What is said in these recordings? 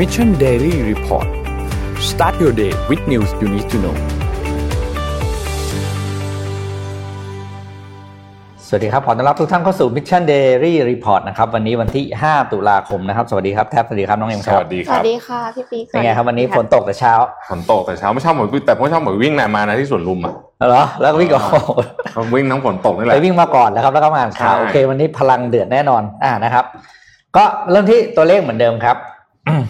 Mission Daily Report start your day with news you need to know สวัสดีครับ ขอต้อนรับทุกท่านเข้าสู่ Mission Daily Report นะครับ วันนี้วันที่ 5 ตุลาคมนะครับ สวัสดีครับ แทบสวัสดีครับ น้องเอ็มคสรับ วัสดีสครัวับสดีค่ะ พี่ปิ๊กเป็นไงครับ วันนี้ฝนตกแต่เช้าฝนตกแต่เช้าไม่ชอบเหมือนแต่ไม่ชอบเหมือนวิ่งนะมานะที่สวนลุมอะเหรอ แล้วก็วิ่งก็เขาวิ่งทั้งฝนตกนี่แหไปละ วิ่งมาก่อนนะครับ แล้วก็มาอ่านข่าว ใช่ โอเค วันนี้พลังเดือดแน่นอน อ่า นะครับ ก็เริ่มที่ตัวเลขเหมือนเดิมครับ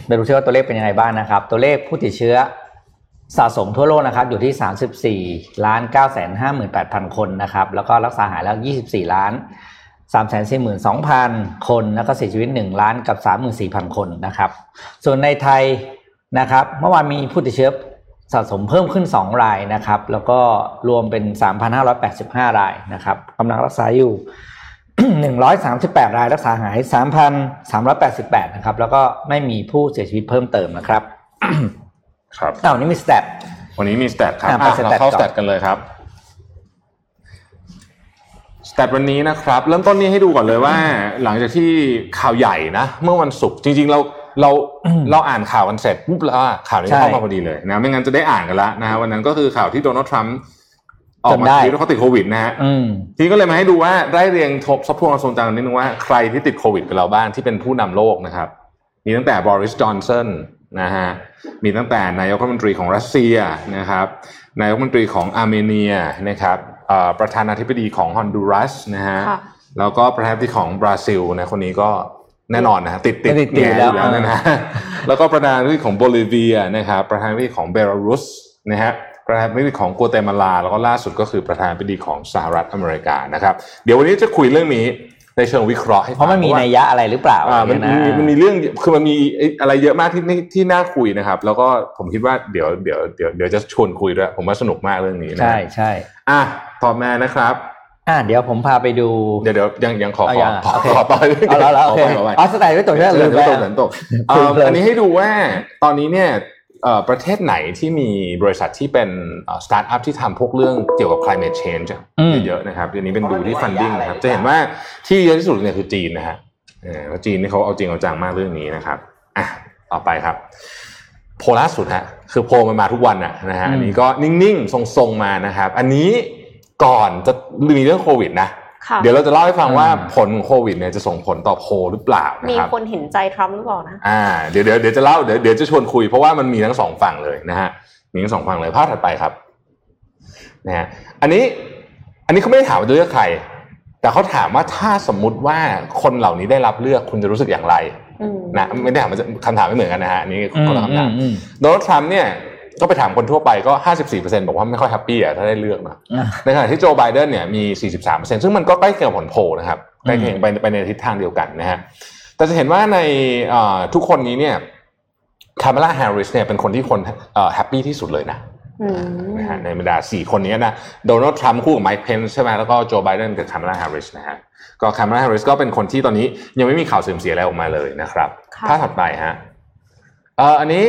ไปดูซิว่าตัวเลขเป็นยังไงบ้างนะครับ ตัวเลขผู้ติดเชื้อสะสมทั่วโลกนะครับ อยู่ที่ 34ล้าน9แสน58,000 คนนะครับ แล้วก็รักษาหายแล้ว 24 ล้าน3 4 2 0 0 0 คน แล้วก็เสียชีวิต 1 ล้านกับ 34,000 คนนะครับ ส่วนในไทยนะครับ เมื่อวานมีผู้ติดเชื้อสะสมเพิ่มขึ้น 2 รายนะครับ แล้วก็รวมเป็น 3,585 รายนะครับกำลังรักษาอยู่ 138 รายรักษาหาย 3,388 นะครับ แล้วก็ไม่มีผู้เสียชีวิตเพิ่มเติมนะครับ ครับอ้าวนี่มี statวันนี้มี stat ครับอะไปอะเรา stat เข้าก่อน stat กันเลยครับ stat วันนี้นะครับ เริ่มต้นนี้ให้ดูก่อนเลยว่า หลังจากที่ข่าวใหญ่นะ เมื่อวันศุกร์จริง ๆ เราเราเราอ่านข่าวกันเสร็จปุ๊บแล้วอะข่าวนี้ใช่เข้ามาพอดีเลยนะไม่งั้นจะได้อ่านกันละนะฮะวันนั้นก็คือข่าวที่โดนัลด์ทรัมป์ ออกจนมาได้ทีว่าเขาติดโควิดนะฮะอืมทีนี้ก็เลยมาให้ดูว่าได้เรียงทบทบทวนความทรงจำกันนิดนึงว่าใครที่ติดโควิดกับเราบ้างที่เป็นผู้นำโลกนะครับ มีตั้งแต่บอริสจอห์นสันนะฮะมีตั้งแต่นายกรัฐมนตรีของรัสเซียนะครับนายกรัฐมนตรีของอาร์เมเนียนะครับเอ่อประธานาธิบดีของฮอนดูรัสนะฮะค่ะแล้วก็ประธานาธิบดีของบราซิลนะคนนี้ก็แน่นอนนะฮะติดติดติดติดแหงอยู่แล้วอยู่แล้วนะฮะแล้วก็ประธานาธิบดีของโบลิเวียนะครับประธานาธิบดีของเบลารุสนะฮะ ประธานาธิบดีของกัวเตมาลา แล้วก็ล่าสุดก็คือประธานาธิบดีของสหรัฐอเมริกานะครับ เดี๋ยววันนี้จะคุยเรื่องนี้ในเชิงวิเคราะห์ให้ฟังเพราะมันมีว่นัยยะอะไรหรือเปล่าอ่ามันอย่างมีเงี้ยะมันมีเรื่องคือมันมีอะไรเยอะมากที่ที่ที่น่าคุยนะครับ แล้วก็ผมคิดว่าเดี๋ยวเดี๋ยวเดี๋ยวเดี๋ยวจะชวนคุยด้วยผมว่าสนุกมากเรื่องนี้นะใช่ใช่อะต่อมานะครับอ่าเดี๋ยวผมพาไปดู เดี๋ยวเดี๋ยวยังยังขอเอาขอยังขอโอเคขอต่อเรื่องเอาแล้วแล้วโอเคขไปขอไปอ๋อสแตทไม่ตกใช่ไหมลืมไปเดี๋ยวตกเดี๋ยวตกเอ่อเพลินๆอันนี้ให้ดูว่าตอนนี้เนี่ยเอ่อ ประเทศไหนที่มีบริษัทที่เป็นสตาร์ทอัพที่ทำพวกเรื่องเกี่ยวกับ climate change อะอืมเยอะๆนะครับอันนี้เป็นดูที่ funding นะครับ จะเห็นว่าที่เยอะที่สุดเนี่ยคือจีนนะฮะเออแล้วจีนนี่เขาเอาจริงเอาจังมากเรื่องนี้นะครับอะต่อไปครับ โพลล่าสุดฮะคือโพลมันมาทุกวันอะนะฮะอืมอันนี้ก็นิ่งๆ ทรงๆมานะครับ อันนี้ก่อนจะมีเรื่องโควิดนะค่ะ เดี๋ยวเราจะเล่าให้ฟังว่าอืมผลของโควิดเนี่ยจะส่งผลต่อโพลหรือเปล่านะมีครับคนเห็นใจทรัมป์หรือเปล่านะอ่าเดี๋ยวเดี๋ยวเดี๋ยวจะเล่าเดี๋ยวเดี๋ยวจะชวนคุยเพราะว่ามันมีทั้งสองฝั่งเลยนะฮะมีทั้งสองฝั่งเลยภาพถัดไปครับนะฮะอันนี้อันนี้เขาไม่ได้ถามว่าจะเลือกใครแต่เขาถามว่าถ้าสมมุติว่าคนเหล่านี้ได้รับเลือกคุณจะรู้สึกอย่างไรอืมนะไม่ได้ถามว่าจะคำถามไม่เหมือนกันนะฮะอันนี้อืมคนละคำถามอืมโดนัลด์ทรัมป์เนี่ย ก็ไปถามคนทั่วไปก็ 54%บอกว่าไม่ค่อยแฮปปี้อะถ้าได้เลือกนะอะในขณะที่โจไบเดนเนี่ยมี 43%ซึ่งมันก็ใกล้เคียงกับผลโพลนะครับใกล้เคียงไปไปในทิศทางเดียวกันนะฮะแต่จะเห็นว่าในเอ่อทุกคนนี้เนี่ยคาร์เมล่าแฮร์ริสเนี่ยเป็นคนที่คน happy ที่สุดเลยนะอืมนะฮะในบรรดา4คนนี้นะโดนัลด์ทรัมป์คู่กับไมค์เพนซ์ใช่ไหมแล้วก็โจไบเดนกับคาร์เมล่าแฮร์ริสนะฮะก็คาร์เมล่าแฮร์ริสก็เป็นคนที่ตอนนี้ยังไม่มีข่าวเสื่อมเสียอะไรออกมาเลยนะครับค่ะถ้าถัดไปฮะเอ่ออันนี้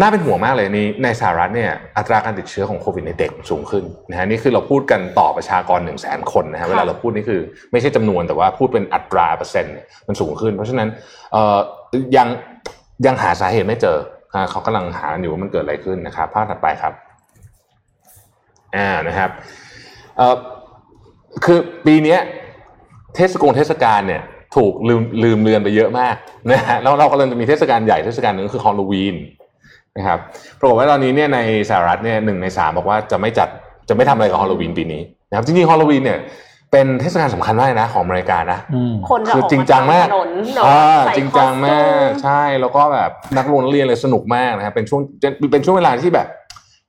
น่าเป็นห่วงมากเลยนี่ในสหรัฐเนี่ยอัตราการติดเชื้อของโควิดในเด็กสูงขึ้นนะฮะนี่คือเราพูดกันต่อประชากร1นึ่งแสนคนนะฮะเวลาเราพูดนี่คือไม่ใช่จำนวนแต่ว่าพูดเป็นอัตราเปอร์เซ็นต์มันสูงขึ้น เพราะฉะนั้นเอ่อยังยังหาสาเหตุไม่เจออ่าเขากำลังหาอยู่ว่ามันเกิดอะไรขึ้นนะครับภาพถัดไปครับอ่านะครับเอ่อคือปีเนี้ยเทศกงเทศกาลเนี่ยถูกลืมลืมเลือนไปเยอะมากนะฮะแล้วเรากำลังจะมีเทศกาลใหญ่เทศกาลหนึ่งก็คือฮอลโลวีน นะครับปรากฏว่าตอนนี้เนี่ยในสหรัฐเนี่ยหนึ่งในสามบอกว่าจะไม่จัดจะไม่ทำอะไรกับฮาโลวีนปีนี้นะครับจริงๆฮาโลวีนเนี่ยเป็นเทศกาลสำคัญมากนะของอเมริกานะอืมคนจะอคืออกจริงจังมากถนนเนอะอ่าใส่จริงจังมาก costumeใช่แล้วก็แบบนักเรียนนักเรียนเลยสนุกมากนะครับเป็นช่วงเป็นช่วงเวลาที่แบบ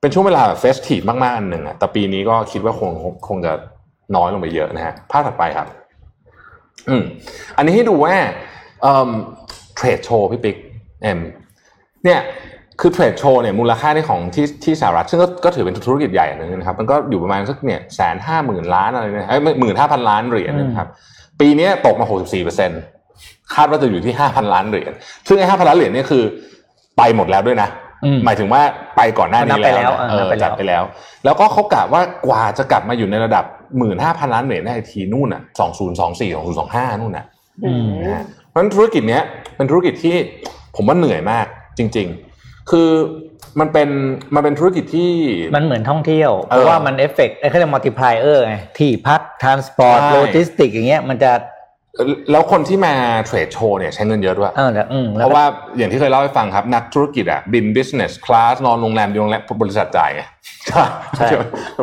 เป็นช่วงเวลาแบบ festive มากๆอันหนึ่งอะแต่ปีนี้ก็คิดว่าคงคงจะน้อยลงไปเยอะนะฮะภาพถัดไปครับ อืมอันนี้ให้ดูว่าtrade show พี่ปิ๊กเอ็มเนี่ย คือ trade show เนี่ยมูลค่าที่ของที่ที่สหรัฐซึ่งก็ก็ถือเป็นธุรกิจใหญ่อันหนึงนะครับมันก็อยู่ประมาณสักเนี่ยแสนห้าหมื่นล้านอะไรเนี่ยเอ้ยหมื่นห้าพันล้านเหรียญนะครับปีนี้ตกมาหกสิบสี่เปอร์เซ็นคาดว่าจะอยู่ที่ห้าพันล้านเหรียญซึ่งไอ้ห้าพันล้านเหรียญเนี่ยคือไปหมดแล้วด้วยนะอืมหมายถึงว่าไปก่อนหน้านี้นับไปแล้วนะเออนับไปแล้วจัดไปแล้ว แล้วก็เขากะว่ากว่าจะกลับมาอยู่ในระดับหมื่นห้าพันล้านเหรียญได้ทีนู่นอะสองศูนย์สองสี่สองศูนย์สองห้านู่นอะอืมนะฮะเพราะฉะนั้นธุรกิจเนี้ยเป็นธุรกิจที่ผผมว่าเหนื่อยมากจริง ๆ คือมันเป็นมันเป็นธุรกิจที่มันเหมือนท่องเที่ยว เออราะว่ามันเอฟเฟกต์ไอ้เขาเรียก multiplier ไงที่พัก transport ใช่โลจิสติกอย่างเงี้ยมันจะแล้วคนที่มา trade show เนี่ยใช้เงินเยอะด้วยเออแต่อืมแล้วราะว่าอย่างที่เคยเล่าให้ฟังครับ นักธุรกิจอะบิน business class นอนโรงแรมอยู่โรงแรมบริษัทจ่ายไงใช่ใช่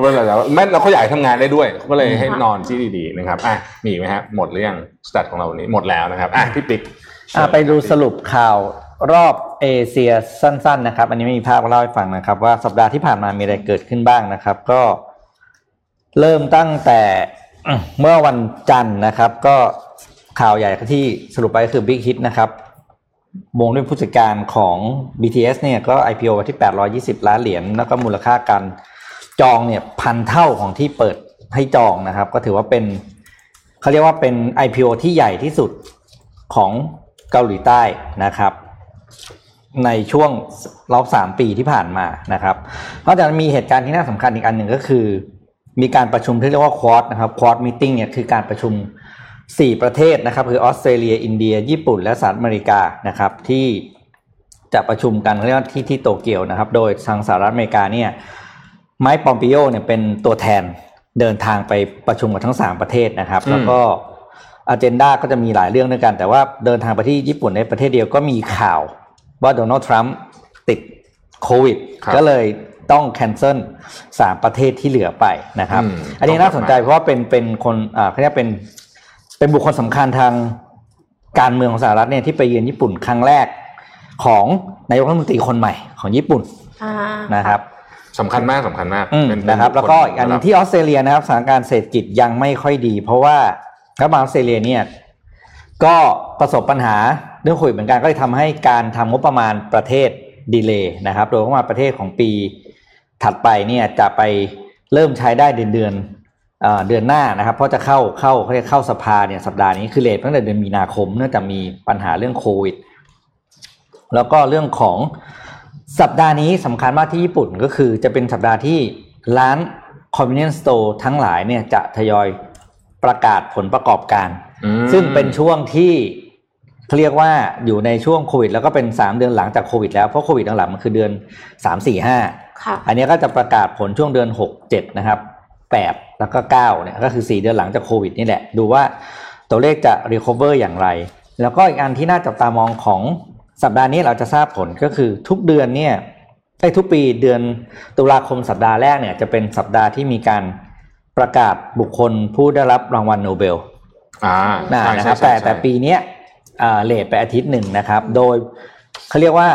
บริษัทจ่ายแม่เราเขาอยากให้ทำงานได้ด้วยเขาก็เลยให้นอนที่ดีๆนะครับอะมีอีกไหมฮะหมดหรือยังสตัดของเราวันนี้หมดแล้วนะครับอะพี่ปิ๊กอะไปดูสรุปข่าว รอบเอเชียสั้น ๆ นะครับ อันนี้ไม่มีภาพมาเล่าให้ฟังนะครับ ว่าสัปดาห์ที่ผ่านมามีอะไรเกิดขึ้นบ้างนะครับ ก็เริ่มตั้งแต่เมื่อวันจันทร์นะครับ ก็ข่าวใหญ่ที่สรุปไปก็คือ Big Hit นะครับวงด้วยผู้จัดการของ BTS เนี่ยก็ IPO ที่ 820 ล้านเหรียญแล้วก็มูลค่าการจองเนี่ยพันเท่าของที่เปิดให้จองนะครับ ก็ถือว่าเป็นเขาเรียกว่าเป็น IPO ที่ใหญ่ที่สุดของเกาหลีใต้นะครับ ในช่วงรอบสามปีที่ผ่านมานะครับนอกจากมันมีเหตุการณ์ที่น่าสำคัญอีกอันหนึ่งก็คือ มีการประชุมที่เรียกว่าควอดนะครับควอดมิ팅เนี่ยคือการประชุม 4 ประเทศนะครับ คือออสเตรเลีย อินเดีย ญี่ปุ่น และสหรัฐอเมริกานะครับ ที่จะประชุมกันเรียกว่าที่ที่โตเกียวนะครับ โดยทางสหรัฐอเมริกาเนี่ยไมค์ปอมปิโอเนี่ยเป็นตัวแทนเดินทางไปประชุมกับทั้ง 3 ประเทศนะครับ แล้วก็ อ g e n d a ก็จะมีหลายเรื่องด้วยกัน แต่ว่าเดินทางไปที่ญี่ปุ่นในประเทศเดียวก็มีข่าวว่าโดนัลด์ทรัมป์ติดโควิดครับก็เลยต้องแคนเซิลสามประเทศที่เหลือไปนะครับอืมอันนี้น่าสนใจเพราะว่าเป็นเป็นคนอ่าเขาเรียกเป็นเป็นบุคคลสำคัญทางการเมืองของสหรัฐเนี่ยที่ไปเยือนญี่ปุ่นครั้งแรกของนายกรัฐมนตรีคนใหม่ของญี่ปุ่นอ่านะครับสำคัญมากสำคัญมากอืมเป็นนะครับเป็แล้วก็คอีกอันหนึงที่ออสเตรเลียนะครับสถานการณ์เศรษฐกิจยังไม่ค่อยดี เพราะว่า รัฐบาลออสเตรเลียเนี่ยก็ประสบปัญหาเรื่องโควิดเหมือนกันก็เลยทำให้การทำงบประมาณประเทศดีเลย์นะครับโดยงบประมาณประเทศของปีถัดไปเนี่ยจะไปเริ่มใช้ได้เดือนเดือนเดือนหน้านะครับ เพราะจะเข้าเข้าเขาเรียกเข้าสภาเนี่ยสัปดาห์นี้คือเลทตั้งแต่เดือนมีนาคมเนื่องจากมีปัญหาเรื่องโควิด แล้วก็เรื่องของสัปดาห์นี้สำคัญมากที่ญี่ปุ่นก็คือจะเป็นสัปดาห์ที่ร้าน convenience store ทั้งหลายเนี่ยจะทยอย ประกาศผลประกอบการอืมซึ่งเป็นช่วงที่เขาเรียกว่าอยู่ในช่วงโควิด แล้วก็เป็น3เดือนหลังจากโควิดแล้วเพราะโควิดหลังๆมันคือเดือน3 4 5ค่ะอันนี้ก็จะประกาศผลช่วงเดือน6 7นะครับ8แล้วก็9เนี่ยก็คือ4เดือนหลังจากโควิดนี่แหละ ดูว่าตัวเลขจะ recover อย่างไร แล้วก็อีกอันที่น่าจับตามองของสัปดาห์นี้เราจะทราบผลก็คือทุกเดือนเนี่ยไอ้ยทุกปีเดือนตุลาคมสัปดาห์แรกเนี่ยจะเป็นสัปดาห์ที่มีการ ประกาศบุคคลผู้ได้รับรางวัลโนเบลอ่านะใช่นะคใช่รับใช่แต่ใช่แต่ปีเนี้ยอ่าเลทไปอาทิตย์หนึ่งนะครับ โดยเขาเรียกว่า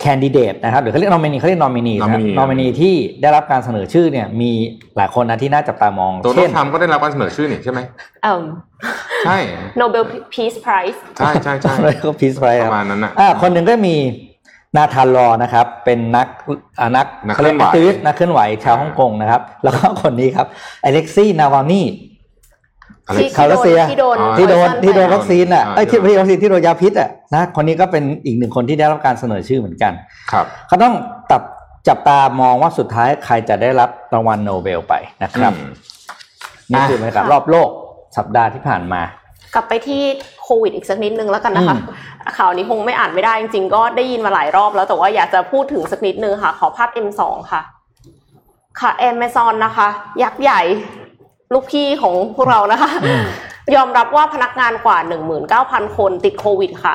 แคนดิเดตนะครับหรือเขาเรียกนอมินีเขาเรียกนอมินีนะครับ nominee นอมินีที่ได้รับการเสนอชื่อเนี่ย มีหลายคนนะที่น่าจับตามองตัวน้เช่อนงทำก็ได้รับการเสนอชื่อนี่ใช่ไหมเอ่อใช่ Nobel Peace Prize ใช่ใช่ใช่อะไรก็พีซไฟประมาณนั้นน่ะอ่าคนหนึ่งก็มี นาธานรอนะครับ เป็นนักอ่านักนักเคลื่อนไหวขารียก activist นักเคลื่อนไหวชาวฮ่องกงนะครับ แล้วก็คนนี้ครับอเล็กซี่นาวานีอะไรที่ข่าวรัสเซียที่โดนอ๋อที่โดน poison ที่โดนไปวัคซีนอะอ่าไอ้ยที่ใช่ไม่ใช่วัคซีนที่โดนยาพิษอะนะคนนี้ก็เป็นอีกหนึ่งคนที่ได้รับการเสนอชื่อเหมือนกัน ครับเขาต้องตับจับตามองว่าสุดท้ายใครจะได้รับรางวัลโนเบลไปนะครับอืมนี่คือบรรยากาศรอบโลกสัปดาห์ที่ผ่านมา กลับไปที่โควิดอีกสักนิดนึงแล้วกันนะคะอืมข่าวนี้คงไม่อ่านไม่ได้จริงๆ ก็ได้ยินมาหลายรอบแล้วแต่ว่าอยากจะพูดถึงสักนิดนึงค่ะ ขอภาพ M2 ค่ะ ค่ะ Amazon นะคะ ยักษ์ใหญ่ลูกพี่ของพวกเรานะคะ ยอมรับว่าพนักงานกว่า 19,000 คนติดโควิดค่ะ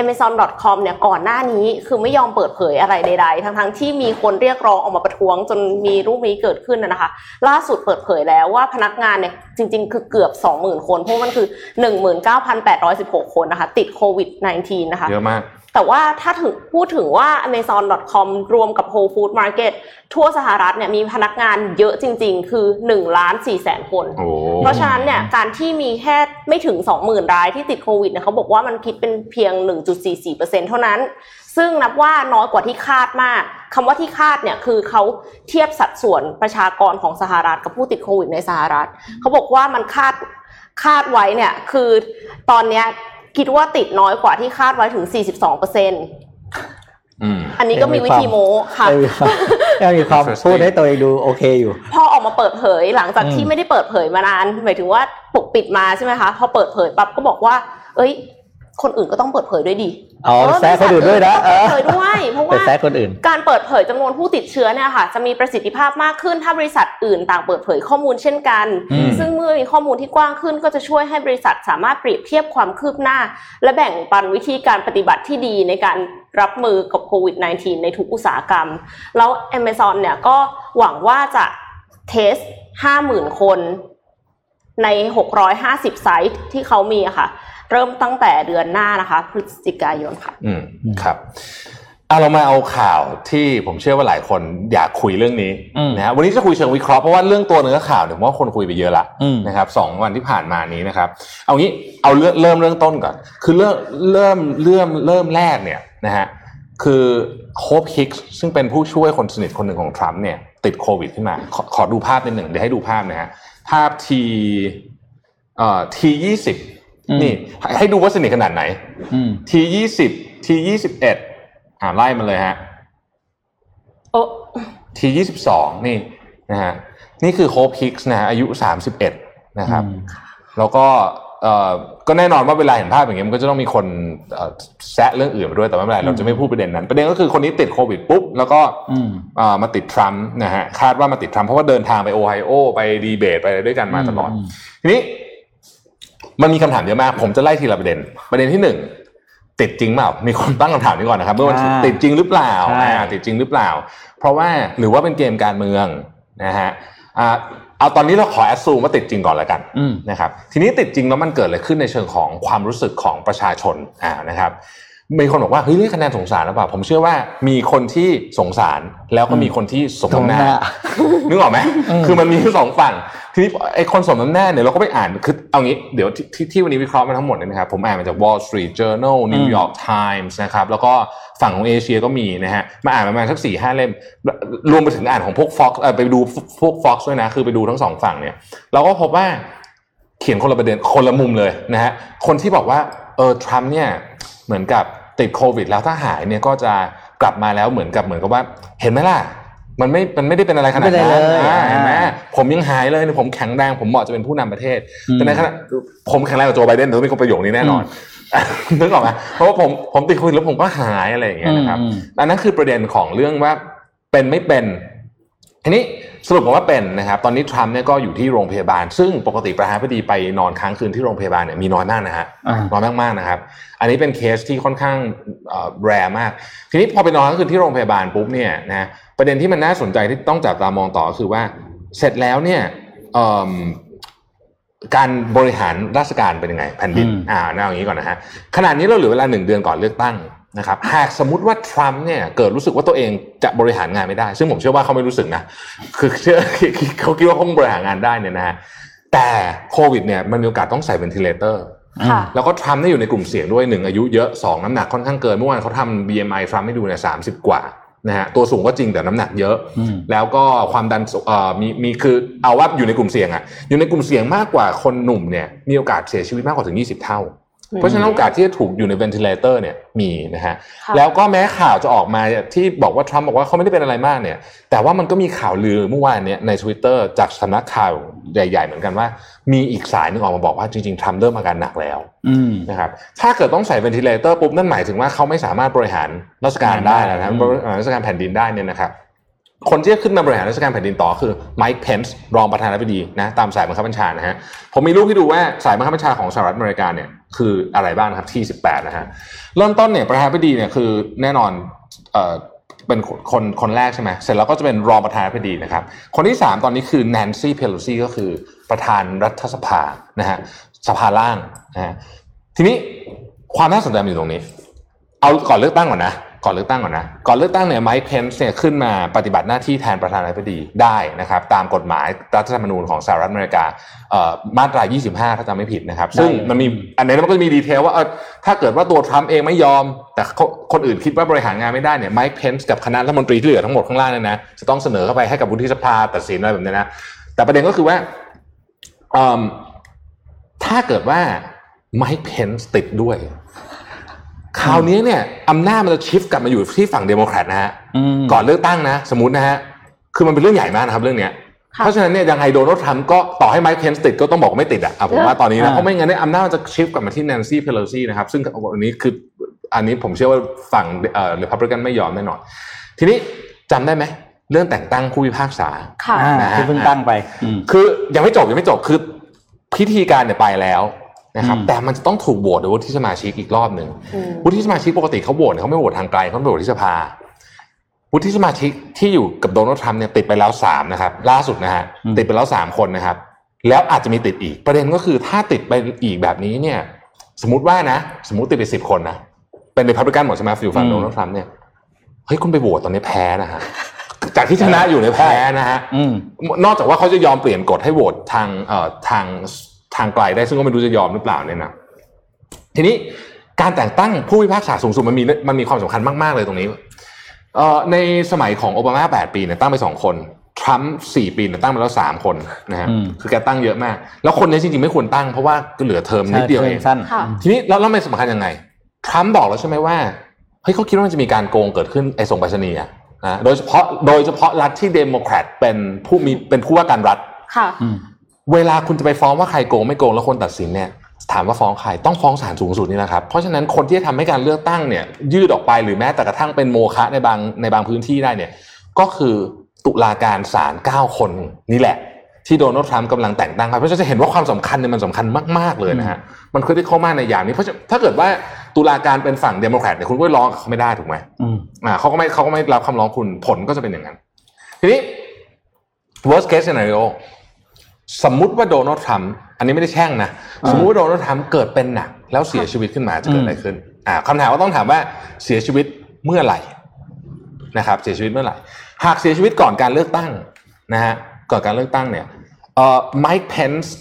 Amazon.com เนี่ยก่อนหน้านี้คือไม่ยอมเปิดเผยอะไรใด ๆ ทั้งๆที่มีคนเรียกร้องออกมาประท้วงจนมีรูปนี้เกิดขึ้นนะคะ ล่าสุดเปิดเผยแล้วว่าพนักงานเนี่ยจริง ๆ คือเกือบ 20,000 คน เพราะมันคือ 19,816 คนนะคะ ติดโควิด -19 นะคะ เยอะมาก แต่ว่าถ้าถึงพูดถึงว่า Amazon.com รวมกับ Whole Food Market ทั่วสหรัฐเนี่ยมีพนักงานเยอะจริง ๆ คือ1ล้าน4แสนคนโอ้เพราะฉะนั้นเนี่ยการที่มีแค่ไม่ถึง 20,000 รายที่ติดโควิดเนี่ยเขาบอกว่ามันคิดเป็นเพียง 1.44%เท่านั้น ซึ่งนับว่าน้อยกว่าที่คาดมากคำว่าที่คาดเนี่ยคือเขาเทียบสัดส่วนประชากรของสหรัฐกับผู้ติดโควิดในสหรัฐเขาบอกว่ามันคาดคาดไว้เนี่ยคือตอนเนี้ย คิดว่าติดน้อยกว่าที่คาดไว้ถึง 42%ออืมันนี้ก็มีวิธีโม้ค่ะยังมีความยังมีความ Interesting พูดให้ตัวเองดูโอเคอยู่ พอออกมาเปิดเผยหลังจากที่อืมไม่ได้เปิดเผยมานาน หมายถึงว่าปกปิดมาใช่ไหมคะ พอเปิดเผยปั๊บก็บอกว่า เอ้ย คนอื่นก็ต้องเปิดเผยด้วยดีเอาแซะคนอื่นด้วยนะเปิดเผยด้วยเพราะไปว่าแซะคนอื่น การเปิดเผยจำนวนผู้ติดเชื้อเนี่ยค่ะ จะมีประสิทธิภาพมากขึ้นถ้าบริษัทอื่นต่างเปิดเผยข้อมูลเช่นกันอืมซึ่งเมื่อมีข้อมูลที่กว้างขึ้น ก็จะช่วยให้บริษัทสามารถเปรียบเทียบความคืบหน้า และแบ่งปันวิธีการปฏิบัติที่ดีในการรับมือกับโควิด -19 ในทุกอุตสาหกรรม แล้ว Amazon เนี่ยก็หวังว่าจะเทส 50,000 คนใน 650 ไซต์ที่เขามีอะค่ะ เริ่มตั้งแต่เดือนหน้านะคะ พฤศจิกายนค่ะ อืมครับเอาเรามาเอาข่าวที่ผมเชื่อว่าหลายคนอยากคุยเรื่องนี้อืมนะฮะวันนี้จะคุยเชิงวิเคราะห์เพราะว่าเรื่องตัวเนื้อข่าวเนี่ยผมว่าคนคุยไปเยอะละอืมนะครับสองวันที่ผ่านมานี้นะครับ เอางี้เอาเริ่มเริ่มเรื่องต้นก่อน คือเริ่มเริ่มเริ่มเริ่มแรกเนี่ยนะฮะคือโฮปฮิกส์ซึ่งเป็นผู้ช่วยคนสนิทคนหนึ่งของทรัมป์เนี่ยติดโควิดขึ้นมาขอขอดูภาพนิดหนึ่งเดี๋ยวให้ดูภาพนะฮะภาพ T เอ่อ T ยี่สิบอืม นี่ให้ให้ดูว่าสนิทขนาดไหนอืม T ยี่สิบ T ยี่สิบเอ็ดอ่าไล่มาเลยฮะโอ้ T ยี่สิบสองนี่นะฮะนี่คือโฮปฮิกส์นะฮะอายุสามสิบเอ็ดนะครับ แล้วก็เอ่อก็แน่นอนว่าเวลาเห็นภาพอย่างเงี้ยมันก็จะต้องมีคนเอ่อแซะเรื่องอื่นมาด้วยแต่ไม่เป็นไรเราจะไม่พูดประเด็นนั้น ประเด็นก็คือคนนี้ติดโควิดปุ๊บ แล้วก็อืมเอ่อมาติดทรัมป์นะฮะคาดว่ามาติดทรัมป์เพราะว่าเดินทางไปโอไฮโอ ไปดีเบตไปอะไรด้วยกันมาตลอดอืมทีนี้ มันมีคำถามเยอะมาก ผมจะไล่ทีละประเด็น ประเด็นที่หนึ่งติดจริงเปล่า มีคนตั้งคำถามนี้ก่อนนะครับเมื่อวันศุกร์อ่าติดจริงหรือเปล่าใช่อ่าติดจริงหรือเปล่า เพราะว่าหรือว่าเป็นเกมการเมืองนะฮะอ่าเอาตอนนี้เราขอแอดซูมว่าติดจริงก่อนแล้วกันอืมนะครับทีนี้ติดจริงแล้วมันเกิดอะไรขึ้นในเชิงของความรู้สึกของประชาชนอ่านะครับมีคนบอกว่าเฮ้ยเรียกคะแนนสงสารหรือเปล่า ผมเชื่อว่ามีคนที่สงสารแล้วก็มีคนที่สมน้ำหน้านึกออกไหมอืมคือมันมีทั้งสองฝั่ง ทีนี้ไอ้คนสมน้ำหน้าเนี่ยเราก็ไปอ่านคือเอางี้เดี๋ยวที่ที่ที่วันนี้วิเคราะห์มาทั้งหมดเนี่ยนะครับผมอ่านมาจาก Wall Street Journal New York Times นะครับแล้วก็ฝั่งของเอเชียก็มีนะฮะมาอ่านประมาณสักสี่ห้าเล่มรวมไปถึงอ่านของพวก Fox เออไปดูพวก Fox ด้วยนะคือไปดูทั้งสองฝั่งเนี่ยเราก็พบว่าเขียนคนละประเด็นคนละมุมเลยนะฮะคนที่บอกว่าเออทรัมป์เนี่ยเหมือนกับติดโควิด แล้วถ้าหายเนี่ยก็จะกลับมาแล้วเหมือนกับเหมือนกับว่าเห็นไหมล่ะ มันไม่มันไม่ได้เป็นอะไรขนาดไม่ได้นั้นเลยอ่าเห็นไหมอ่าผมยังหายเลยเนี่ยผมแข็งแรงผมเหมาะจะเป็นผู้นำประเทศอืมแต่ในขณะผมแข็งแรงกว่าโจไบเดนแต่ต้องมีคนประโยคนี้แน่นอนนึกออกไหมเพราะว่าผมผมติดโควิดแล้วผมก็หายอะไรอย่างเงี้ยนะครับอืมอันนั้นคือประเด็นของเรื่องว่าเป็นไม่เป็นทีนี้สรุปมาว่าเป็นนะครับตอนนี้ทรัมป์เนี่ยก็อยู่ที่โรงพยาบาล ซึ่งปกติประธานาธิบดีไปนอนค้างคืนที่โรงพยาบาลเนี่ยมีน้อยมากนะฮะอ่าน้อยมากๆนะครับ อันนี้เป็นเคสที่ค่อนข้างแรร์มาก ทีนี้พอไปนอนค้างคืนที่โรงพยาบาลปุ๊บเนี่ยนะ ประเด็นที่มันน่าสนใจที่ต้องจับตามองต่อก็คือว่า เสร็จแล้วเนี่ยเอิ่มการบริหารราชการเป็นยังไงแผ่นดินอืมอ่าเอาอย่างนี้ก่อนนะฮะขนาดนี้เราเหลือเวลาหนึ่งเดือนก่อนเลือกตั้งนะครับหากสมมติว่าทรัมป์เนี่ยเกิดรู้สึกว่าตัวเองจะบริหารงานไม่ได้ ซึ่งผมเชื่อว่าเขาไม่รู้สึกนะคือเชื่อเขาคิดว่าเขาคงบริหารงานได้เนี่ยนะฮะแต่โควิดเนี่ยมันมีโอกาสต้องใส่ ventilator ค่ะแล้วก็ทรัมป์เนี่ยอยู่ในกลุ่มเสี่ยงด้วยหนึ่งอายุเยอะสองน้ำหนักค่อนข้างเกินเมื่อวานเขาทำ BMI ทรัมป์ให้ดูเนี่ยสามสิบกว่า นะฮะตัวสูงก็จริงแต่น้ำหนักเยอะอืมแล้วก็ความดันสูงเอ่อมีมีคือเอาว่าอยู่ในกลุ่มเสี่ยงอะอยู่ในกลุ่มเสี่ยงมากกว่าคนหนุ่มเนี่ยมีโอกาสเสียชีวิตมากกว่าถึง 20 เท่า เพราะฉะนั้นโอกาสที่จะถูกอยู่ใน ventilator เนี่ยมีนะฮะค่ะแล้วก็แม้ข่าวจะออกมาที่บอกว่าทรัมป์บอกว่าเขาไม่ได้เป็นอะไรมากเนี่ย แต่ว่ามันก็มีข่าวลือเมื่อวานเนี่ยใน Twitter จากสำนักข่าวใหญ่ ๆ เหมือนกันว่า มีอีกสายหนึ่งออกมาบอกว่าจริงๆทรัมป์เริ่มอาการหนักแล้วอืมนะครับถ้าเกิดต้องใส่ ventilator ปุ๊บนั่นหมายถึงว่าเขาไม่สามารถบริหารราชการได้แล้วนะอืมบริหารราชการแผ่นดินได้เนี่ยนะครับคนที่จะขึ้นมาบริหารราชการแผ่นดินต่อคือไมค์เพนส์รองประธานาธิบดีนะตามสายบังคับบัญชานะฮะผมมีรูปให้ดูว่าสายบังคับบัญชาของสหรัฐอเมริกาเนี่ย คืออะไรบ้างนะครับที่ 18 นะฮะเริ่มต้นเนี่ยประธานาธิบดีเนี่ยคือแน่นอนเอ่อเป็นคนคนแรกใช่ไหมเสร็จแล้วก็จะเป็นรองประธานาธิบดีนะครับ คนที่ 3 ตอนนี้คือแนนซี่เพโลซีก็คือประธานรัฐสภานะฮะสภาล่างนะฮะทีนี้ความน่าสนใจอยู่ตรงนี้ เอาก่อนเลือกตั้งก่อนนะ ก่อนเลือกตั้งก่อนนะ ก่อนเลือกตั้งเนี่ยไมค์เพนส์เนี่ยขึ้นมาปฏิบัติหน้าที่แทนประธานาธิบดีได้นะครับ ตามกฎหมายรัฐธรรมนูญของสหรัฐอเมริกาเอ่อมาตรา 25 ถ้าจำไม่ผิดนะครับ ซึ่งมันมีอันนี้มันก็จะมีดีเทลว่าเออถ้าเกิดว่าตัวทรัมป์เองไม่ยอม แต่เขาคนอื่นคิดว่าบริหารงานไม่ได้เนี่ยไมค์เพนส์กับคณะรัฐมนตรีที่เหลือทั้งหมดข้างล่างเนี่ยนะจะต้องเสนอเข้าไปให้กับวุฒิสภาตัดสินอะไรแบบนี้นะแต่ประเด็นก็คือว่าเอิ่มถ้าเกิดว่าไมค์เพนส์ติดด้วย คราวนี้เนี่ยอำนาจมันจะ shift กลับมาอยู่ที่ฝั่งเดโมแครตนะฮะอืมก่อนเลือกตั้งนะ สมมตินะฮะคือมันเป็นเรื่องใหญ่มากนะครับเรื่องเนี้ยค่ะเพราะฉะนั้นเนี่ยยังไงโดนัลด์ทรัมป์ก็ต่อให้ไมค์เพนส์ติดก็ต้องบอกว่าไม่ติดอะอะผมว่าตอนนี้นะอ่าเพราะไม่งั้นเนี่ยอำนาจมันจะ shift กลับมาที่แนนซี่เพโลซีนะครับซึ่งอันนี้คืออันนี้ผมเชื่อว่าฝั่งเอ่อริพับลิกันไม่ยอมแน่นอนทีนี้จำได้ไหมเรื่องแต่งตั้งผู้พิพากษาค่ะอ่านะฮะที่เพิ่งตั้งไปอืมคือยังไม่จบยังไม่จบคือพิธีการเนี่ยไปแล้ว นะครับอืมแต่มันจะต้องถูกโหวตโดยวุฒิสมาชิกอีกรอบหนึ่งอืมวุฒิสมาชิกปกติเขาโหวตเนี่ยเขาไม่โหวตทางไกลเขาโหวตที่สภาวุฒิสมาชิกที่อยู่กับโดนัลด์ทรัมป์เนี่ยติดไปแล้วสามนะครับ ล่าสุดนะฮะอืมติดไปแล้วสามคนนะครับ แล้วอาจจะมีติดอีก ประเด็นก็คือถ้าติดไปอีกแบบนี้เนี่ย สมมติว่านะ สมมติติดไปสิบคนนะเป็นริพับลิกันหมดใช่ไหมอยู่ฝั่งโดนัลด์ทรัมป์เนี่ยเฮ้ยคุณไปโหวตตอนนี้แพ้นะฮะจากที่ชนะอยู่ในยแพ้นะฮะอืมนอกจากว่าเขาจะยอมเปลี่ยนกฎให้โหวตทางเอ่อทาง ทางไกลได้ซึ่งก็ไม่รู้จะยอมหรือเปล่าเนี่ยนะทีนี้การแต่งตั้งผู้พิพากษาสูงสุดมันมีมันมีความสำคัญมาก ๆ เลยตรงนี้เอ่อในสมัยของโอบามา 8 ปีเนี่ยตั้งไปสองคนทรัมป์4ปีเนี่ยตั้งไปแล้วสามคนนะฮะอืมคือแกตั้งเยอะมาก แล้วคนนี้จริง ๆ ไม่ควรตั้งเพราะว่าก็เหลือเทอมนิดเดียวเองสั้นค่ะทีนี้แล้วแล้วมันสำคัญยังไงทรัมป์บอกแล้วใช่ไหมว่าเฮ้ยเขาคิดว่ามันจะมีการโกงเกิดขึ้นไอ้ส่งไปรษณีย์อะนะโดยเฉพาะโดยเฉพาะรัฐที่เดโมแครตเป็นผู้มีเป็นผู้ว่าการรัฐค่ะอืม เวลาคุณจะไปฟ้องว่าใครโกงไม่โกงแล้วคนตัดสินเนี่ยถามว่าฟ้องใครต้องฟ้องศาลสูงสุดนี่นะครับเพราะฉะนั้นคนที่จะทำให้การเลือกตั้งเนี่ยยืดออกไปหรือแม้แต่กระทั่งเป็นโมฆะในบางในบางพื้นที่ได้เนี่ยก็คือตุลาการศาล9คนนี่แหละ ที่โดนัลด์ทรัมป์กำลังแต่งตั้งไปเพราะฉะนั้นจะเห็นว่าความสำคัญเนี่ยมันสำคัญมากๆเลยนะฮะมันคือที่เข้ามากในอย่างนี้เพราะฉะนั้นถ้าเกิดว่าตุลาการเป็นฝั่งเดโมแครตเนี่ยคุณก็ร้องกับเขาไม่ได้ถูกไหมอืมอ่าเขาก็ไม่เขาก็ไม่รับคำร้องคุณผลก็จะเป็นอย่างนั้น ทีนี้ worst case scenario สมมุติว่าโดนัลด์ทรัมป์อันนี้ไม่ได้แช่งนะอ่าสมมุติว่าโดนัลด์ทรัมป์เกิดเป็นหนักแล้วเสียชีวิตขึ้นมาจะเกิดอะไรขึ้น อ่าคำถามว่าต้องถามว่าเสียชีวิตเมื่อไหร่นะครับ เสียชีวิตเมื่อไหร่ หากเสียชีวิตก่อนการเลือกตั้งนะฮะก่อนการเลือกตั้งเนี่ยเอ่อไมค์เพนส์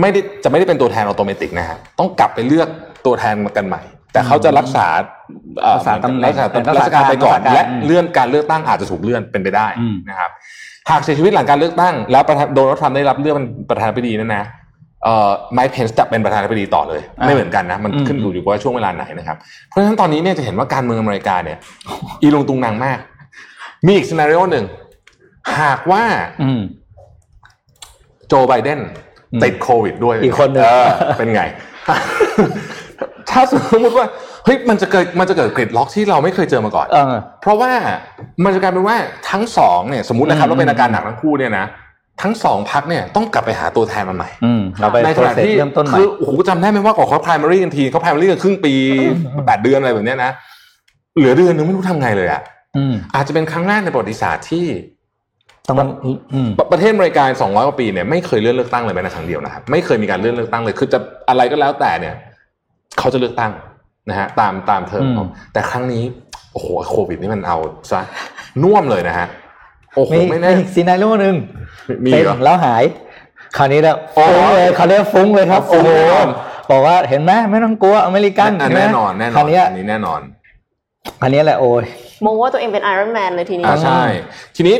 ไม่ได้จะไม่ได้เป็นตัวแทน automatic นะฮะต้องกลับไปเลือกตัวแทนมากันใหม่ แต่เขาจะรักษาเอ่อรักษาตำแหน่งรักษาเป็นราชการไปก่อนรักษาการและอืมเลื่อนการเลือกตั้งอาจจะถูกเลื่อนเป็นไปได้อืมนะครับ หากเสียชีวิตหลังการเลือกตั้ง แล้วประธานโดนัลด์ทรัมป์ได้รับเลือกเป็นประธานาธิบดีนั่นนะเอ่อไมค์เพนส์จะเป็นประธานาธิบดีต่อเลยอ่าไม่เหมือนกันนะ มันอืมขึ้นอยู่อยู่ว่าช่วงเวลาไหนนะครับ เพราะฉะนั้นตอนนี้เนี่ยจะเห็นว่าการเมืองอเมริกาเนี่ย อีลงตุงนางมาก มีอีกซีนารีโอหนึ่ง หากว่าอืมโจไบเดนอืมติดโควิดด้วยอีกคนหนึ่งเออเป็นไง ถ้าสมมติว่า เฮ้ยมันจะเกิดมันจะเกิดกริดล็อกที่เราไม่เคยเจอมาก่อนเออเพราะว่ามันจะกลายเป็นว่าทั้งสองเนี่ยสมมตินะครับอืมว่าเป็นอาการหนักทั้งคู่เนี่ยนะทั้งสองพักเนี่ยต้องกลับไปหาตัวแทนมาใหม่อืมเราไปในโปขรณะเซสที่เริ่มต้นใหม่คือโอ้โหจำได้ไหมว่าก่อนเขา primary กันทีเขา primary กันครึ่งปีแปดเดือนอะไรแบบเนี้ยนะเหลือเดือนนึงไม่รู้ทำไงเลยอะอืมอาจจะเป็นครั้งแรกในประวัติศาสตร์ที่ต้องอืมประประเทศอเมริกา200กว่าปีเนี่ยไม่เคยเลื่อนเลือกตั้งเลยแม้แต่ครั้งเดียวนะครับไม่เคยมีการเลื่อนเลือกตั้งเลยคือจะอะไรก็แล้วแต่เนี่ย เขาจะเลือกตั้ง นะฮะตามตามเทอมอืมเขาแต่ครั้งนี้โอ้โหโควิดนี่มันเอาซะน่วมเลยนะฮะโอ้โหมีไม่แน่มีซีนารีโอหนึ่งมีเป็นเหรอแล้วหาย คราวนี้แล้วอ๋อฟุ้งเลยคราวนี้ฟุ้งเลยครับฟุ้โอ้งโหแน่นอนบอกว่าเห็นไหมไม่ต้องกลัวอเมริกันอะเห็นไหมแน่นอนแน่นอนคราวนี้อันนี้แน่นอนคราวนี้แหละโอ้ยมองว่าตัวเองเป็น Iron Man เลยทีนี้อ่าใช่ ทีนี้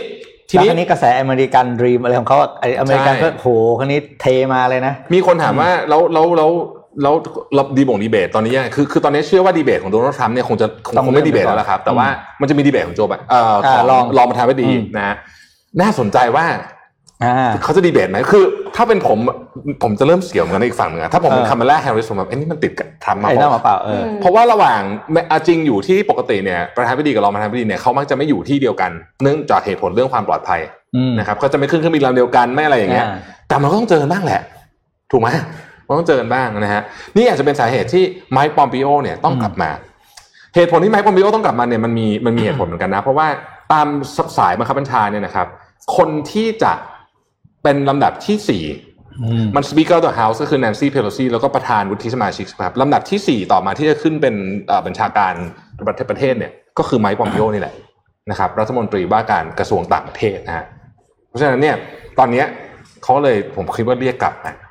ทีแล้วนี้คราวนี้กระแส American dream อะไรของเขาอะไออเมริกันใช่ก็โหคราวนี้เทมาเลยนะ มีคนถามว่าแล้วแล้วแล้ว แล้วแล้วดีบงดีเบตตอนนี้ยังไงคือคือตอนนี้เชื่อว่าดีเบตของโดนัลด์ทรัมป์เนี่ยคงจะคงต้องคงไม่เลื่อนดีเบตไปก่อนแล้วล่ะครับ แต่อืมว่ามันจะมีดีเบตของโจไบเอ่ออ่าของรองรองประธานาธิบดีอืมนะฮะน่าสนใจว่าอ่าเขาจะดีเบตไหมคือ ถ้าเป็นผมผมจะเริ่มเสียวเหมือนกันนะอีกฝั่งหนึ่งอะถ้าผมเป็นเออคาร์เมล่าแฮร์ริสผมแบบเอ้นี่มันติดกับทรัมป์มาไอ้เปหน้าล่ามาเปล่าเออมเพราะว่าระหว่างอะจริงอยู่ที่ปกติเนี่ยประธานาธิบดีกับรองประธานาธิบดีเนี่ยเขามักจะไม่อยู่ที่เดียวกันเนื่องจากเหตุผลเรื่องความปลอดภัยอืมนะครับเขาจะไม่ขึ้นเครื่องบินลำเดียวกันไม่อะไรอย่างเงี้ยอ่าแต่มันก็ต้องเจอกันบ้างแหละ ถูกไหมมัน ต้องเจอกันบ้างนะฮะนี่อาจจะเป็นสาเหตุที่ไมค์ปอมปิโอเนี่ยต้องกลับมา เหตุผลที่ไมค์ปอมปิโอต้องกลับมาเนี่ยมันมีมันมีเหตุผลเหมือนกันนะ เพราะว่าตามสายบังคับบัญชาเนี่ยนะครับ คนที่จะเป็นลำดับที่สี่อืมมัน Speaker of the House ก็คือ Nancy Pelosi แล้วก็ประธานวุฒิสมาชิกครับลำดับที่ 4 ต่อมาที่จะขึ้นเป็นเอ่อบัญชาการประเทศประเทศเนี่ยก็คือไมค์ปอมปิโอนี่แหละนะครับรัฐมนตรีว่าการกระทรวงต่างประเทศนะฮะเพราะฉะนั้นเนี่ยตอนเนี้ยเขาเลยผมคิดว่าเรียกกลับนะอ่า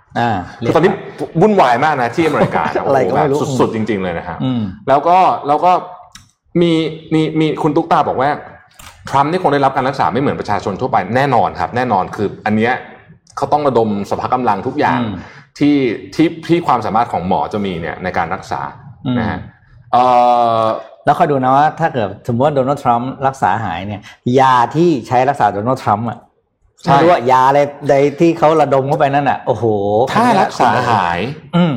คือตอนนี้วุ่นวายมากนะที่อเมริกานะโโหอะไรก็ไม่รู้แบบสุดๆจริง ๆเลยนะฮะอืมแล้วก็แล้วก็มีมีมีคุณตุ๊กตาบอกว่าทรัมป์นี่คงได้รับการรักษาไม่เหมือนประชาชนทั่วไปแน่นอนครับ แน่นอนคืออันเนี้ยเขาต้องระดมสภากำลังทุกอย่างอืมที่ที่ที่ความสามารถของหมอจะมีเนี่ยในการรักษาอืมนะฮะเอ่อแล้วคอยดูนะว่าถ้าเกิดสมมติว่าโดนัลด์ทรัมป์รักษาหายเนี่ย ยาที่ใช้รักษาโดนัลด์ทรัมป์อะใช่ ไม่รู้ว่ายาอะไรใดที่เขาระดมเข้าไปนั่นอะ โอ้โห ถ้ารักษาหาย อืม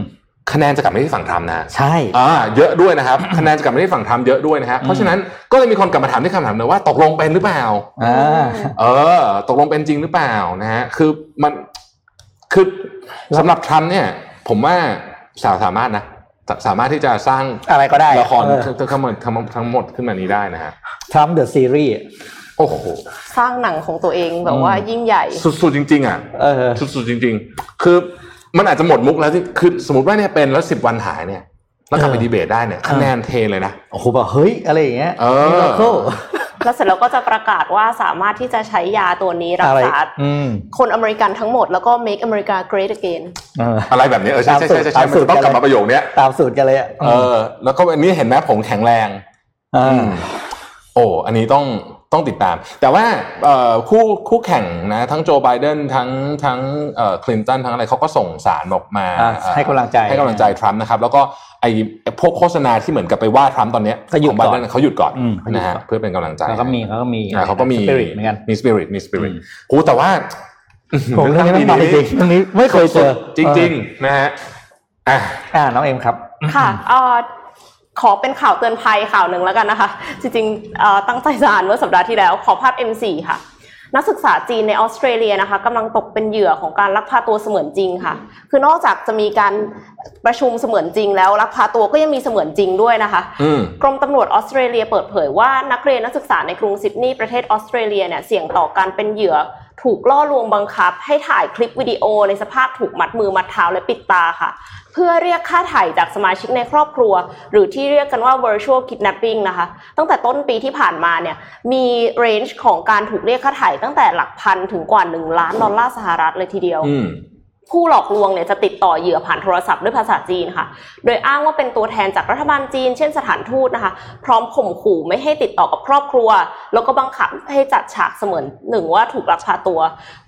คะแนนจะกลับมาที่ฝั่งทรัมป์นะใช่อ่าเยอะด้วยนะครับ คะแนนจะกลับมาที่ฝั่งทรัมป์เยอะด้วยนะฮะเพราะฉะนั้นก็เลยมีคนกลับมาถามที่คำถามเลยว่าตกลงเป็นหรือเปล่าอ่าเออ ตกลงเป็นจริงหรือเปล่านะฮะคือมันคือสำหรับทรัมป์เนี่ย ผมว่าสาวสามารถนะสสามารถที่จะสร้างอะไรก็ได้ละครเออทั้งทั้งหมดทั้งทั้งหมดขึ้นมานี้ได้นะฮะทรัมป์เดอะซีรีส์ โอ้โหสร้างหนังของตัวเองแบบว่ายิ่งใหญ่ สุดๆจริง ๆ อะเออสุดๆจริง ๆ คือมันอาจจะหมดมุกแล้วที่คือสมมติว่าเนี่ยเป็นแล้วสิบวันหายเนี่ยแล้วกลับไปเออดีเบตได้เนี่ยคะแนนเทเลยนะโอ้โหแบบเฮ้ยอะไรอย่างเงี้ยเออ Miracle แล้วเสร็จแล้วก็จะประกาศว่าสามารถที่จะใช้ยาตัวนี้รัอะกไรษาอืมคนอเมริกันทั้งหมดแล้วก็ make America great again เอออะไรแบบนี้เออใช่ใช่ใช่ใช่ตามมันสูตรจะต้องกลับมาประโยคเนี้ยตามสูตรกันเลยอะเออ แล้วก็อันนี้เห็นไหมผมแข็งแรงอ่าอืมโอ้อันนี้ต้อง ต้องติดตาม แต่ว่าเอ่อคู่คู่แข่งนะทั้งโจไบเดนทั้งทั้งเอ่อคลินตันทั้งอะไรเขาก็ส่งสารออกมาอ่าเอ่อให้กำลังใจให้กำลังใจทรัมป์นะครับ แล้วก็ไอ้พวกโฆษณาที่เหมือนกับไปว่าทรัมป์ตอนเนี้ยก็หยุดของไบเดนก่อนเขาหยุดก่อนอืมเขาหยุดนะฮะก่อนเพื่อเป็นกำลังใจแล้วก็มีเขาก็มีอ่าเขาก็มีสปิริตเหมือนกันมีสปิริตมีสปิริตอืมโอ้แต่ว่าผมเรื่องนี้ไม่มาจริงๆเรื่องนี้ไม่เคยเจอจริง ๆ นะฮะอะอ่าน้องเอ็มครับค่ะเอ่อ ขอเป็นข่าวเตือนภัยข่าวหนึ่งแล้วกันนะคะ จริงๆเอ่อตั้งใจจะอ่านเมื่อสัปดาห์ที่แล้วขอภาพ M4 ค่ะ นักศึกษาจีนในออสเตรเลียนะคะกำลังตกเป็นเหยื่อของการลักพาตัวเสมือนจริงค่ะ คือนอกจากจะมีการประชุมเสมือนจริง แล้วลักพาตัวก็ยังมีเสมือนจริงด้วยนะคะอืมกรมตำรวจออสเตรเลียเปิดเผยว่านักเรียนนักศึกษาในกรุงซิดนีย์ประเทศออสเตรเลียเนี่ยเสี่ยงต่อการเป็นเหยื่อถูกล่อลวงบังคับ ให้ถ่ายคลิปวิดีโอในสภาพถูกมัดมือมัดเท้าและปิดตาค่ะ เพื่อเรียกค่าไถ่จากสมาชิกในครอบครัว หรือที่เรียกกันว่า virtual kidnapping นะคะ ตั้งแต่ต้นปีที่ผ่านมาเนี่ยมีเรนจ์ของการถูกเรียกค่าไถ่ตั้งแต่หลักพันถึงกว่า 1 ล้านดอลลาร์สหรัฐเลยทีเดียว ผู้หลอกลวงเนี่ยจะติดต่อเหยื่อผ่านโทรศัพท์ด้วยภาษาจีนค่ะ โดยอ้างว่าเป็นตัวแทนจากรัฐบาลจีน เช่นสถานทูตนะคะ พร้อมข่มขู่ไม่ให้ติดต่อกับครอบครัว แล้วก็บังคับให้จัดฉากเสมือนหนึ่งว่าถูกลักพาตัว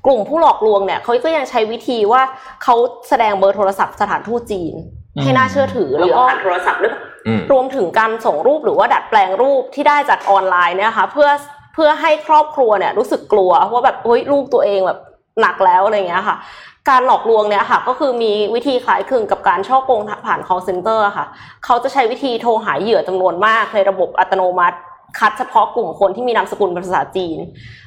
กลุ่มผู้หลอกลวงเนี่ยเขาก็ยังใช้วิธีว่าเขาแสดงเบอร์โทรศัพท์สถานทูตจีนอืมให้น่าเชื่อถือแล้วก็ผ่านโทรศัพท์ด้วยอืมรวมถึงการส่งรูปหรือว่าดัดแปลงรูปที่ได้จากออนไลน์เนี่ยนะคะเพื่อเพื่อให้ครอบครัวเนี่ยรู้สึกกลัวว่าแบบเฮ้ยลูกตัวเองแบบหนักแล้วอะไรอย่างเงี้ยค่ะ การหลอกลวงเนี่ยค่ะ ก็คือมีวิธีคล้ายคลึงกับการช่อโกงผ่าน call center อะค่ะ เขาจะใช้วิธีโทรหาเหยื่อจำนวนมากในระบบอัตโนมัติคัดเฉพาะกลุ่มคนที่มีนามสกุลภาษาจีน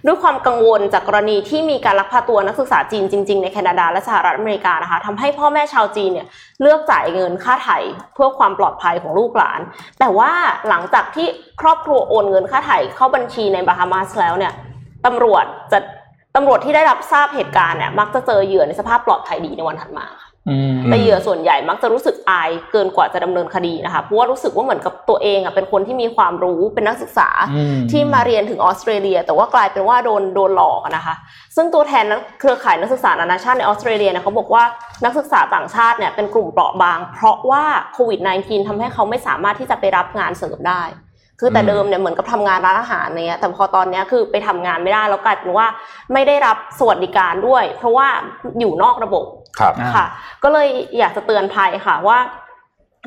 ด้วยความกังวลจากกรณีที่มีการลักพาตัวนักศึกษาจีนจริง ๆ ในแคนาดาและสหรัฐอเมริกานะคะทำให้พ่อแม่ชาวจีนเนี่ยเลือกจ่ายเงินค่าไถ่เพื่อความปลอดภัยของลูกหลาน แต่ว่าหลังจากที่ครอบครัวโอนเงินค่าไถ่เข้าบัญชีในบาฮามาสแล้วเนี่ยตำรวจจะ ตำรวจที่ได้รับทราบเหตุการณ์เนี่ยมักจะเจอเหยื่อในสภาพปลอดภัยดีในวันถัดมาค่ะอืมแต่เหยื่อส่วนใหญ่มักจะรู้สึกอายเกินกว่าจะดำเนินคดีนะคะเพราะว่ารู้สึกว่าเหมือนกับตัวเองอะเป็นคนที่มีความรู้เป็นนักศึกษาอืมที่มาเรียนถึงออสเตรเลีย แต่ว่ากลายเป็นว่าโดนโดนหลอกอะนะคะ ซึ่งตัวแทนนักเครือข่ายนักศึกษานานาชาติในออสเตรเลียเนี่ยเขาบอกว่านักศึกษาต่างชาติเนี่ยเป็นกลุ่มเปราะบาง เพราะว่าโควิด -19 ทำให้เขาไม่สามารถที่จะไปรับงานเสริมได้ คือแต่อืมเดิมเนี่ยเหมือนกับทำงานร้านอาหารเนี้ยแต่พอตอนเนี้ยคือไปทำงานไม่ได้แล้วกลายเป็นว่าไม่ได้รับสวัสดิการด้วย เพราะว่าอยู่นอกระบบครับอ่าค่ะ ก็เลยอยากจะเตือนภัยค่ะว่า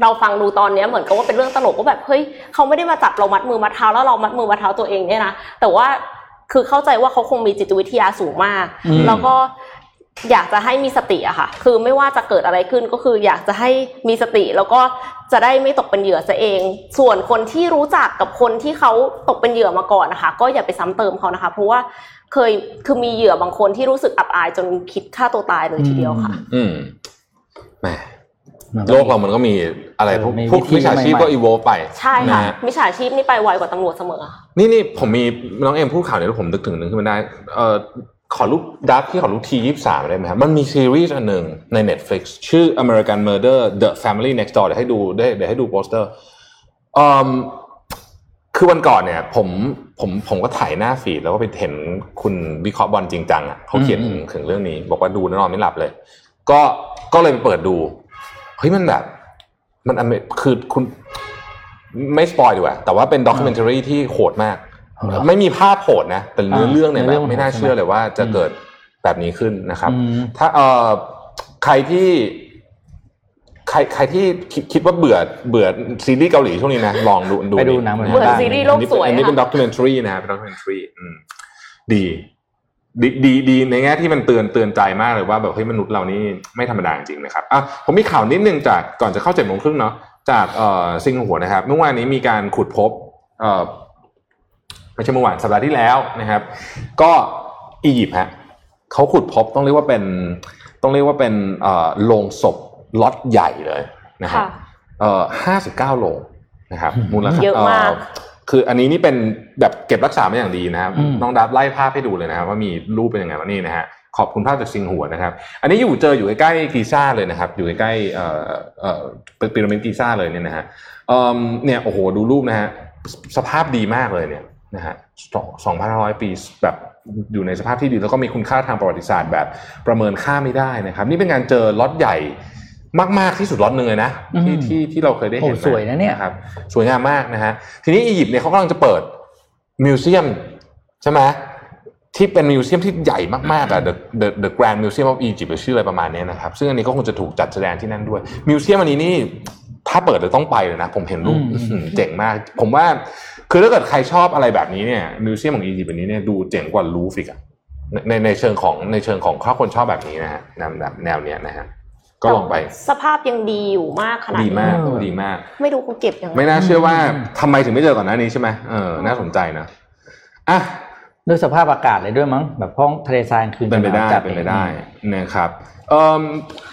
เราฟังดูตอนเนี้ยเหมือนกับว่าเป็นเรื่องตลกว่าแบบเฮ้ยเขาไม่ได้มาจับเรามัดมือมัดเท้าแล้วเรามัดมือมัดเท้าตัวเองเนี่ยนะแต่ว่าคือเข้าใจว่าเขาคงมีจิตวิทยาสูงมากอืมแล้วก็ อยากจะให้มีสติอะค่ะ คือไม่ว่าจะเกิดอะไรขึ้นก็คืออยากจะให้มีสติแล้วก็จะได้ไม่ตกเป็นเหยื่อซะเอง ส่วนคนที่รู้จักกับคนที่เขาตกเป็นเหยื่อมาก่อนนะคะ ก็อย่าไปซ้ำเติมเขานะคะ เพราะว่าเคยคือมีเหยื่อบางคนที่รู้สึกอับอายจนคิดฆ่าตัวตายเลยทีเดียวค่ะ อืมแหมมันโลกเรามันก็มีอะไรพวกเออมีพวกวิธีวิชาชีพใหม่ๆก็อีโวไป ใช่นะค่ะฮะมิจฉาชีพนี่ไปไวกว่าตำรวจเสมอค่ะนี่นี่ผมมีน้องเอ็มพูดข่าวเนี่ยแล้วผมนึกถึงหนึ่งขึ้นมาได้ เอ่อ ขอรูปดับที่ขอรูปทียี่สามได้ไหมครับมันมีซีรีส์อันหนึ่งใน Netflix ชื่อ American Murder The Family Next Door เดี๋ยวให้ดูได้เดี๋ยวให้ดูโปสเตอร์อืมคือวันก่อนเนี่ย ผมผมผมก็ไถหน้า feed แล้วก็ไปเห็นคุณวิเคราะห์บอลจริงจังอะเขาเขียนถึงถึงเรื่องนี้ บอกว่าดูแล้วนอนไม่หลับเลย ก็ก็เลยไปเปิดดูเฮ้ยมันแบบ มันอเมคือคุณไม่ spoil ดีกว่าแต่ว่าเป็น documentary ที่โหดมากเหรอ ไม่มีภาพโหดนะแต่เนื้ออ่าเรื่องเนี่ยเนื้แบอเรื่อบงไม่น่าโหดใช่ไหมเชื่อเลยว่าจะอืมเกิดแบบนี้ขึ้นนะครับอืมถ้าเอ่อใครที่ใครใครที่คิดคิดว่าเบื่อเบื่อซีรีส์เกาหลีช่วงนี้นะลองดูดูไปดูหนังเหมือนเบื่อบ้างซีรีส์โลกสวยอันนี้เป็นค่ะ documentary นะเป็น documentary ดีดีดีดีในแง่ที่มันเตือนเตือนใจมากเลยว่าแบบเฮ้ยมนุษย์เรานี่ไม่ธรรมดาจริงๆนะครับอะผมมีข่าวนิดนึงจากก่อนจะเข้าเจ็ดโมงครึ่งเนาะจากเอ่อซิงหัวนะครับ เมื่อวานนี้มีการขุดพบเอ่อ ไม่ใช่เมื่อวานสัปดาห์ที่แล้วนะครับ ก็อียิปต์ฮะเขาขุดพบต้องเรียกว่าเป็นต้องเรียกว่าเป็นเอ่อโลงศพล็อตใหญ่เลยนะครับค่ะเอ่อห้าสิบเก้าโลนะครับมูลค่าเยอะมากคืออันนี้นี่เป็นแบบเก็บรักษามาอย่างดีนะครับอืมน้องดับไล่ภาพให้ดูเลยนะครับว่ามีรูปเป็นยังไงวะนี่นะฮะขอบคุณภาพจากซิงหัวนะครับ อันนี้อยู่เจออยู่ใกล้ๆกีซ่าเลยนะครับ อยู่ใกล้ๆเอ่อเอ่อพีระมิดกีซ่าเลยเนี่ยนะฮะเอิ่มเนี่ยโอ้โหดูรูปนะฮะสภาพดีมากเลยเนี่ย นะฮะสองพันห้าร้อยปีแบบอยู่ในสภาพที่ดีแล้วก็มีคุณค่าทางประวัติศาสตร์แบบประเมินค่าไม่ได้นะครับ นี่เป็นการเจอล็อตใหญ่มากๆที่สุดล็อตหนึ่งเลยนะที่อืมที่ที่เราเคยได้เห็นโอ้สวยนะเนี่ยครับสวยงามมากนะฮะทีนี้อียิปต์เนี่ยเขากำลังจะเปิด museum ใช่ไหมที่เป็น museum ที่ใหญ่มากๆอะ the the the Grand Museum of Egypt หรือชื่ออะไรประมาณเนี้ยนะครับ ซึ่งอันนี้ก็คงจะถูกจัดแสดงที่นั่นด้วย museum อันนี้นี่ ถ้าเปิดจะต้องไปเลยนะ ผมเห็นรูปอืมอื้อหือเจ๋งมาก ผมว่า คือถ้าเกิดใครชอบอะไรแบบนี้เนี่ย museum ของอียิปต์อันนี้เนี่ยดูเจ๋งกว่า Louvre อีกอะในในในเชิงของในเชิงของถ้าคนชอบแบบนี้นะฮะแนวแบบแนวเนี้ยนะฮะก็ลองไป สภาพยังดีอยู่มากขนาดดีนี้มากเออดีมาก ไม่รู้เขาเก็บยังไงไม่น่าเชื่อว่าอืมทำไมถึงไม่เจอก่อนหน้านี้ใช่ไหมเออน่าสนใจนะอะ ด้วยสภาพอากาศเลยด้วยมั้งแบบห้องทะเลทรายกลางคืนเป็นไปได้จะหาวจัเป็นไปได้นะครับเอิ่ม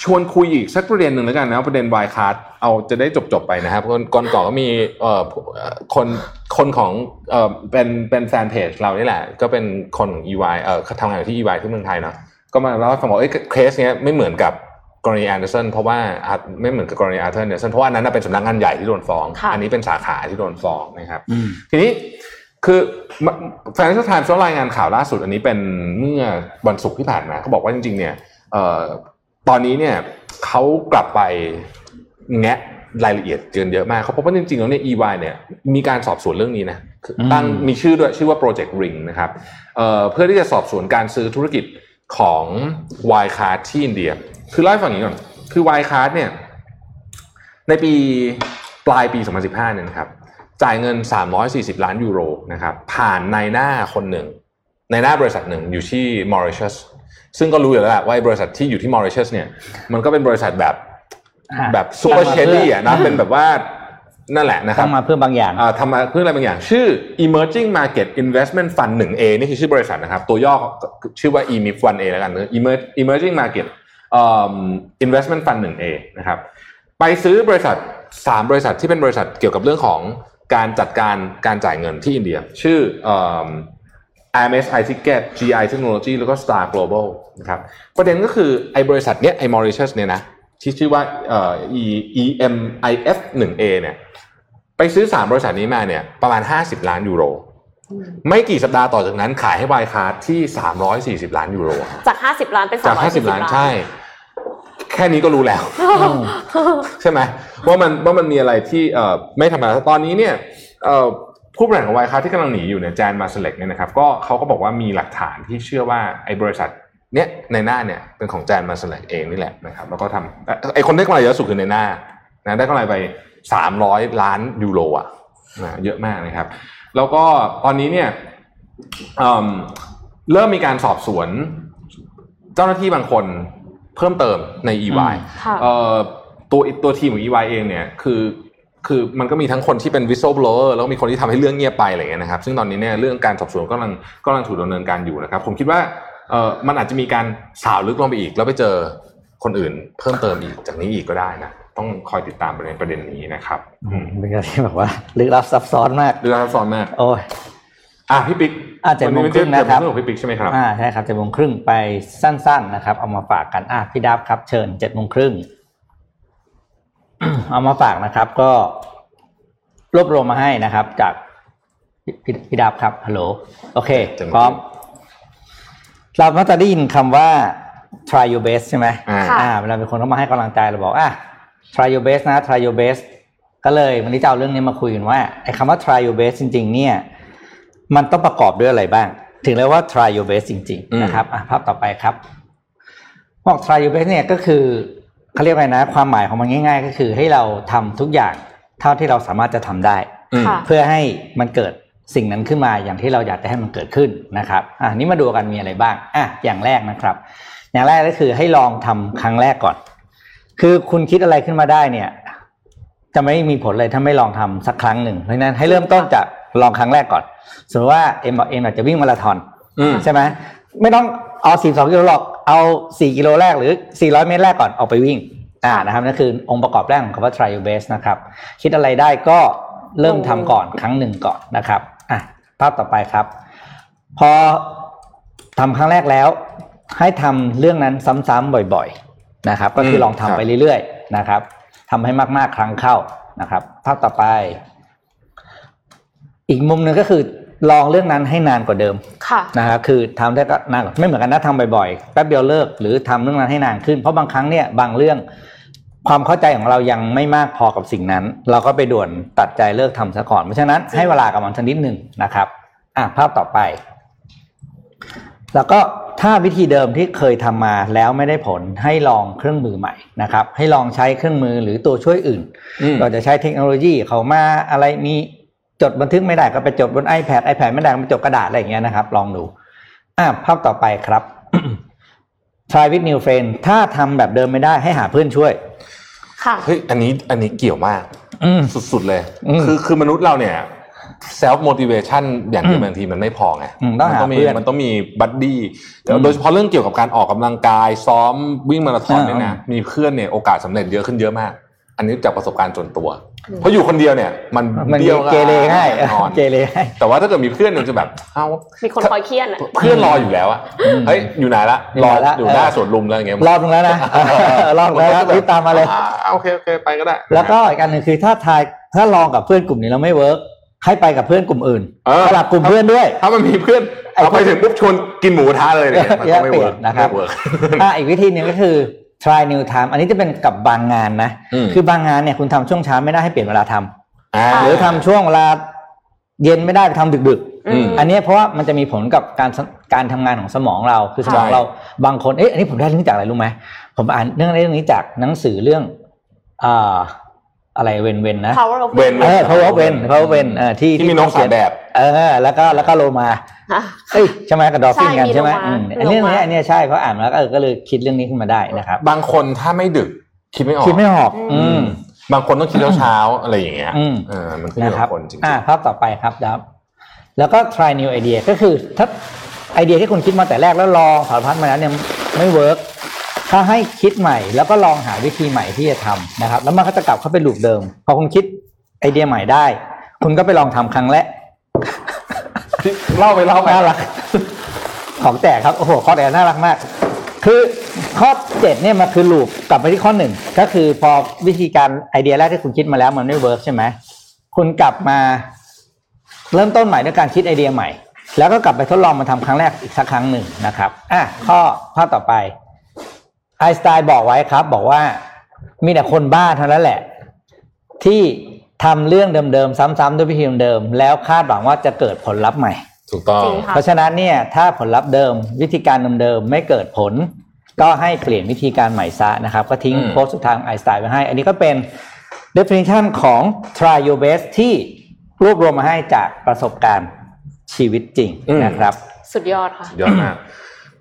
ชวนคุยอีกสักประเด็นหนึ่งแล้วกันนะประเด็นวายคาร์ดเอาจะได้จบจบๆไปนะครับก่อนก่อนก่อนก็มีเอ่อคนคนของเอ่อเป็นเป็นแฟนเพจเรานี่แหละ ก็เป็นคนของ EY เอ่อเขาทำงานอยู่ที่ EY ที่เมืองไทยเนาะก็มาเล่าให้ฟังบอกเอ้ยเคสเนี้ยไม่เหมือนกับกรณีแอนเดอร์สันเพราะว่าอาร์ไม่เหมือนกับกรณีอาร์เธอร์แอนเดอร์สันเพราะว่าอันนั้นนะเป็นสำนักงานใหญ่ที่โดนฟ้องค่ะอันนี้เป็นสาขาที่โดนฟ้องนะครับอืมทีนี้ คือแฟน i ั l ไทม์เขารายงานข่าวล่าสุดอันนี้เป็นเมื่อวันศุกร์ที่ผ่านมาเขาบอกว่าจริงๆเนี่ยเอ่อตอนนี้เนี่ยเขากลับไปแงะรายละเอียดเกินเยอะมากเขาพบว่าจริงๆแล้วเนี่ย EY เนี่ยมีการสอบสวนเรื่องนี้นะคืออืมตั้งมีชื่อด้วยชื่อว่า Project Ring นะครับเอ่อเพื่อที่จะสอบสวนการซื้อธุรกิจของ Wirecard ที่อินเดีย คือเล่าให้ฟังอย่างนี้ก่อนคือ Wirecard เนี่ยในปีปลายปี 2015 เนี่ยนะครับ จ่ายเงิน 340 ล้านยูโรนะครับผ่านนายหน้าคนหนึ่งในหน้าบริษัทหนึ่งอยู่ที่ Mauritius ซึ่งก็รู้อยู่แล้วแหละว่าไอ้บริษัทที่อยู่ที่ Mauritius เนี่ยมันก็เป็นบริษัทแบบอะแบบซูเปอร์ตั้งมาเชดดี้เพื่ออะนะเป็นแบบว่านั่นแหละนะครับตั้งมาเพื่อบางอย่างอ่าทำมาเพื่ออะไรบางอย่าง ชื่อ Emerging Market Investment Fund 1A นี่คือชื่อบริษัทนะครับ ตัวย่อชื่อว่า EMIF 1A แล้วกันเนอะ Emer- Emerging Market เอ่อ Investment Fund 1A นะครับ ไปซื้อบริษัท 3 บริษัทที่เป็นบริษัทเกี่ยวกับเรื่องของ การจัดการการจ่ายเงินที่อินเดีย ชื่อเอ่อ IMS iTicket GI Technology แล้วก็ Star Global นะครับประเด็นก็คือไอ้บริษัทเนี้ยไอ้ Mauritius เนี่ยนะที่ชื่อว่าเอ่อ E- EMIF 1A เนี่ยไปซื้อ 3 บริษัทนี้มาเนี่ยประมาณ 50 ล้านยูโร ไม่กี่สัปดาห์ต่อจากนั้นขายให้ Wirecard ที่ 340 ล้านยูโร จาก 50 ล้านเป็นจาก 340 50ล้านใช่ แค่นี้ก็รู้แล้ว ใช่ไหมว่ามันว่ามันมีอะไรที่เอ่อไม่ธรรมดาตอนนี้เนี่ยเอ่อผู้บริหารของ Wirecard ที่กำลังหนีอยู่เนี่ย Jan Marsalek เนี่ยนะครับก็เขาก็บอกว่ามีหลักฐานที่เชื่อว่าไอ้บริษัทเนี้ยนายหน้าเนี่ยเป็นของ Jan Marsalek เองนี่แหละนะครับแล้วก็ทำเอ่อไอ้คนได้กำไรเยอะสุดคือนายหน้านะได้กำไรไป300ล้านยูโรอะนะเยอะมากนะครับ แล้วก็ตอนนี้เนี่ยเอิ่มเริ่มมีการสอบสวน เจ้าหน้าที่บางคน เพิ่มเติมใน EY ค่ะเอ่อตัวตัวทีมของ EY เองเนี่ยคือคือมันก็มีทั้งคนที่เป็น whistleblower แล้วก็มีคนที่ทำให้เรื่องเงียบไปอะไรอย่างเงี้ยนะครับซึ่งตอนนี้เนี่ยเรื่องการสอบสวนกำลังกำลังถูกดำเนินการอยู่นะครับ ผมคิดว่าเอ่อมันอาจจะมีการสาวลึกลงไปอีก แล้วไปเจอคนอื่น เพิ่มเติมอีกจากนี้อีกก็ได้นะต้องคอยติดตามประเด็นประเด็นนี้นะครับอืมเป็นการที่แบบว่าลึกลับซับซ้อนมากเรื่องซับซ้อนมากโอ้ยอะพี่ปิ๊ก อะเจ็ดโมงครึ่งนะครับวัเป็เรื่องของพี่ปิ๊กใช่ไหมครับอ่าใช่ครับเจ็ดโมงครึ่งไปสั้น ๆนะครับ เอามาฝากกันอะพี่ดับครับ เชิญเจ็ดโมงครึ่งเอามาฝากนะครับ ก็รวบรวมมาให้นะครับ จากพี่พี่พี่ดับครับฮัลโหลโอเคเจ็ดโมงพร้อมครึ่งเราก็จะได้ยินคำว่า try your best ใช่ไหมอ่าค่ะอ่าเวลามีคนเข้ามาให้กำลังใจเราบอกอะ try your best นะ try your best ก็เลยวันนี้จะเอาเรื่องนี้มาคุยกันว่าไอ้คำว่า try your best จริง ๆ เนี่ย มันต้องประกอบด้วยอะไรบ้าง ถึงเรียกว่า try your best จริงอืมๆนะครับอะภาพต่อไปครับบอก try your best เนี่ยก็คือเขาเรียกอะไรนะ ความหมายของมันง่าย ๆ ก็คือให้เราทำทุกอย่างเท่าที่เราสามารถจะทำได้อืมค่ะเพื่อให้มันเกิดสิ่งนั้นขึ้นมาอย่างที่เราอยากจะให้มันเกิดขึ้นนะครับอะนี้มาดูกันมีอะไรบ้างอะอย่างแรกนะครับ อย่างแรกก็คือให้ลองทำครั้งแรกก่อน คือคุณคิดอะไรขึ้นมาได้เนี่ย จะไม่มีผลเลยถ้าไม่ลองทำสักครั้งหนึ่งเพราะฉะนั้นให้เริ่มต้นจาก ลองครั้งแรกก่อนสมมติว่าเอ็มบอกเอ็มอาจจะวิ่งมาราธอนอืมใช่ไหมไม่ต้องเอาสี่สองกิโลหรอกเอาสี่กิโลแรกหรือสี่ร้อยเมตรแรกก่อนออกไปวิ่งอ่านะครับนั่นคือองค์ประกอบแรกของคำว่า try your best นะครับ คิดอะไรได้ก็เริ่มทำก่อนครั้งหนึ่งก่อนนะครับอะภาพต่อไปครับ พอทำครั้งแรกแล้ว ให้ทำเรื่องนั้นซ้ำๆบ่อยๆนะครับ ก็คือลองทำไปเรื่อยๆนะครับทำให้มากๆครั้งเข้านะครับ ภาพต่อไป อีกมุมหนึ่งก็คือลองเรื่องนั้นให้นานกว่าเดิมค่ะนะครับคือทำได้ก็นานกว่าไม่เหมือนกันนะทำบ่อยๆแป๊บเดียวเลิกหรือทำเรื่องนั้นให้นานขึ้น เพราะบางครั้งเนี่ยบางเรื่อง ความเข้าใจของเรายังไม่มากพอกับสิ่งนั้น เราก็ไปด่วนตัดใจเลิกทำซะก่อนเพราะฉะนั้นให้เวลากับมันสักนิดหนึ่งนะครับอะภาพต่อไป แล้วก็ถ้าวิธีเดิมที่เคยทำมาแล้วไม่ได้ผลให้ลองเครื่องมือใหม่นะครับ ให้ลองใช้เครื่องมือหรือตัวช่วยอื่นอืมเราจะใช้เทคโนโลยีเขามาอะไรมี จดบันทึกไม่ได้ก็ไปจดบน iPad iPad ไม่ได้ก็ไปจดกระดาษอะไรอย่างเงี้ยนะครับ ลองดู อะภาพต่อไปครับ try with new friend ถ้าทำแบบเดิมไม่ได้ให้หาเพื่อนช่วย ค่ะ เฮ้ยอันนี้อันนี้เกี่ยวมากอืม สุดๆเลย อืมคือคือมนุษย์เราเนี่ย self motivation อย่างเดียวอืมบางทีมันไม่พอไงอืมต้องมัหาต้องมีเพื่อนมันต้องมีบัดดี้อืมโดยเฉพาะเรื่องเกี่ยวกับการออกกำลังกาย ซ้อมวิ่งมาราธอนอ่าเนี่ยนะมีเพื่อนเนี่ยโอกาสสำเร็จเยอะขึ้นเยอะมาก อันนี้จากประสบการณ์ส่วนตัว เพราะอยู่คนเดียวเนี่ย มันมันเดี๋ยวเกเรง่ายแน่นอนเกเรง่ายแต่ว่าถ้าเกิดมีเพื่อนเนี่ยจะแบบเอ้ามีคนคอยเคียนอะเพื่อนรออยู่แล้วอะอืมเฮ้ยอยู่ไหนละอยู่รอไหนละอยู่หน้าเออสวนลุมแล้วอย่างเงี้ยรอบนึงแล้วนะรอบนึงแล้วรีบตามมาเลยอ่โอเคโอเคไปก็ได้ แล้วก็อีกอันหนึ่งคือถ้าทายถ้าลองกับเพื่อนกลุ่มนี้แล้วไม่ work ให้ไปกับเพื่อนกลุ่มอื่นเออสลับกลุ่มเพื่อนด้วย ถ้ามันมีเพื่อนไอ้เอาไปถึงปุ๊บชวนกินหมูกระทะเลยเนี่ยมันก็ไม่เปลี่ยร์นกนะครับไม่ workอะอีกวิธีหนึ่งก็คือ try new time อันนี้จะเป็นกับบางงานนะอืมคือบางงานเนี่ยคุณทำช่วงเช้าไม่ได้ให้เปลี่ยนเวลาทำอ่าหรือทำช่วงเวลาเย็นไม่ได้ไปทำดึกอืมๆอันเนี้ยเพราะว่ามันจะมีผลกับการการทำงานของสมองเราคือสมองใช่เราบางคนเอ๊ะอันนี้ผมได้เรื่องจากอะไรรู้ไหมผมอ่านเรื่องเรื่องนี้จากหนังสือเรื่องอ่าอะไรเวนเวนนะ power of เวนเออ power of wen power of wen เออที่ที่มีนกสามแบบ เออ แล้วก็แล้วก็โลมาอะเอ้ยใช่ไหมกับ dolphin กันใช่มีใช่ไหมโลมาอืมมีอันเรื่องโลมานี้อันเนี้ยใช่เพราะอ่านมาแล้วก็เออก็เลยคิดเรื่องนี้ขึ้นมาได้นะครับ บางคนถ้าไม่ดึกคิดไม่ออกคิดไม่ออก อืมบางคนต้องคิดเช้าๆอะไรอย่างเงี้ยอืมเออมันขึ้นอยู่นะคกัรับบคนจริงอ่าภาพต่อไปครับดับแล้วก็ try new idea ก็คือถ้าไอเดียที่คุณคิดมาแต่แรกแล้วลองสารพัดมาแล้วเนี่ยไม่ work ถ้าให้คิดใหม่ แล้วก็ลองหาวิธีใหม่ที่จะทำนะครับ แล้วมันก็จะกลับเข้าไป loop เดิมพอคุณคิดไอเดียใหม่ได้ คุณก็ไปลองทำครั้งแรกๆที่ เล่าไปเล่าไปน่ารักของแตกครับโอ้โหข้อแตกน่ารักมาก คือข้อเจ็ดเนี่ยมันคือ loop กลับไปที่ข้อหนึ่งก็คือพอวิธีการไอเดียแรกที่คุณคิดมาแล้วมันไม่ work ใช่ไหมคุณกลับมาเริ่มต้นใหม่ด้วยการคิดไอเดียใหม่ แล้วก็กลับไปทดลองมาทำครั้งแรกอีกสักครั้งหนึ่งนะครับอะข้อข้อต่อไปไอน์สไตน์บอกไว้ครับ บอกว่ามีแต่คนบ้าเท่านั้นแหละ ที่ ทำเรื่องเดิมๆซ้ำๆด้วยวิธีเดิมๆแล้วคาดหวังว่าจะเกิดผลลัพธ์ใหม่ ถูกต้องจริงค่ะเพราะฉะนั้นเนี่ยถ้าผลลัพธ์เดิมวิธีการเดิมๆไม่เกิดผล ก็ให้เปลี่ยนวิธีการใหม่ซะนะครับ ก็ทิ้งอืมโพสต์สุดทางไอน์สไตน์ไว้ให้ อันนี้ก็เป็น definition ของ try your best ที่รวบรวมมาให้จากประสบการณ์ชีวิตจริงนะครับ สุดยอดค่ะเยอะมาก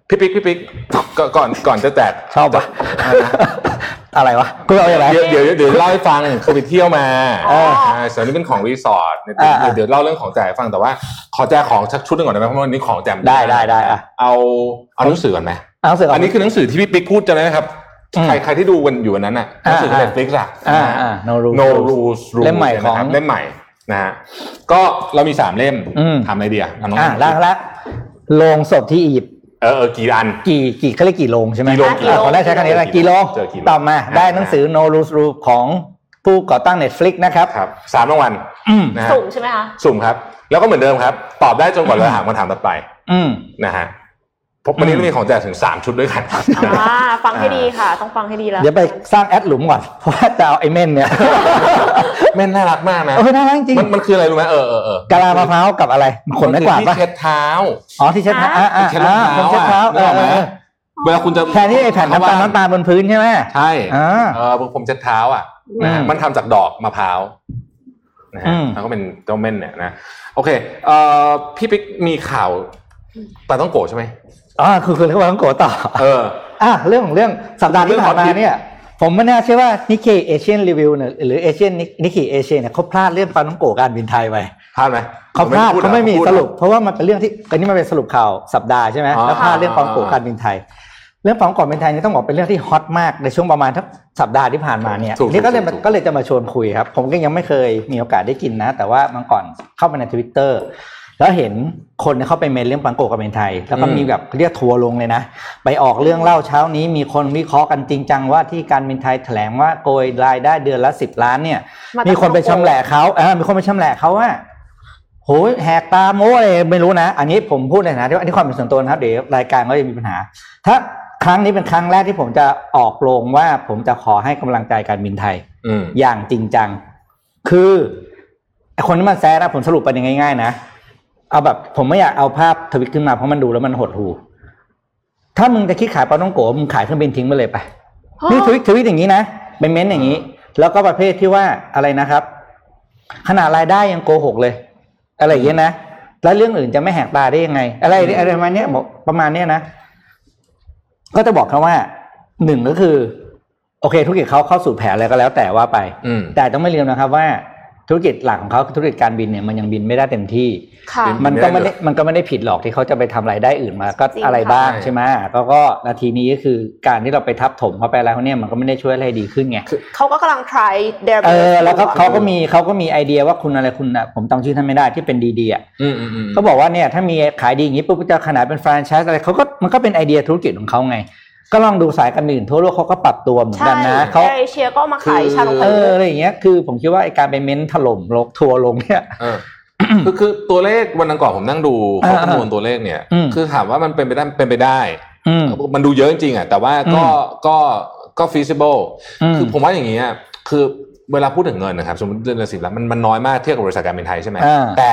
พี่ปิ๊กพี่ปิ๊กก็ก่อนก่อนจะแจกชอบปะอะไรวะกูเอาอย่างไรเดี๋ยวเดี๋ยวเดี๋ยวเล่าให้ฟังคือไปเที่ยวมาอ๋อใช่ส่วนนี้เป็นของรีสอร์ทเนี่ยอ่าอ่าเดี๋ยวเล่าเรื่องของแจกให้ฟังแต่ว่าขอแจกของชักชุดหนึ่งก่อนได้ไหมเพราะว่าวันนี้ของแจกได้ได้ได้อะเอาเอาหนังสือก่อนไหมหนังสืออันนี้คือหนังสือที่พี่ปิ๊กพูดจำได้ไหมครับอืมใครใครที่ดูกันอยู่วันนั้นน่ะหนังสืออ่า Netflix อะอ่าอ่า No Rules No Rules Rules เล่มใหม่ของนะครับเล่มใหม่นะฮะก็เรามีสามเล่มอืมทำไอเดียเอาน้องอ่าคิดแล้วแล้วโรงศพที่อียิปต์ เออเออกี่อันกี่กี่เขาเรียกกี่โรงใช่ไหมกี่โรงอะขอได้ใช้คำนี้แหละกี่โรงเจอกี่โรงต่อมาอ่าได้หนังสือ no rules rule ของผู้ก่อตั้ง Netflix นะครับครับสามรางวัลอืมนะฮะสุ่มใช่ไหมคะสุ่มครับ แล้วก็เหมือนเดิมครับ ตอบได้จนกว่าเราถามคำถามต่อไปอืมนะฮะ พบวันนี้อืมเรามีของแจกถึงสามชุดด้วยกันอ่าฟังให้ดีค่ะ ต้องฟังให้ดีแล้ว เดี๋ยวไปสร้างแอดหลุมก่อน เพราะว่าจะเอาไอ้เม่นเนี่ยแม่นน่ารักมากนะเออน่ารักจริง มันมันคืออะไรรู้ไหมเออเออเออกะลามะพร้าวกับอะไรขนไม้กวาดมันคือปะที่เช็ดเท้า อ๋อที่เช็ดเท้าอ่าอ่าที่เช็ดรองอ่าเท้าผมเช็ดเท้าเออะอนึกออกไหมเออเวลาคุณจะแทนที่ไอ้แผ่นน้ำตาลน้ำตาลบนพื้นใช่ไหมใช่อ่าเออผมเช็ดเท้าอะนะฮะอืมมันทำจากดอกมะพร้าวนะอืฮะมแล้วก็เป็นเจ้าเม่นเนี่ยนะโอเคเอ่อพี่ปิ๊กมีข่าวปลาต้องโกะใช่ไหม อ๋อคือคือเรื่องของโกต่อเอออะเรื่องของเรื่องสัปดาห์ที่ผ่านมาเรื่องฮอตฮิตเนี่ย ผมไม่น่าเชื่อว่า Nikkei Asian Review เนี่ยหรือ Asian Nikkei Asia เนี่ยเขาพลาดเรื่องปาท่องโก๋การบินไทยไปพลาดไหมเขาพลาดพูเขาไม่มีพูดสรุป เพราะว่ามันเป็นเรื่องที่อันนี้มันเป็นสรุปข่าวสัปดาห์ใช่ไหมอ๋อแล้วพลาดเรื่องปาท่องโก๋การบินไทยเรื่องปาท่องโก๋การบินไทยนี่ต้องบอกเป็นเรื่องที่ฮอตมากในช่วงประมาณสักสัปดาห์ที่ผ่านมาเนี่ยถูกนี่ก็เลยถูกถูกก็เลยจะมาชวนคุยครับ ผมก็ยังไม่เคยมีโอกาสได้กินนะ แต่ว่าเมื่อก่อนเข้าไปในทวิตเตอร์ แล้วเห็นคนเนี่ยเข้าไปเมนต์เรื่องปาท่องโก๋การบินไทย แล้วก็มีแบบเรียกทัวร์ลงเลยนะ ไปออกเรื่องเล่าเช้านี้มีคนวิเคราะห์กันจริงจังว่าที่การบินไทยแถลงว่าโกยรายได้เดือนละสิบล้านเนี่ยมาจากมีคนไปชำแหละเขาเออมีคนไปชำแหละเขาว่าโหยแหกตาโม้อะไรไม่รู้นะ อันนี้ผมพูดในฐานะที่ว่าอันนี้ความเป็นส่วนตัวนะครับเดี๋ยวรายการก็จะมีปัญหา ถ้าครั้งนี้เป็นครั้งแรกที่ผมจะออกโรงว่าผมจะขอให้กำลังใจการบินไทยอืมอย่างจริงจัง คือไอ้คนที่มันแซะนะผมสรุปไปอย่างง่ายๆนะ เอาแบบ ผมไม่อยากเอาภาพทวิตขึ้นมาเพราะมันดูแล้วมันหดหูถ้ามึงจะคิดขายปลาต้องโกะมึงขายเครื่องบินทิ้งไปเลยไปนี่ทวิตทวิตอย่างนี้นะเป็นเม้นต์อย่างนี้ แล้วก็ประเภทที่ว่าอะไรนะครับ ขนาดรายได้ยังโกหกเลย อะไรอย่างเงี้ยนะแล้วเรื่องอื่นจะไม่แหกตาได้ยังไง อะไรอะไรประมาณเนี้ยบอกประมาณเนี้ยนะก็จะบอกเขาว่าหนึ่งก็คือ โอเคธุรกิจเขาเข้าสู่แผนอะไรก็แล้วแต่ว่าไปอืมแต่ต้องไม่ลืมนะครับว่า ธุรกิจหลักของเขาคือธุรกิจการบินเนี่ยมันยังบินไม่ได้เต็มที่ ค่ะ มันก็ไม่ได้ไม่ได้มันก็ไม่ได้ผิดหรอกที่เขาจะไปทำรายได้อื่นมาก็จริงอะไรค่ะบ้างใช่ใช่ไหมก็ก็นาทีนี้ก็คือการที่เราไปทับถมเขาไปแล้วเนี่ยมันก็ไม่ได้ช่วยอะไรดีขึ้นไง เขาก็กำลัง try their เอ best อแล้วก็ยู่อะเขาก็มีเขาก็มีไอเดียว่าคุณอะไรคุณอะผมจำชื่อท่านไม่ได้ที่เป็นดีๆอะอืมอืมอืมเขาบอกว่าเนี่ยถ้ามีขายดีอย่างนี้ปุ๊บจะขนาดเป็นแฟรนไชส์อะไรเขาก็มันก็เป็นไอเดียธุรกิจของเขาไง ก็ลองดูสายการบินทั่วโลกเขาก็ปรับตัวเหมือนใช่กันนะเขาเอเชียก็มาขายชาลงเอไปออะไรอย่างเงี้ยคือผมคิดว่าไอการไปเม้นถล่มโลกทัวร์ลงเนี่ยเออคือคือตัวเลขวันนั้นก่อนผมนั่งดูเขาอ่าคำนวณตัวเลขเนี่ยอืมคือถามว่ามันเป็นไปได้เป็นไปได้อืมมันดูเยอะจริงๆอะแต่ว่าก็อืมก็ก็ feasible อืมคือผมว่าอย่างนี้ยคือเวลาพูดถึงเงินนะครับสมมติเดือนละสิบล้านมันมันน้อยมากเทียบกับบริษัทการบินไทยใช่ไหมอ่าแต่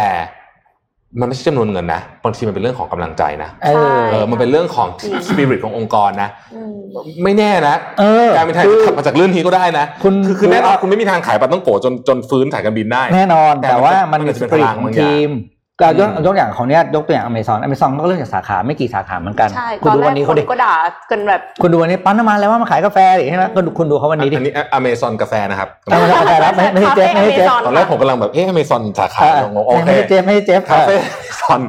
มันไม่ใช่จำนวนเงินนะบางทีมันเป็นเรื่องของกำลังใจนะเออเออมันเป็นเรื่องของจริง spirit ขององค์กรนะอืมไม่แน่นะเออการบินไทยคือขับมาจากเรื่องนี้ก็ได้นะคุณคือคือดูแน่นอนเอาคุณไม่มีทางขายปลาต้องโกะจนจนฟื้นสายการบินได้ แน่นอนแต่แต่ว่ามันมันมีจะสเป็นปริตพลังของบางอย่างทีม ก็ยกอืมยกอย่างของเนี้ยยกตัวอย่างอเมซอนอเมซอนก็เรื่องจากสาขาไม่กี่สาขาเหมือนกัน ใช่คุณตอนดูแรวันกนี้คเขานดิก็ด่ากันแบบคุณดูวันนี้ปั๊มน้ำมันแล้วว่ามาขายกาแฟดิใช่ไหมก็ดูคุณดูเขาวันนี้ดิอันนี้อเมซอนกาแฟนะครับเอามาขายแล้วไม่ไม่ใช่เจฟไม่ใช่เจฟตอนแรกผมกำลังแบบเอ๊ะอเมซอนสาขาเอองงโอเคไม่ใช่เจฟไม่ใช่เจฟคาเฟ่ซอน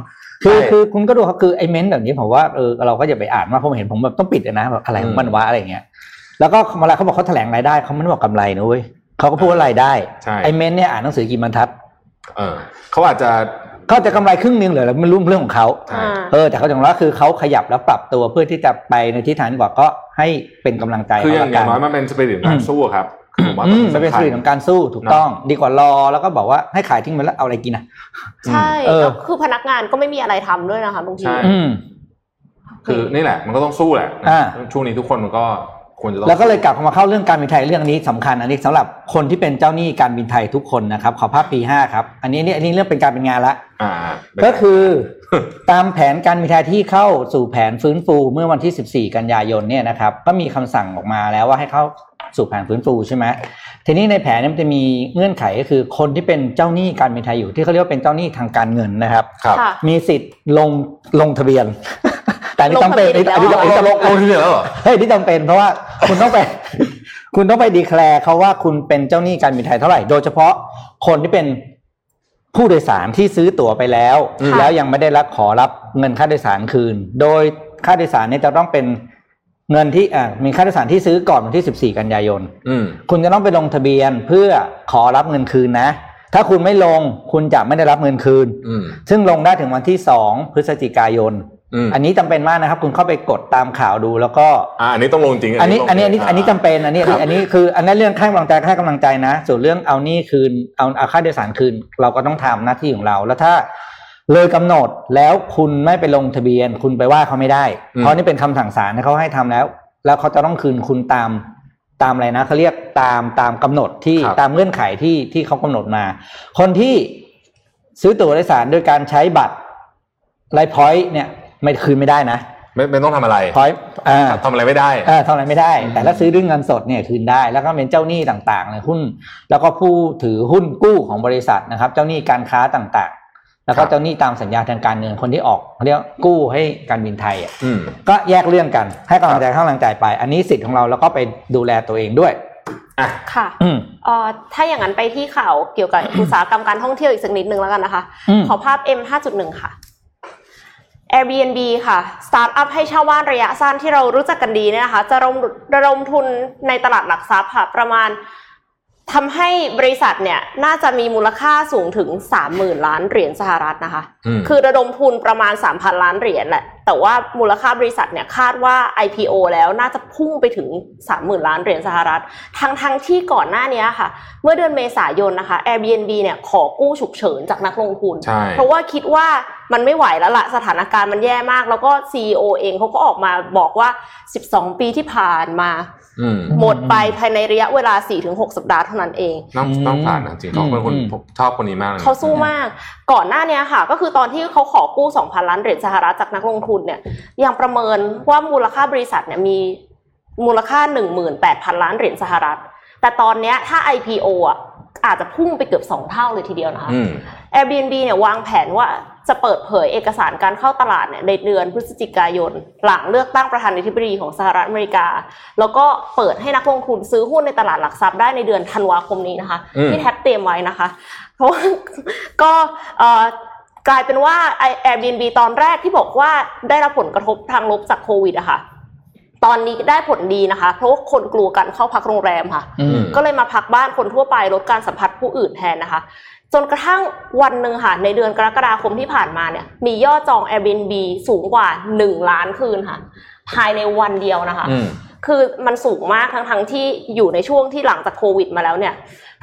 คือใช่คือคุณก็ดูครับคือไอเมนต์แบบนี้ผมว่าเออเราก็อย่าไปอ่านมากเพราะผมเห็นผมแบบต้องปิดเลยนะแบบอะไรของมันวะอะไรอย่างเงี้ยแล้วก็เวลาเขาบอกเขาแถลงรายได้เขาไม่ได้บอกกำไรนะเว้ยเขาก็พูดว่ารายได้ใช่ไอเมนต์เนี่ยอ่านหนังสือกี่บรรทัดเออเขาอาจจะ เขาจะกำไรครึ่งหนึงเหรือไม่รู้เรื่องของเขาใช่อ่าเออแต่เขาอย่างน้อยคือเขาขยับแล้วปรับตัวเพื่อที่จะไปในทิศทางที่บอกก็ให้เป็นกำลังใจคืออย่างเละอย่างน้อยมันเป็นสปิริตการสู้ครับคือผมว่าอืมสำคัญมันเป็นสิ่งของการสู้ถูกต้อง ดีกว่ารอแล้วก็บอกว่าให้ขายทิ้งไปแล้วเอาอะไรกินอะใช่เออแล้วคือพนักงานก็ไม่มีอะไรทำด้วยนะคะบางทีใช่อืมคือนี่แหละ มันก็ต้องสู้แหละอ่าช่วงนี้ทุกคนมันก็ควรจะต้องแล้วก็เลยกลับมาเข้าเรื่องการบินไทยเรื่องนี้สำคัญอันนี้สำหรับคนที่เป็นเจ้าหนี้การบินไทยทุกคนนะครับขอภาพปีห้าครับ อันนี้นี่อันนี้เรื่องเป็นการเป็นงานละอ่า ก็คือตามแผนการบินไทยที่เข้าสู่แผนฟื้นฟูเมื่อวันที่ 14 กันยายนเนี่ยนะครับ ก็มีคำสั่งออกมาแล้วว่าให้เข้าสู่แผนฟื้นฟูใช่ไหมทีนี้ในแผนเนยมันจะมีเงื่อนไขก็คือคนที่เป็นเจ้าหนี้การบินไทยอยู่ที่เขาเรียกว่าเป็นเจ้าหนี้ทางการเงินนะครับครับค่ะมีสิทธิ์ลงลงทะเบียน แต่อันนี้ต้องเป็นลงทะเบียนอันนี้ต้องอันนี้ต้องลงลงที่เหลือแล้วเหรอเฮ้ยนี่จำเป็นเพราะว่าคุณต้องไปคุณต้องไปดีแคลร์เขาว่าคุณเป็นเจ้าหนี้การบินไทยเท่าไหร่ โดยเฉพาะคนที่เป็น ผู้โดยสารที่ซื้อตั๋วไปแล้วอืมแล้วยังไม่ได้รับขอรับเงินค่าโดยสารคืน โดยค่าโดยสารเนี่ยจะต้องเป็นเงินที่อ่ามีค่าโดยสารที่ซื้อก่อนวันที่ 14 กันยายนอืมคุณจะต้องไปลงทะเบียนเพื่อขอรับเงินคืนนะ ถ้าคุณไม่ลงคุณจะไม่ได้รับเงินคืนอืมซึ่งลงได้ถึงวันที่ 2 พฤศจิกายน อืมอันนี้จำเป็นมากนะครับ คุณเข้าไปกดตามข่าวดูแล้วก็อ่าอันนี้ต้องลงจริง อันนี้ต้งอันนี้อันนี้าอันนี้จำเป็นอันนี้อันนี้อันนี้คือ อันนั้นเรื่องให้กำลังใจก็ให้กำลังใจนะ ส่วนเรื่องเอาหนี้คืนเอาเอาค่าโดยสารคืน เราก็ต้องทำหน้าที่ของเราแล้วถ้าเลยกำหนดแล้วคุณไม่ไปลงทะเบียน คุณไปว่าเขาไม่ได้ เพราะนี่เป็นคำสั่งศาลที่เขาให้ทำแล้ว แล้วเขาจะต้องคืนคุณตามตามอะไรนะเขาเรียกตามตามกำหนดที่ครับตามเงื่อนไขที่ที่เขากำหนดมา คนที่ซื้อตั๋วโดยสารโดยการใช้บัตรไลพอยต์เนี่ย ไม่คืนไม่ได้นะไม่ไม่ต้องทำอะไรพอยอ่าทำอะไรไม่ได้เออทำอะไรไม่ได้อืมแต่ถ้าซื้อด้วยเงินสดเนี่ยคืนได้ แล้วก็เป็นเจ้าหนี้ต่างๆเลยหุ้น แล้วก็ผู้ถือหุ้นกู้ของบริษัทนะครับ เจ้าหนี้การค้าต่างๆ แล้วก็เจ้าหนี้ตามสัญญาทางการเงินคนที่ออกเขาเรียกกู้ให้การบินไทยอะอืมก็แยกเรื่องกันให้กำลังใจให้กำลังใจไป อันนี้สิทธิ์ของเราแล้วก็ไปดูแลตัวเองด้วยอะค่ะอืมเอ่อถ้าอย่างนั้นไปที่ข่าวเกี่ยวกับอุตสาหกรรมการท่องเที่ยวอีกสักนิดนึงแล้วกันนะคะอืมขอภาพ M 5.1ค่ะ Airbnb ค่ะ สตาร์ทอัพให้เช่าบ้านระยะสั้นที่เรารู้จักกันดีเนี่ยนะคะ จะระดมระดมทุนในตลาดหลักทรัพย์ค่ะ ประมาณ ทำให้บริษัทเนี่ยน่าจะมีมูลค่าสูงถึง 30,000 ล้านเหรียญสหรัฐนะคะอืมคือระดมทุนประมาณ 3,000 ล้านเหรียญแหละ แต่ว่ามูลค่าบริษัทเนี่ยคาดว่า IPO แล้วน่าจะพุ่งไปถึง 30,000 ล้านเหรียญสหรัฐ ทั้งทั้งที่ก่อนหน้านี้ค่ะ เมื่อเดือนเมษายนนะคะ Airbnb เนี่ยขอกู้ฉุกเฉินจากนักลงทุนใช่เพราะว่าคิดว่ามันไม่ไหวแล้วละสถานการณ์มันแย่มาก แล้วก็ CEO เองเขาก็ออกมาบอกว่า 12 ปีที่ผ่านมาอืม หมดไปภายในระยะเวลา 4-6 สัปดาห์เท่านั้นเองต้องอืมต้องผ่านนะจริงเขาเป็นคนอืมผมชอบคนนี้มากเลยเขาสู้มาก ก่อนหน้านี้ค่ะ ก็คือตอนที่เขาขอกู้ 2,000 ล้านเหรียญสหรัฐจากนักลงทุนเนี่ยยังประเมินว่ามูลค่าบริษัทเนี่ยมีมูลค่า 18,000 ล้านเหรียญสหรัฐ แต่ตอนเนี้ยถ้า IPO อะ อาจจะพุ่งไปเกือบ 2 เท่าเลยทีเดียวนะคะอืม Airbnb เนี่ยวางแผนว่าจะเปิดเผยเอกสารการเข้าตลาดเนี่ยในเดือนพฤศจิกายน หลังเลือกตั้งประธานาธิบดีของสหรัฐอเมริกา แล้วก็เปิดให้นักลงทุนซื้อหุ้นในตลาดหลักทรัพย์ได้ในเดือนธันวาคมนี้นะคะอืมที่แท็บเตรียมไว้นะคะ เพราะว่าก็เอ่อกลายเป็นว่า Airbnb ตอนแรกที่บอกว่าได้รับผลกระทบทางลบจากโควิดอะค่ะ ตอนนี้ได้ผลดีนะคะ เพราะว่าคนกลัวกันเข้าพักโรงแรมค่ะอืมก็เลยมาพักบ้านคนทั่วไปลดการสัมผัสผู้อื่นแทนนะคะ จนกระทั่งวันหนึ่งค่ะในเดือนกรกฎาคมที่ผ่านมาเนี่ย มียอดจอง Airbnb สูงกว่า 1 ล้านคืนค่ะ ภายในวันเดียวนะคะอืมคือมันสูงมากทั้งทั้งๆที่อยู่ในช่วงที่หลังจากโควิดมาแล้วเนี่ย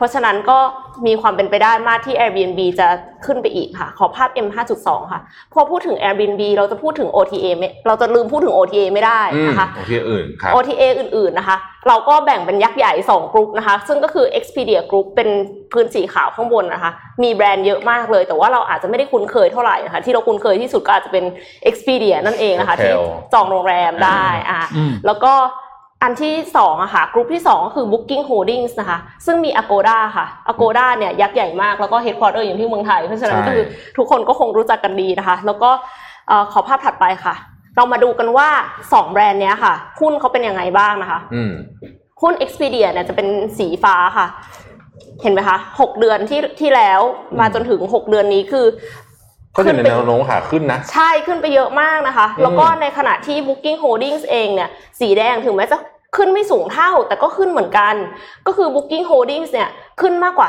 เพราะฉะนั้นก็มีความเป็นไปได้มากที่ Airbnb จะขึ้นไปอีกค่ะ ขอภาพ M 5.2 ค่ะ พอพูดถึง Airbnb เราจะพูดถึง OTA ไม่เราจะลืมพูดถึง OTA ไม่ได้อืมนะคะโอเคอื่นครับ OTA อื่นๆนะคะ เราก็แบ่งเป็นยักษ์ใหญ่ 2 กลุ่มนะคะ ซึ่งก็คือ Expedia Group เป็นพื้นสีขาวข้างบนนะคะ มีแบรนด์เยอะมากเลย แต่ว่าเราอาจจะไม่ได้คุ้นเคยเท่าไหร่นะคะ ที่เราคุ้นเคยที่สุดก็อาจจะเป็น Expedia นั่นเองนะคะ Hotel ที่จองโรงแรมได้อ่าอืมแล้วก็ อันที่สองอะค่ะกลุ่มที่สองก็คือ Booking Holdings นะคะ ซึ่งมี Agoda ค่ะ Agoda เนี่ยยักษ์ใหญ่มากแล้วก็ headquarter อยู่ที่เมืองไทย เพราะฉะนั้นใช่ก็คือทุกคนก็คงรู้จักกันดีนะคะ แล้วก็เอ่อขอภาพถัดไปค่ะ เรามาดูกันว่า 2 แบรนด์เนี้ยค่ะหุ้นเขาเป็นยังไงบ้างนะคะอืมหุ้น Expedia เนี่ยจะเป็นสีฟ้าค่ะ เห็นไหมคะหกเดือนที่ที่แล้วมาจนถึง 6 เดือนนี้คือก็จะในขึ้นไปแนวโน้มขาขึ้นนะ ใช่ขึ้นไปเยอะมากนะคะอืมแล้วก็ในขณะที่ Booking Holdings เองเนี่ย สีแดงถึงแม้จะ ขึ้นไม่สูงเท่าแต่ก็ขึ้นเหมือนกัน ก็คือ Booking Holdings เนี่ยขึ้นมากกว่า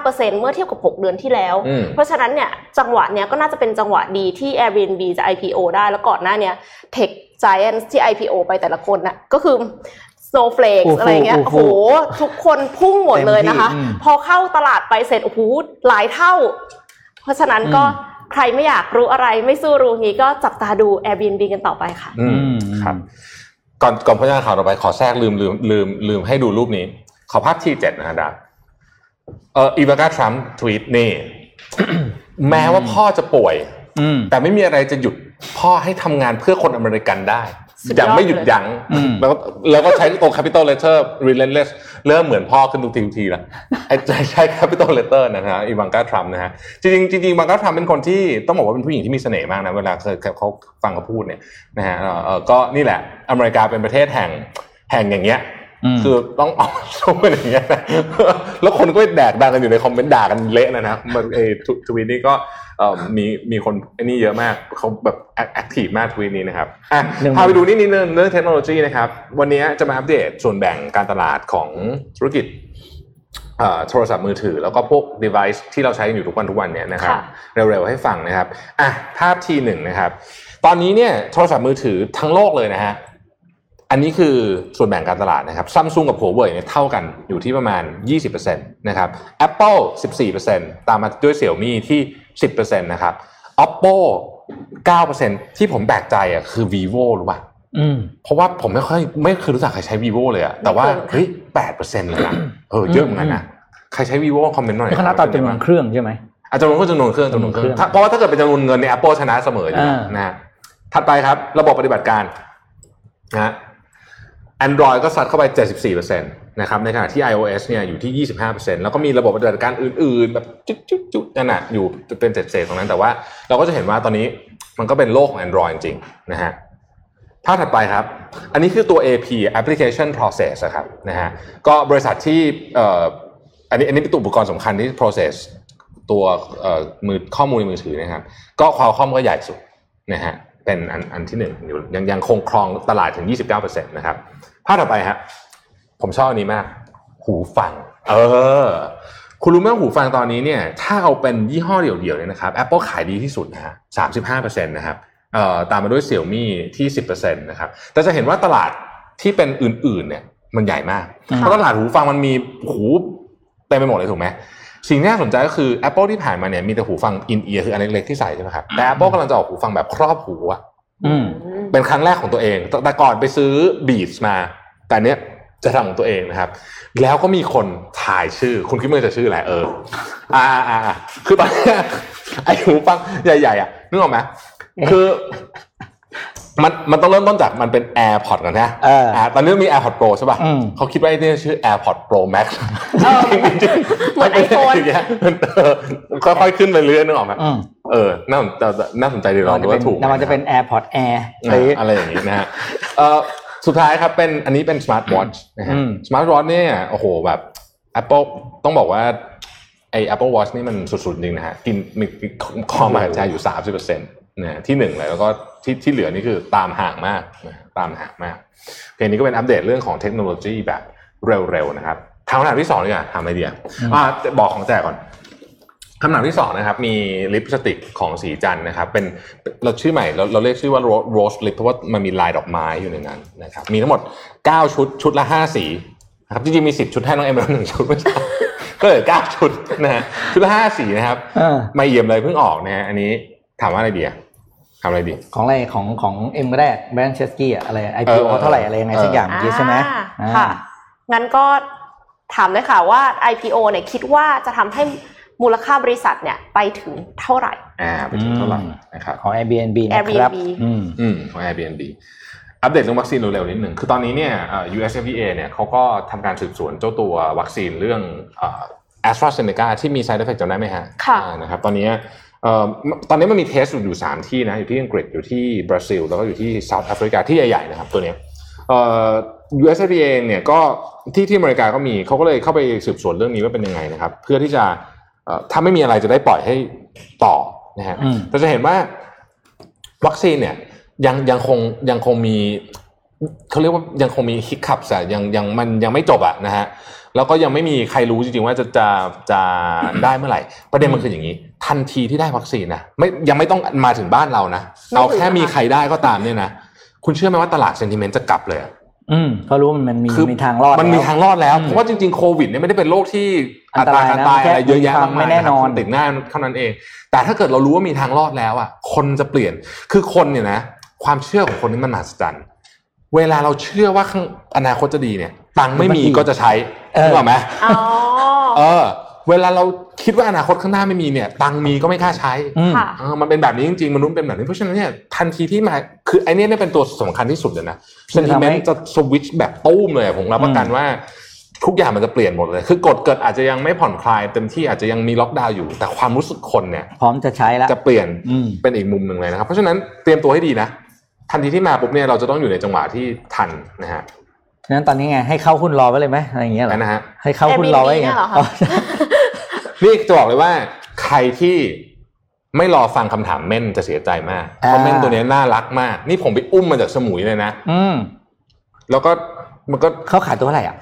35%เมื่อเทียบกับ 6 เดือนที่แล้วอืมเพราะฉะนั้นเนี่ยจังหวะเนี้ยก็น่าจะเป็นจังหวะดีที่ Airbnb จะ IPO ได้แล้วก่อนหน้าเนี้ย Tech Giants ที่ IPO ไปแต่ละคนน่ะก็คือ Snowflake อูฟูอะไรเงี้ยอูโอ้ฟูโห ทุกคนพุ่งหมดเลยนะคะเต็มที่อืมพอเข้าตลาดไปเสร็จโอ้โหหลายเท่า เพราะฉะนั้นก็อืมใครไม่อยากรู้อะไรไม่สู้รู้งี้ก็จับตาดู Airbnb กันต่อไปค่ะอืมอืมครับ ก่อนก่อนพัฒนาข่าวต่อไปขอแทรกลืมลืมลืมลืมให้ดูรูปนี้ ขอภาพที่เจ็ดนะฮะดาบเอ่ออีวากาทรัมป์ทวีตนี่ แม้ว่าพ่อจะป่วยอืมแต่ไม่มีอะไรจะหยุดพ่อให้ทำงานเพื่อคนอเมริกันได้สุดย อดอย่างไม่หยุดยั้งอืมแล้วก็แล้วก็ใช้ตัว capital letter relentless เริ่มเหมือนพ่อขึ้นทุกทีทุกทีละไอ้ใช้ใช้ capital letter นะฮะอีวังกาทรัมนะฮะจริงๆจริงๆวังกาทรัมเป็นคนที่ต้องบอกว่าเป็นผู้หญิงที่มีเสน่ห์มากนะเวลาเคยเขาฟังเขาพูดเนี่ยนะฮะเอ่อเอ่อก็นี่แหละอเมริกาเป็นประเทศแห่งแห่งอย่างเงี้ยอืม คือต้องเอาสู้กันอย่างเงี้ยนะแล้วคนก็ไปแดกดังกันอยู่ในคอมเมนต์ด่ากันเละนะนะมันเอทวีตนี้ก็เอ่อมีมีคนไอ้นี่เยอะมากเขาแบบ active มากทวีตนี้นะครับอะหนึ่งพาไปดูนี่นิดนึงเรื่องเทคโนโลยีนะครับ วันนี้จะมาอัปเดตส่วนแบ่งการตลาดของธุรกิจเอ่อโทรศัพท์มือถือแล้วก็พวก device ที่เราใช้อยู่ทุกวันทุกวันเนี่ยนะครับค่ะเร็วๆให้ฟังนะครับอะภาพที่หนึ่งนะครับ ตอนนี้เนี่ยโทรศัพท์มือถือทั้งโลกเลยนะฮะ อันนี้คือส่วนแบ่งการตลาดนะครับซัมซุงกับ Huawei เนี่ยเท่ากันอยู่ที่ประมาณ 20%นะครับ Apple 14%ตามมาด้วย Xiaomi ที่ 10%นะครับ Oppo 9%ที่ผมแปลกใจอะคือ Vivo รู้ป่ะอืมเพราะว่าผมไม่ค่อยไม่เคยรู้จักใครใช้ vivo เลยอะแต่ว่าไม่เคยเฮ้ยแปดเปอร์เซ็นต์เลยนะเออเยอะเหมือนกันนะใครใช้ vivo คอมเมนต์หน่อยนี่คณะตอนจำนวนเครื่องใช่ไหมอาจจะจำนวนเครื่องจำนวนเครื่องจำนวนเครื่องจำนวนเครื่องถ้าเพราะว่าถ้าเกิดเป็นจำนวนเงินใน Apple ชนะเสมออยู่แล้วอ่านนะฮะถัดไปครับ ระบบปฏิบัติการนะฮะ Android ก็ซัดเข้าไป 74%นะครับในขณะที่ iOS เนี่ยอยู่ที่ 25%แล้วก็มีระบบปฏิบัติการอื่นๆ แบบจุ๊จุ๊จุ๊นั่นนะอยู่เป็นเศษๆตรงนั้นแต่ว่าเราก็จะเห็นว่าตอนนี้มันก็เป็นโลกของ Android จริงๆนะฮะภาพถัดไปครับ อันนี้คือตัว AP application process ครับนะฮะก็บริษัทที่อ,อันนี้อันนี้เป็นตัวอุปกรณ์สำคัญที่ process ตัวมือข้อมูลในมือถือนะครับก็ความคอมก็ใหญ่สุดนะฮะเป็นอันอันที่หนึ่งอยู่ยังยังคงครองตลาดถึง 29%นะครับ ภาพต่อไปครับผมชอบอันนี้มาก หูฟัง เออ คุณรู้ไหมว่าหูฟังตอนนี้เนี่ย ถ้าเอาเป็นยี่ห้อเดี่ยวๆเนี่ยนะครับ Apple ขายดีที่สุดนะฮะสามสิบห้าเปอร์เซ็นต์นะครับเอ่อตามมาด้วย Xiaomi ที่สิบเปอร์เซ็นต์นะครับแต่จะเห็นว่าตลาดที่เป็นอื่นๆ เนี่ยมันใหญ่มากอืมเพราะตลาดหูฟังมันมีหูเต็มไปหมดเลยถูกไหมสิ่งที่น่าสนใจก็คือ Apple ที่ผ่านมาเนี่ยมีแต่หูฟังอินเอียร์คืออันเล็กๆที่ใส่ใช่ไหมครับแต่ Apple กำลังจะออกหูฟังแบบครอบหูอะ อืมเป็นครั้งแรกของตัวเอง แต่แต่ก่อนไปซื้อบีทมา แต่เนี้ยจะทำของตัวเองนะครับ แล้วก็มีคนถ่ายชื่อ คุณคิดว่าจะชื่ออะไรเออ อ่าอ่าอ่าคือตอนเนี้ยไอ้หูฟังใหญ่ๆอะนึกออกไหมคือ มันมันต้องเริ่มต้นจากมันเป็น AirPod ก่อนนะเอออ่าตอนนี้มี AirPod Pro ใช่ป่ะอืมเขาคิดว่าไอ้นี่ชื่อ AirPod Pro Max เออเหมือน iPhone อย่างเงี้ยเออค่อยๆขึ้นไปเรื่อยๆนึกออกไหมอืม เออน่าสนใจน่าสนใจดีลองดูว่าถูกไห ม มันจะเป็น AirPod Air อ่าอะไรอย่างนี้นะฮะเอ่อสุดท้ายครับเป็นอันนี้เป็นสมาร์ทวอทช์นะฮะอืม สมาร์ทวอทช์เนี่ยโอ้โหแบบ Apple ต้องบอกว่าไอ Apple Watch นี่มันสุดๆจริงนะฮะกินมีคอมหายใจอยู่สามสิบเปอร์เซ็นต์ นะที่หนึ่งเลยแล้วก็ที่ที่เหลือนี่คือตามห่างมากนะตามห่างมากเพลงนี้ก็เป็นอัปเดตเรื่องของเทคโนโลยีแบบเร็วๆนะครับทางคำถามที่สองเลยอะทำไอเดียอ่าบอกของแจกก่อนคำถามที่สองนะครับมีลิปสติกของสีจันทร์นะครับเป็นเราชื่อใหม่เราเราเรียกชื่อว่าโรสลิปเพราะว่ามันมีลายดอกไม้อยู่ในนั้นนะครับมีทั้งหมด 9 ชุดชุดละ 5 สีนะครับจริงๆมี 10 ชุดให้น้องเอ็มแล้วหนึ่งชุดไม่ใช่ก็เหลือ9ชุดนะฮะชุดละ5สีนะครับเออไม่เยี่ยมเลยเพิ่งออกนะฮะอันนี้ ถามว่าอะไรดีอะถามอะไรดี ของอะไรของของเอ็มก็ได้แบรนด์เชสกี้อะไรเอ IPO อเท่าไหร่อะไรยังไงสักอย่างเมื่อกี้ใช่ไหมอ่าอ่าค่ะ งั้นก็ถามเลยค่ะว่า IPO เนี่ยคิดว่าจะทำให้มูลค่าบริษัทเนี่ยไปถึงเท่าไหร่ อ่า ไปถึงเท่าไหร่นะครับ ของ Airbnb นะครับ Airbnb อืมอืมของ Airbnb อัปเดตเรื่องวัคซีนเร็วๆนิดหนึ่งคือตอนนี้เนี่ยเอ่อ US FDA เนี่ยเขาก็ทำการสืบสวนเจ้าตัววัคซีนเรื่องแอสตราเซเนกาที่มี side effect จำได้ไหมฮะ ค่ะอ่านะครับ ตอนนี้เอ่อ ตอนนี้มันมีเทสอยู่3ที่นะอยู่ที่อังกฤษอยู่ที่บราซิล แล้วก็อยู่ที่เซาท์แอฟริกาที่ใหญ่ๆนะครับตัวเนี้ยเอ่อ US FDA เนี่ยก็ที่ที่อเมริกาก็มีเขาก็เลยเข้าไปสืบสวนเรื่องนี้ว่าเป็นยังไงนะครับ เพื่อที่จะเอ่อถ้าไม่มีอะไรจะได้ปล่อยให้ต่อนะฮะอืมเราจะเห็นว่าวัคซีนเนี่ยยังยังคงยังคงมีเขาเรียกว่ายังคงมีฮิกคับอะยังยังมันยังไม่จบอะนะฮะ แล้วก็ยังไม่มีใครรู้จริงๆว่าจะจะจะได้เมื่อไหร่ ประเด็นมันคืออย่างนี้ ทันทีที่ได้วัคซีนนะไม่ยังไม่ต้องมาถึงบ้านเรานะไม่ถึงเอาแค่นะคะมีใครได้ก็ตามเนี่ยนะคุณเชื่อไหมว่าตลาดเซนติเมนต์จะกลับเลยอะอืมเขารู้ว่ามันมีคือมีทางรอดมันมีแล้วทางรอดแล้วอืมเพราะว่าจริงๆโควิดเนี่ยไม่ได้เป็นโรคที่อัอันตตรารายนะการตายอะไรเยอะแยะแค่มากไม่มายแน่นอนะครับติดง่ายเท่านั้นเอง แต่ถ้าเกิดเรารู้ว่ามีทางรอดแล้วอะคนจะเปลี่ยนคือคนเนี่ยนะ ความเชื่อของคนนี่มันมหัศจรรย์ เวลาเราเชื่อว่าข้างอนาคตจะดีเนี่ย ตังค์ไม่มีก็จะใช้เออถูกไหมอ๋อเออ เวลาเราคิดว่าอนาคตข้างหน้าไม่มีเนี่ย ตังค์มีก็ไม่กล้าใช้อืมค่ะเออมันเป็นแบบนี้จริงๆมนุษย์เป็นแบบนี้เพราะฉะนั้นเนี่ยทันทีที่มาคือไอเนี้ยเนี่ยเป็นตัวสำคัญที่สุดเลยนะคืเซอนติเมนทำให้ต์จะสวิตชแบบตู้มเลยอะผมรับประกันว่าทุกอย่างมันจะเปลี่ยนหมดเลย คือกฎเกิดอาจจะยังไม่ผ่อนคลายเต็มที่อาจจะยังมีล็อกดาวน์อยู่ แต่ความรู้สึกคนเนี่ย พร้อมจะใช้แล้วจะเปลี่ยนอืมเป็นอีกมุมหนึ่งเลยนะครับ เพราะฉะนั้นเตรียมตัวให้ดีนะ ทันทีที่มาปุ๊บเนี่ยเราจะต้องอยู่ในจังหวะที่ทันนะฮะฉะนั้นตอนนี้ไงให้เข้าหุ้นรอไว้เลยไหมอะไรอย่างเงี้ยเหรอนะฮะให้เข้าหุ้นรอไว้อย่างเงี้ย Airbnb เนี่ยเหรอคะอ๋อใช่นี่จะบอกเลยว่า ใครที่ไม่รอฟังคำถามเม่นจะเสียใจมากเพราะเม่นตัวเนี้ยน่ารักมาก นี่ผมไปอุ้มมาจากสมุยเลยนะ อืมแล้วก็มันก็เขาขายตัวเท่าไหร่อะ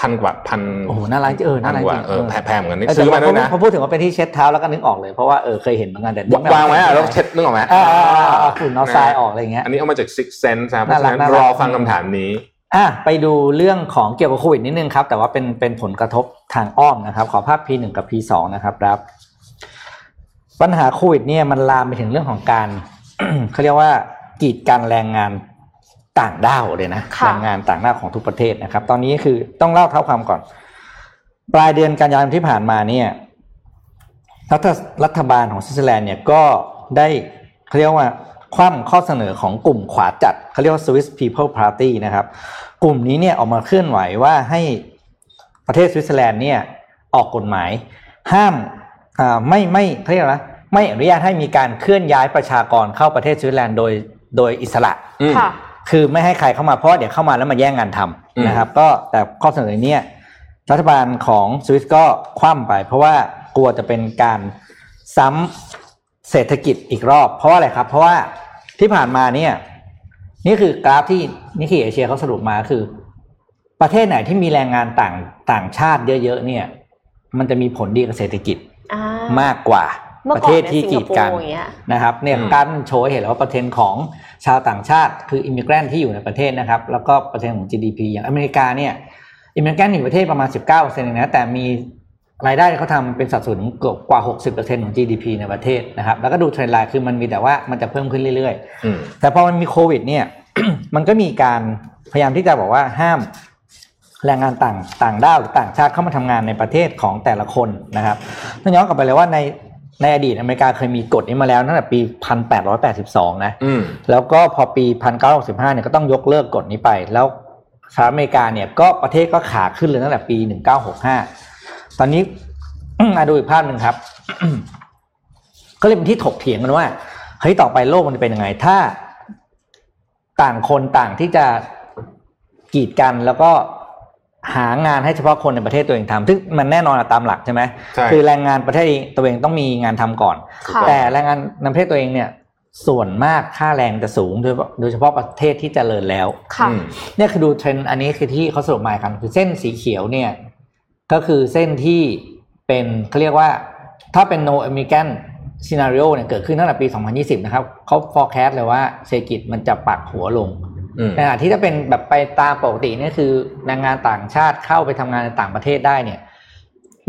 พันกว่าพันโอ้โหน่ารักจริงเออน่ารักพักว่าจริงเออแพงเหมือนกันนี่เแต่ซื้อมาด้วยนะพอพูดถึงว่าเป็นที่เช็ดเท้าแล้วก็นึกออกเลยเพราะว่าเออเคยเห็นเหมือนกันแต่นึกม่ออกวางไว้อะแล้วเช็ดนึกออกไหมอ่าอ่าอ่าเอาฝุ่นเอาทรายออกอะไรอย่างเงี้ยอันนี้เอามาจาก Six Sense นะครับเพน่าราะรัฉะกนั้นน่ารักรอฟังคำถามนี้อะไปดูเรื่องของเกี่ยวกับโควิดนิดนึงครับ แต่ว่าเป็นเป็นผลกระทบทางอ้อมนะครับ ขอภาพ P1 กับ P2 นะครับครับ ปัญหาโควิดเนี่ยมันลามไปถึงเรื่องของการเขาเรียกว่ากีดกันแรงงาน ต่างด้าวเลยนะค่ะแรงงานต่างด้าวของทุกประเทศนะครับ ตอนนี้คือต้องเล่าเท่าความก่อน ปลายเดือนกันยายนที่ผ่านมาเนี่ยรัฐรัฐบาลของสวิตเซอร์แลนด์เนี่ยก็ได้เขาเรียกว่าคว่ำข้อเสนอของกลุ่มขวาจัดเขาเรียกว่า Swiss People Party นะครับ กลุ่มนี้เนี่ยออกมาเคลื่อนไหวว่าให้ประเทศสวิตเซอร์แลนด์เนี่ยออกกฎหมาย ห้ามอ่าไม่ไม่เขาเรียกอะไรนะไม่อนุญาตให้มีการเคลื่อนย้ายประชากรเข้าประเทศสวิตเซอร์แลนด์โดยโดยอิสระอืม ค่ะคือไม่ให้ใครเข้ามาเพราะว่าเดี๋ยวเข้ามาแล้วมาแย่งงานทอืมำนะครับ ก็แต่ข้อเสนอเนี้ยรัฐบาลของสวิสก็คว่ำไป เพราะว่ากลัวจะเป็นการซ้ำเศรษฐกิจอีกรอบ เพราะว่าอะไรครับ เพราะว่าที่ผ่านมาเนี่ยนี่คือกราฟที่ Nikkei Asia เขาสรุปมาคือ ประเทศไหนที่มีแรงงานต่างต่างชาติเยอะๆเนี่ย มันจะมีผลดีกับเศรษฐกิจอ่ามากกว่าเมื่อ ประก่อนเทศที่กีดกันในสิงคโปร์อย่างเงี้ยนะครับเนี่ยอืมการโชว์ให้เห็นแล้วว่าเปอร์เซ็นต์ของชาวต่างชาติคือ immigrant ที่อยู่ในประเทศนะครับ แล้วก็เปอร์เซ็นต์ของ GDP อย่างอเมริกาเนี่ย immigrant ในประเทศประมาณ 19%เองนะแต่มีรายได้เขาทำเป็นสัดส่วนเกือบกว่า 60%ของ GDP ในประเทศนะครับ แล้วก็ดู trend line คือมันมีแต่ว่ามันจะเพิ่มขึ้นเรื่อยๆอืมแต่พอมันมีโควิดเนี่ย มันก็มีการพยายามที่จะบอกว่าห้ามแรงงานต่างต่างด้าวหรือต่างชาติเข้ามาทำงานในประเทศของแต่ละคนนะครับต้องย้อนกลับไปเลยว่าใน ในอดีตอเมริกาเคยมีกฎนี้มาแล้วตั้งแต่ปี 1882 นะอืมแล้วก็พอปี 1965 เนี่ยก็ต้องยกเลิกกฎนี้ไป แล้วสหรัฐอเมริกาเนี่ยก็ประเทศก็ขาขึ้นเลยตั้งแต่ปี 1965 ตอนนี้มาดูอีกภาพหนึ่งครับ ก็เลยเป็นที่ถกเถียงกันว่าเฮ้ยต่อไปโลกมันจะเป็นยังไง ถ้าต่างคนต่างที่จะกีดกันแล้วก็ หางานให้เฉพาะคนในประเทศตัวเองทำซึ่งมันแน่นอนอะตามหลักใช่ไหมใช่คือแรงงานประเทศตัวเองต้องมีงานทำก่อนค่ะแต่แรงงานในประเทศตัวเองเนี่ยส่วนมากค่าแรงจะสูงโดยโดยเฉพาะประเทศที่เจริญแล้วค่ะอืมเนี่ยคือดูเทรนด์อันนี้คือที่เขาสรุปมากันคือเส้นสีเขียวเนี่ยก็คือเส้นที่เป็นเขาเรียกว่าถ้าเป็น no American scenario เนี่ยเกิดขึ้นตั้งแต่ปี 2020 นะครับเขา forecast เลยว่าเศรษฐกิจมันจะปักหัวลงอืม ในขณะที่ถ้าเป็นแบบไปตามปกติเนี่ยคือแรงงานต่างชาติเข้าไปทำงานในต่างประเทศได้เนี่ย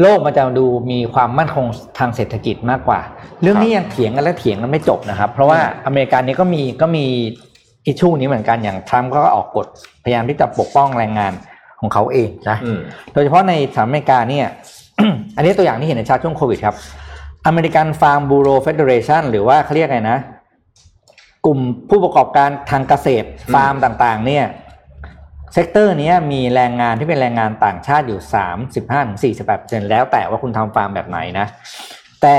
โลกมันจะดูมีความมั่นคงทางเศรษฐกิจมากกว่า เรื่องนี้ยังเถียงกันและเถียงกันไม่จบนะครับ เพราะว่าอเมริกานี้ก็มีก็มี issue นี้เหมือนกันอย่างทรัมป์ก็ออกกฎพยายามที่จะปกป้องแรงงานของเขาเองนะอืมโดยเฉพาะในสหรัฐอเมริกาเนี่ย อันนี้ตัวอย่างที่เห็นในชาร์ตช่วงโควิดครับ American Farm Bureau Federation หรือว่าเขาเรียกไงนะ กลุ่มผู้ประกอบการทางเกษตรฟาร์มต่างๆ เนี่ย sector เนี้ยมีแรงงานที่เป็นแรงงานต่างชาติอยู่ 35-48%แล้วแต่ว่าคุณทำฟาร์มแบบไหนนะ แต่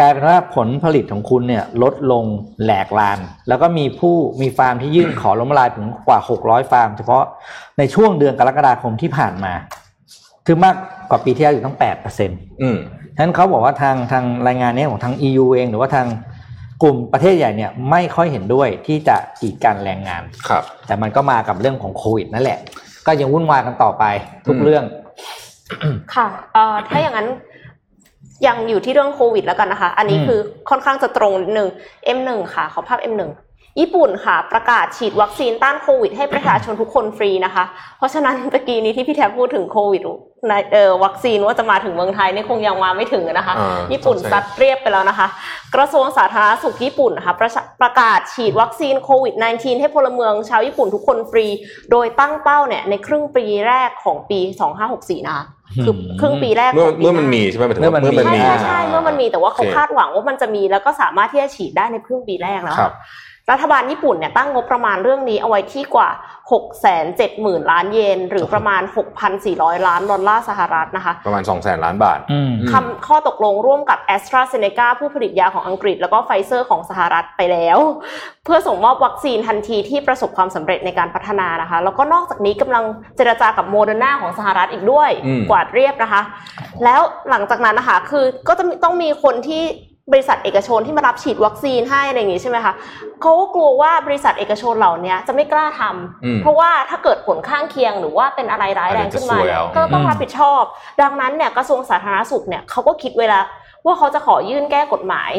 กลายเป็นว่าผลผลิตของคุณเนี่ยลดลงแหลกลาญ แล้วก็มีผู้มีฟาร์มที่ยื่นขอล้มละลายถึงกว่า 600 ฟาร์ม เฉพาะในช่วงเดือนกรกฎาคมที่ผ่านมา คือมากกว่าปีที่แล้วอยู่ตั้ง8%ฉะอืมนั้นเขาบอกว่าทางทางรายงานนี้ของทาง EU เอง หรือว่าทาง กลุ่มประเทศใหญ่เนี่ยไม่ค่อยเห็นด้วยที่จะกีดกันแรงงานครับ แต่มันก็มากับเรื่องของโควิดนั่นแหละ ก็ยังวุ่นวายกันต่อไปทุกอืมเรื่อง ค่ะเอ่อถ้าอย่างนั้นยังอยู่ที่เรื่องโควิดแล้วกันนะคะ อันนี้อืมคือค่อนข้างจะตรงนิดนึง M1 ค่ะขอภาพ M1 ญี่ปุ่นค่ะ ประกาศฉีดวัคซีนต้านโควิด ให้ประชาชนทุกคนฟรีนะคะ เพราะฉะนั้นตะกี้นี้ที่พี่แทบพูดถึงโควิดในเอ่อวัคซีนว่าจะมาถึงเมืองไทยนี่คงยังมาไม่ถึงนะคะอ่าญี่ปุ่นต้องใช้ซัดเรียบไปแล้วนะคะ กระทรวงสาธารณสุขญี่ปุ่นนะคะประชาประกาศฉีดวัคซีนโควิด -19 ให้พลเมืองชาวญี่ปุ่นทุกคนฟรี โดยตั้งเป้าเนี่ยในครึ่งปีแรกของปี 2564 นะคะคืออืมครึ่งปีแรกเมื่อของปีเมื่อมันหามีใช่ไหมหมายถึงเมื่อมันว่าเมื่อมันใช่มีใช่ใช่เมื่อมันมีแต่ว่าเขาโอเคคาดหวังว่ามันจะมีแล้วก็สามารถที่จะฉีดได้ในครึ่งปีแรกแล้วค รับรัฐบาลญี่ปุ่นเนี่ยตั้งงบประมาณเรื่องนี้เอาไว้ที่กว่า 6 7 0 0 0 0 ล้านเยน หรือประมาณ 6,400 ล้านดอลลาร์สหรัฐนะคะ ประมาณสองแสนล้านบาทอืมคำข้อตกลงร่วมกับ AstraZeneca ผู้ผลิตยาของอังกฤษ แล้วก็ไฟเซอร์ของสหรัฐไปแล้ว เพื่อส่งมอบวัคซีนทันทีที่ประสบความสำเร็จในการพัฒนานะคะ แล้วก็นอกจากนี้กำลังเจรจากับโมเดอร์นาของสหรัฐอีกด้วยอืมกวาดเรียบนะคะ แล้วหลังจากนั้นนะคะคือก็จะมีต้องมีคนที่ บริษัทเอกชนที่มารับฉีดวัคซีนให้อะไรอย่างงี้ใช่ไหมคะเขาก็กลัวว่าบริษัทเอกชนเหล่านี้จะไม่กล้าทำอืมเพราะว่าถ้าเกิดผลข้างเคียงหรือว่าเป็นอะไรร้ายแรงขึ้นมาเนี่ยอาจจะซวยเอาก็ต้องอืมรับผิดชอบ ดังนั้นเนี่ยกระทรวงสาธารณสุขเนี่ยเขาก็คิดไว้แล้วว่าเขาจะขอยื่นแก้กฎหมาย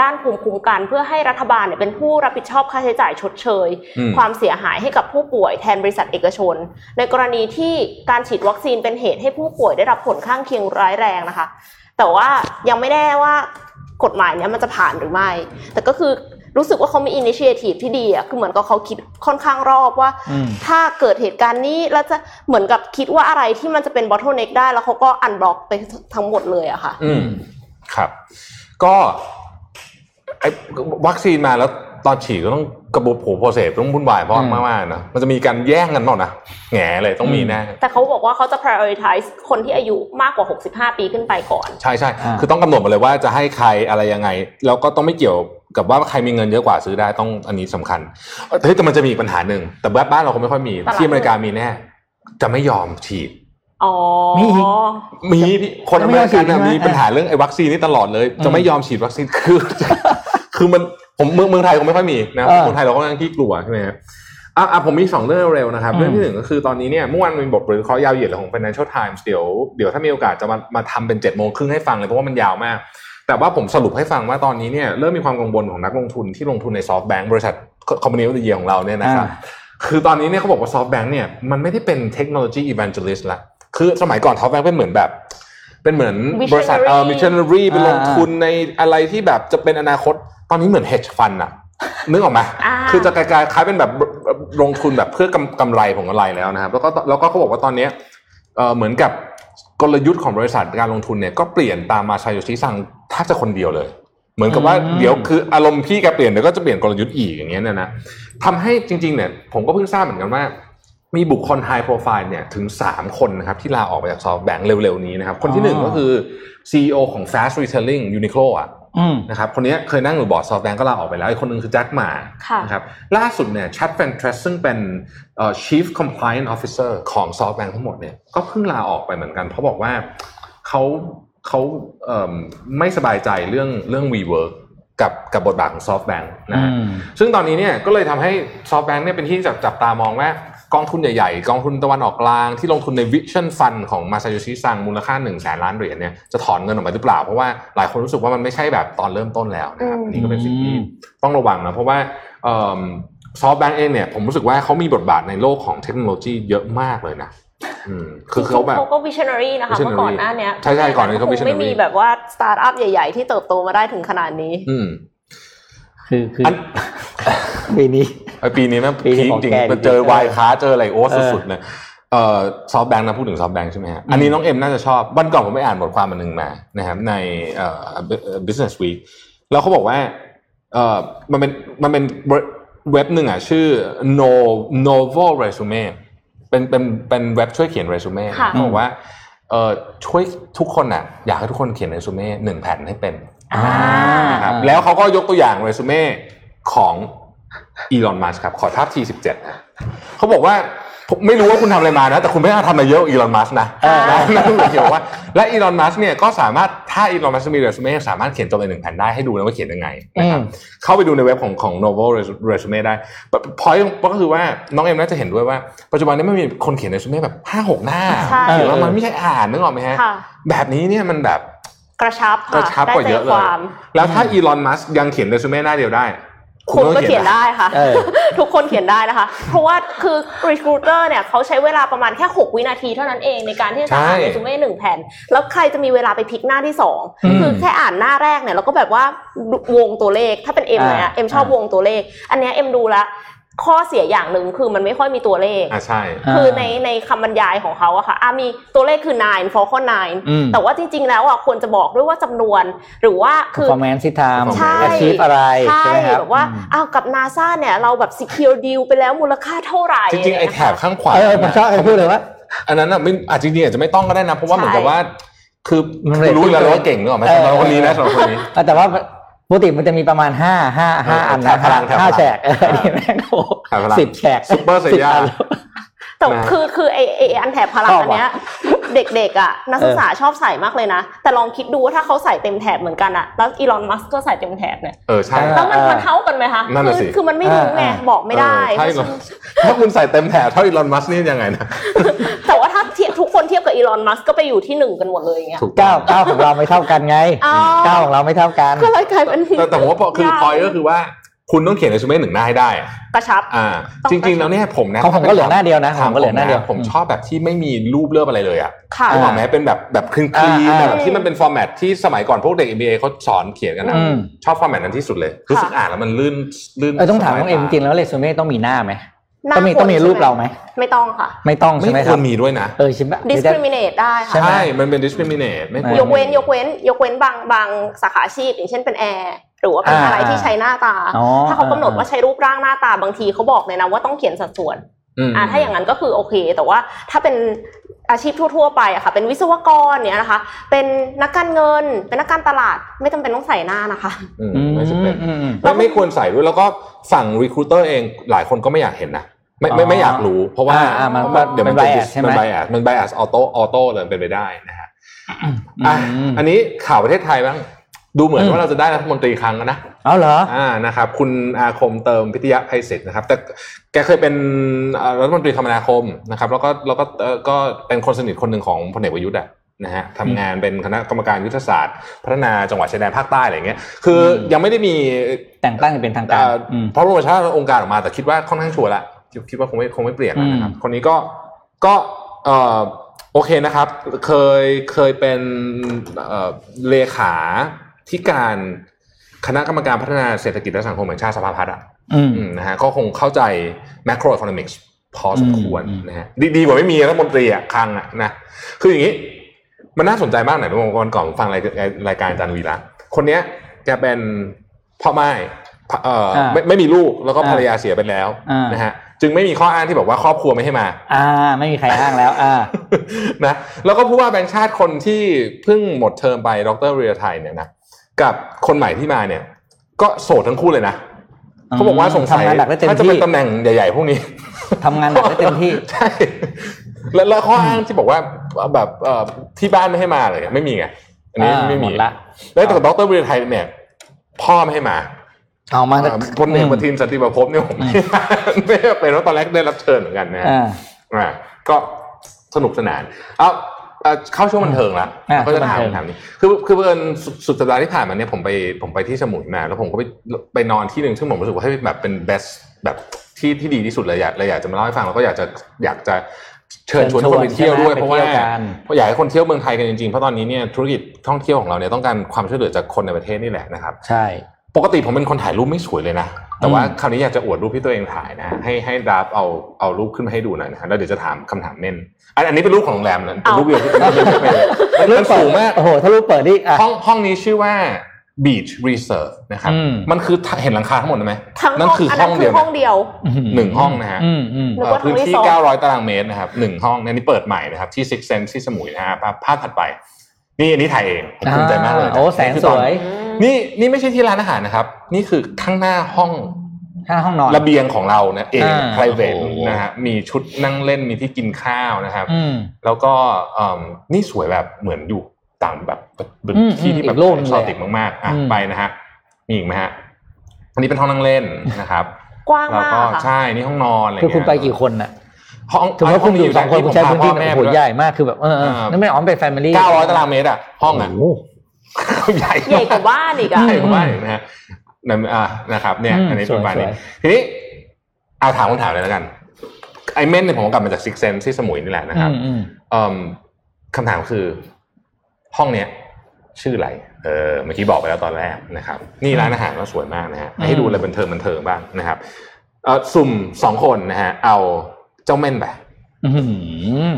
ด้านภูมิคุ้มกันเพื่อให้รัฐบาลเนี่ยเป็นผู้รับผิดชอบค่าใช้จ่ายชดเชยอืมความเสียหายให้กับผู้ป่วยแทนบริษัทเอกชน ในกรณีที่การฉีดวัคซีนเป็นเหตุให้ผู้ป่วยได้รับผลข้างเคียงร้ายแรงนะคะ แต่ว่ายังไม่แน่ว่า กฎหมายเนี้ยมันจะผ่านหรือไม่ แต่ก็คือรู้สึกว่าเขามีอินิเชทีฟที่ดีอะคือเหมือนกับเขาคิดค่อนข้างรอบว่าอืมถ้าเกิดเหตุการณ์นี้แล้วจะเหมือนกับคิดว่าอะไรที่มันจะเป็น bottleneck ได้ แล้วเขาก็ unblock ไปทั้งหมดเลยอะค่ะ อืมครับ ก็ไอ้วัคซีนมาแล้วตอนฉีดก็ต้อง กระบวนโผ process ต้องวุ่นวายเพราะอืมากๆนะมันจะมีการแย่งกันเปล่านะแหงเลยต้องมีแน่แต่เขาบอกว่าเขาจะ prioritize คนที่อายุมากกว่า 65 ปีขึ้นไปก่อน ใช่ใช่คือต้องกำหนดมาเลยว่าจะให้ใครอะไรยังไง แล้วก็ต้องไม่เกี่ยวกับว่าใครมีเงินเยอะกว่าซื้อได้ต้องอันนี้สำคัญเฮ้ยแต่มันจะมีปัญหาหนึ่งแต่บบบ้านเราคงไม่ค่อยมีที่อเมริกามีแน่จะไม่ยอมฉีดอ๋อมีมีคนอเมริกันมีปัญหาเรื่องไอ้วัคซีนนี่ตลอดเลย จะไม่ยอมฉีดวัคซีนคือ คือมัน ผมเมืองเมืองไทยคงไม่ค่อยมีนะเออคนไทยเราก็ยังขี้กลัวใช่ไหมครับอะอะผมมีสองเรื่องเร็วๆนะครับอืมเรื่องที่หนึ่งก็คือตอนนี้เนี่ยเมื่อวานมีบทวิเคราะห์ยาวเหยียดของ Financial Times เดี๋ยวเดี๋ยวถ้ามีโอกาสจะมามาทำเป็นเจ็ดโมงครึ่งให้ฟังเลยเพราะว่ามันยาวมาก แต่ว่าผมสรุปให้ฟังว่าตอนนี้เนี่ยเริ่มมีความกังวลของนักลงทุนที่ลงทุนในซอฟต์แบงก์บริษัทคอมพานีวิทยาของเราเนี่ยนะครับอ่าคือตอนนี้เนี่ยเขาบอกว่าซอฟต์แบงก์เนี่ยมันไม่ได้เป็นเทคโนโลยีอี v a n น e l i s t ละคือสมัยก่อนซอฟต์แบงก์เป็นเหมือนแบบ เป็นเหมือนบริษัทเอ่อ missionary ไปลงทุนในอะไรที่แบบจะเป็นอนาคต ตอนนี้เหมือน hedge fund อะนึกออกไหมอ่าคือจะกลายๆคล้ายเป็นแบบลงทุนแบบเพื่อกำกำไรของอะไรแล้วนะครับ แล้วก็แล้วก็เขาบอกว่าตอนเนี้ยเอ่อเหมือนกับกลยุทธ์ของบริษัทการลงทุนเนี่ยก็เปลี่ยนตามมาซาโยชิซังแทบจะคนเดียวเลย เหมือนกับว่าอืมเดี๋ยวคืออารมณ์พี่แกเปลี่ยนเดี๋ยวก็จะเปลี่ยนกลยุทธ์อีกอย่างเงี้ยเนยนะทำให้จริงๆเนี่ยผมก็เพิ่งทราบเหมือนกันว่า มีบุคคล high profile เนี่ยถึง 3 คนนะครับที่ลาออกไปจากซอฟต์แบงค์เร็วๆนี้นะครับคนที่หนึ่งก็คือ CEO ของ Fast Retailing Uniqlo อะอืมนะครับคนนี้เคยนั่งอยู่บอร์ดซอฟต์แบงก์ก็ลาออกไปแล้วอีกคนหนึ่งคือแจ็คหมาค่ะนะครับล่าสุดเนี่ยชัดแฟนเทรสซึ่งเป็นเอ่อ Chief Compliance Officer ของซอฟต์แบงก์ทั้งหมดเนี่ยก็เพิ่งลาออกไปเหมือนกันเพราะบอกว่าเขาเขาเอิ่มไม่สบายใจเรื่องเรื่อง WeWork กับกับบทบาทของซอฟต์แบงก์นะฮะอืมซึ่งตอนนี้เนี่ยก็เลยทำให้ซอฟต์แบงก์เนี่ยเป็นที่จับจับตามองว่า กองทุนใหญ่ๆ กองทุนตะวันออกกลางที่ลงทุนใน Vision Fund ของมาซาโยชิซังมูลค่า1นึ่งแสนล้านเหรียญเนี่ยจะถอนเงินออกมาหรือเปล่า เพราะว่าหลายคนรู้สึกว่ามันไม่ใช่แบบตอนเริ่มต้นแล้วนะครับอืมอันนี้ก็เป็นสิ่งที่อืมต้องระวังนะเพราะว่าซอฟต์แบงก์เองเนี่ยผมรู้สึกว่าเขามีบทบาทในโลกของเทคโนโลยีเยอะมากเลยนะอืมคือเขาแบบเขาก็ visionary นะคะ visionary เมื่อก่อนหน้าเนี้ยใช่ใช่ก่อนหน้านี้เขาคง visionary ไม่มีแบบว่าสตาร์ทอัพใหญ่ ๆ ที่เติบโตมาได้ถึงขนาดนี้อืม คือคืออันปีนี้ไอ้ปีนี้แม่งปีนี้พีคของจริงแกๆมันเจอจริงๆวายค้าเจออะไรโอ้เออสุดๆเลยเอ่อซอฟต์แบงค์นะพูดถึงซอฟต์แบงค์ใช่ไหมฮะอันนี้น้องเอ็มน่าจะชอบวันก่อนผมไปอ่านบทความมันหนึ่งมานะครับในเอ่อ business week แล้วเขาบอกว่าเอ่อมันเป็นมันเป็นเว็บหนึ่งอะชื่อ no novel resume เป็นเป็นเป็นเว็บช่วยเขียนเรซูเม่ค่ะเขาบอกว่าเอ่อช่วยทุกคนอะอยากให้ทุกคนเขียนเรซูเม่หนึ่งแผ่นให้เป็นอ่า นะครับแล้วเขาก็ยกตัวอย่างเรซูเม่ของอีลอนมัสครับ ขอภาพ T17 นะเขาบอกว่าผมไม่รู้ว่าคุณทำอะไรมานะ แต่คุณไม่น่าทำอะไรเยอะอีลอนมัสนะเออนะนั่นเกี่ยวว่า และอีลอนมัสเนี่ยก็สามารถถ้าอีลอนมัสมีเรซูเม่สามารถเขียนจบในหนึ่งแผ่นได้ให้ดูนะว่าเขียนยังไงนะครับอืมเข้าไปดูในเว็บของของ Novel Resume ได้พอยก็คือว่าน้องเอ็มน่าจะเห็นด้วยว่า ปัจจุบันนี้ไม่มีคนเขียนเรซูเม่แบบห้าหกหน้าใช่เขียนแล้วมันไม่ใช่อ่านนึกออกไหมฮะค่ะแบบนี้เนี่ยมันแบบ กระชับกระชับกว่าเยอะเลได้ยใจความแล้วถ้าอีลอนมัสยังเขียนเรซูเม่หน้าเดียวได้คุณก็เขียนได้ค่ะเออทุกคนเขียนได้นะคะ เพราะว่าคือ recruiter เนี่ยเขาใช้เวลาประมาณแค่ 6 วินาทีเท่านั้นเองในการที่จะอ่านใช่เรซูเม่หนึ่งแผ่น แล้วใครจะมีเวลาไปพลิกหน้าที่สองอืมคือแค่อ่านหน้าแรกเนี่ยเราก็แบบว่าวงตัวเลขถ้าเป็นเอ็มอ่าเนี่ยเอ็มชอบอ่าวงตัวเลข อันเนี้ยเอ็มดูแล้ว ข้อเสียอย่างหนึ่งคือมันไม่ค่อยมีตัวเลขอะใช่ คือในในคำบรรยายของเขาอะค่ะอะมีตัวเลขคือ nine for ข้อ nine อืมแต่ว่าจริง ๆ แล้วอะควรจะบอกด้วยว่าจำนวน หรือว่าคือ performance ที่ทำใช่ achieve อะไรใช่ใช่ไหมครับแบบว่าอืมอ้าวกับนาซาเนี่ยเราแบบ secure deal ไปแล้วมูลค่าเท่าไหร่จริงๆไอ้แถบข้างขวาเออผมชอบไอ้พูดเลยว่า อันนั้นอะไม่อาจจริงๆอาจจะไม่ต้องก็ได้นะ เพราะว่าเหมือนกับว่า คือมันคือรู้อยู่แล้วเรตติ้งว่าเก่งนึกออกไหมเออสำหรับคนนี้นะสำหรับคนนี้ แต่ว่า ปกติมันจะมีประมาณห้าห้าห้าเอออันแถนะบพลังแถบพลังห้าแฉกเออนี่แม่งโอ้แถบพลังสิบแฉกซุปเปอร์เซย่าสิบอัน แต่นะคือคือไอไออันแถบพลังชอบอันเนี้ย เด็กๆอะนักศึกษาชอบใส่มากเลยนะ แต่ลองคิดดูว่าถ้าเขาใส่เต็มแถบเหมือนกันอะแล้วอีลอนมัสก์ก็ใส่เต็มแถบเนี่ยเออใช่เออแล้วมันมันเท่ากันไหมคะนั่นน่ะคืสิคือมันไม่รู้ไงอ่าบอกไม่ได้เออใช่เหรอถ้าคุณใส่เต็มแถบเท่าอีลอนมัสก์นี่ยังไงนะแต่ว่าถ้าเทียบทุกคนเทียบกับอีลอนมัสก์ก็ไปอยู่ที่หนึ่งกันหมดเลยอย่างเงี้ยถูกต้เก้าองเก้าของเราไม่เท่ากันไงอ๋อเก้าของเราไม่เท่ากันก็เลยกลายเป็นแต่แต่ผมว่าพอคือยากพอยก็คือว่า คุณต้องเขียนเรซูเม่หนึ่งหน้าให้ได้อะกระชับอ่าต้องจริง ๆ แล้วเนี่ยผมนะของผมก็เหลือหน้าเดียวนะของผมก็เหลือหน้าเดียวผมชอบแบบที่ไม่มีรูปเลือบอะไรเลยอะค่ะนึกออกไหมเป็นแบบแบบ clean อ่าอ่าแบบที่มันเป็น format ที่สมัยก่อนพวกเด็ก MBA เขาสอนเขียนกันนะอืมชอบ format นั้นที่สุดเลยรู้สึกอ่านแล้วมันลื่นลื่นเออต้องถามน้องเอ็มจริงๆๆแล้วเรซูเม่ต้องมีหน้าไหมหน้าต้องมีคนต้องมีรูปใช่ไหมเราไหมไม่ต้องค่ะ ไม่ต้องใช่ไหมไม่คครัวบรมีด้วยนะเออใช่ไหม discriminate ได้ค่ะใช่ไหมใช่ มันเป็น discriminate ไม่ควรยกเว้นยกเว้น ยกเว้นบางบางสาขาอาชีพอย่างเช่นเป็นแอร์ห รือว่าเป็นอ่าอะไรที่ใช้หน้าตาอ๋อถ้าเขากำหนดอ่าว่าใช้รูปร่างหน้าตาบางทีเขาบอกเลยนะว่าต้องเขียนสัดส่วนมอ่าถ้าอย่างนั้นก็คือโอเค แต่ว่าถ้าเป็นอาชีพทั่ว ๆ ไปอะค่ะ เป็นวิศวกรเนี่ยนะคะ เป็นนักการเงิน เป็นนักการตลาดไม่จำเป็นต้องใส่หน้านะคะอืมอืมไม่จำเป็นอืมอืมไม่ไม่ควรใส่ด้วยแล้วก็ฝั่ง recruiter เองหลายคนก็ไม่อยากเห็นนะไม่ไม่อ๋อไม่อยากรู้ เพราะว่าอ่าอ่ามันเพราะว่าเดี๋ยวมันเป็นจะ bias ใช่ไหมมัน bias มัน bias auto auto เลยเป็นไปได้นะฮะอะมอันนี้ข่าวประเทศไทยบ้าง ดูเหมือนอืมว่าเราจะได้รัฐมนตรีครั้งแล้วนะเอาเหรออ่านะครับ คุณอาคมเติมพิทยาภัยศิษย์นะครับ แต่แกเคยเป็นเอ่อรัฐมนตรีคมนาคมนะครับ แล้วก็แล้วก็เอ่อก็เป็นคนสนิทคนหนึ่งของพลเอกประยุทธ์อะนะฮะทำงานเป็นคณะกรรมการยุทธศาสตร์ พัฒนาจังหวัดชายแดนภาคใต้อะไรอย่างเงี้ย คืออมยังไม่ได้มีแต่งตั้งอย่างเป็นทางการเอ่ออืมเพราะรวมชาติองค์การออกมาแต่คิดว่าค่อนข้างชัวร์ละคิดคิดว่าคงไม่คงไม่เปลี่ยนแล้วนะครับอืมคนนี้ก็ก็เอ่อโอเคนะครับ เคยเคยเป็นเอ่อเลขา ที่การคณะกรรมการพัฒนาเศรษฐกิจและสังคมแห่งชาติสภาพัฒน์อะอืมอืมนะฮะก็คงเข้าใจ macroeconomics พอสมควรอืมนะฮะดีดีกว่าไม่มีรัฐมนตรีอะคลังอะนะคืออย่างนี้ มันน่าสนใจมากหน่อยทุกคนก่อนฟังรายรายการอาจารย์วีระคนเนี้ยแกเป็นพ่อไม้เอ่ออาไม่ไม่มีลูกแล้วก็อ่าภรรยาเสียไปแล้วอ่านนะฮะจึงไม่มีข้ออ้างที่บอกว่าครอบครัวไม่ให้มา อ่า ไม่มีใครอ้างแล้ว อ่า นะ แล้วก็ผู้ว่าแบงค์ชาติคนที่เพิ่งหมดเทอมไป ดรเรียไทยเนี่ยนะ กับคนใหม่ที่มาเนี่ย ก็โสดทั้งคู่เลยนะเขาบอกว่าสงสัยทำงานหนักได้เต็มถ้าจะที่เป็นตำแหน่งใหญ่ ๆ พวกนี้ทำงานหนักได้เต็มที่ใช่แล้วแล้วข้ออ้างที่บอกว่าแบบเอ่อที่บ้านไม่ให้มาเลยไม่มีไงอันนี้อ่าไม่หมมีดละแล้วแต่ดรเรียไทยเนี่ย พ่อไม่ให้มาเอามาอ่าพลเอกประทินสันติประพบเนี่ยผมไม่ไม่ได้เป็นเพราะตอนแรกได้รับเชิญเหมือนกันนะฮะอ่าอ่าก็สนุกสนานเอา เอาเข้าช่วงบันเทิงละอ่าก็จะถามช่วงบันเทิงคำถามนี้คือคือเพื่อนสุดสุดสัปดาห์ที่ผ่านมาเนี่ยผมไปผมไปที่สมุยมา แล้วผมก็ไปไปนอนที่หนึ่งซึ่งผมรู้สึกว่าให้แบบเป็น best แบบที่ที่ดีที่สุดเลยอยากเลยอยากจะมาเล่าให้ฟังแล้วก็อยากจะอยากจะเชิญชวนคนไปเที่ยวด้วยเพราะว่าไปที่กันเพราะอยากให้คนเที่ยวเมืองไทยกันจริงๆเพราะตอนนี้เนี่ยธุรกิจท่องเที่ยวของเราเนี่ยต้องการความช่วยเหลือจากคนในประเทศนี่แหละนะครับ ใช่ ปกติผมเป็นคนถ่ายรูปไม่สวยเลยนะ แต่ว่าอืมคราวนี้อยากจะอวดรูปที่ตัวเองถ่ายนะ ให้ให้ดราฟเอาเอารูปขึ้นมาให้ดูหน่อยนะฮะแล้วเดี๋ยวจะถามคำถามเม่นอันอันนี้เป็นรูปของโรงแรมนะเป็นรูปเดียวที่ไม่ไม่ไม่ไม่มันสูงมากโอ้โหถ้ารูปเปิดนี่อะห้องห้องนี้ชื่อว่า Beach Reserve นะครับอืมมันคือเห็นหลังคาทั้งหมดไหมทั้งนั่นคือห้องเดียวห้องเดียวหนึ่งห้องนะฮะอืมอืมนึกเอ่อว่าพื้นที่ทั้งรีสอร์ท900 ตารางเมตรนะครับหนึ่งห้องในนี้เปิดใหม่นะครับที่ Six Sense ที่สมุยนะฮะภาพภาพถัดไป นี่อันนี้ถ่ายเองผมภูมิใจมากเลยนะโอ้แสงนี่คือสตอนวย นี่นี่ไม่ใช่ที่ร้านอาหารนะครับ นี่คือข้างหน้าห้องข้างห้องนอนระเบียงของเรานะเองอ่า private โอ้โหนะฮะมีชุดนั่งเล่นมีที่กินข้าวนะครับอืมแล้วก็เอิ่มนี่สวยแบบเหมือนอยู่ต่างแบบแบบแบบอืมที่ที่อืมแบบอีกโลกหนึ่งชเลยอบติดมากๆอะอืมไปนะฮะมีอีกไหมฮะอันนี้เป็นห้องนั่งเล่นนะครับ กว้างแล้วมากก็ค่ะใช่นี่ห้องนอนอะไรคือเงี้ยคุณไปกี่คนน่ะห้องถือว่าคุณอยู่สองคนคุณใช้พื้นที่แม่โอ้โหใหญ่มากคือแบบเออเอออ่านั่นไม่อ๋อมเป็นแฟมิลี่เก้าร้อยตารางเมตรอะห้องอะโโห ใหญ่ใหญ่กว่าบ้านอีกอะใหญ่กว่าบ้านอีกนะฮะนั่นอ่านะครับเนี่ยอืมอันนี้เป็นประมาณนี้สวยทีนี้เอาถามคำถามเลยแล้วกันไอเม่นเนี่ยผมกลับมาจากซิกเซนที่สมุยนี่แหละนะครับอืมอืมเอิ่มคำถามคือ ห้องเนี้ยชื่ออะไร เออเมื่อกี้บอกไปแล้วตอนแรกนะครับ นี่ร้านอาหารก็สวยมากนะฮะอืมให้ดูอะไรบันเทิงบันเทิงบ้างนะครับเออสุ่มสองคนนะฮะ เอาเจ้าเม่นไปอื้อหือ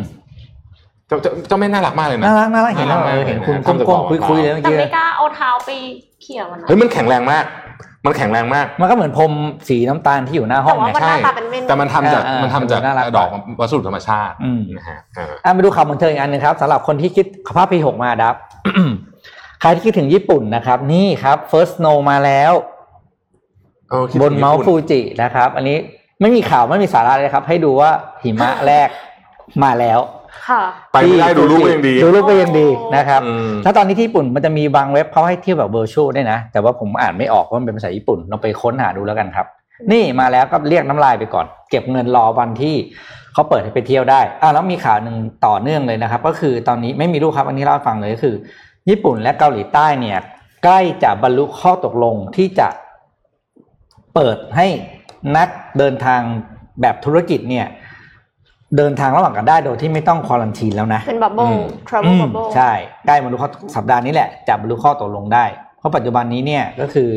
เจ้าเจ้าเจ้าเม่นน่ารักมากเลยนะน่ารักน่ารักเห็นแล้วน่ารักเออเห็นคุณทำจากก้มกล่องๆคุยคุยๆเลยเมื่อแต่กี้ไม่กล้าเอาเท้าไปเขี่ยมันนะเฮ้ยมันแข็งแรงมาก มันแข็งแรงมาก มันก็เหมือนพรมสีน้ำตาลที่อยู่หน้าห้องแต่ว่าไงมันหน้าตาเป็นเม่นแต่มันทำจากอ่าอ่ามันทำจากน่ารักดอกวัสดุธรรมชาติอืมนะฮะอ่าอะไปดูข่าวบันเทิงอีกอันหนึงครับสำหรับคนที่คิดภาพปีหกมาดับใครที่คิดถึงญี่ปุ่นนะครับ นี่ครับ First Snow มาแล้วเออคิดบถึนงเมาส์ญี่ฟูปุ่นจินะครับ อันนี้ไม่มีข่าวไม่มีสาระเลยครับ ให้ดูว่าหิมะแรกมาแล้วค่ะ ไปไม่ได้ที่ดูรูปก็ยังดี ดูรูปก็ยังดีนะครับอืมถ้าตอนนี้ที่ญี่ปุ่นมันจะมีบางเว็บเขาให้เที่ยวแบบเวอร์ชวลด้วยนะ แต่ว่าผมอ่านไม่ออกเพราะมันเป็นภาษาญี่ปุ่นลองไปค้นหาดูแล้วกันครับ นี่มาแล้วก็เรียกน้ำลายไปก่อน เก็บเงินรอวันที่เขาเปิดให้ไปเที่ยวได้อ่าแล้วมีข่าวหนึ่งต่อเนื่องเลยนะครับ ก็คือตอนนี้ไม่มีรูปครับอันนี้เล่าให้ฟังเลยก็คือ ญี่ปุ่นและเกาหลีใต้เนี่ย ใกล้จะบรรลุข้อตกลงที่จะเปิดให้นักเดินทางแบบธุรกิจเนี่ย เดินทางระหว่างกันได้โดยที่ไม่ต้องควอลันทีนแล้วนะ เป็นบับเบิ้ลอืมทราเวอืลมบับเบิ้ลใช่ใกล้บรรลุข้อสัปดาห์นี้แหละจะบรรลุข้อตกลงได้ เพราะปัจจุบันนี้เนี่ยก็คือ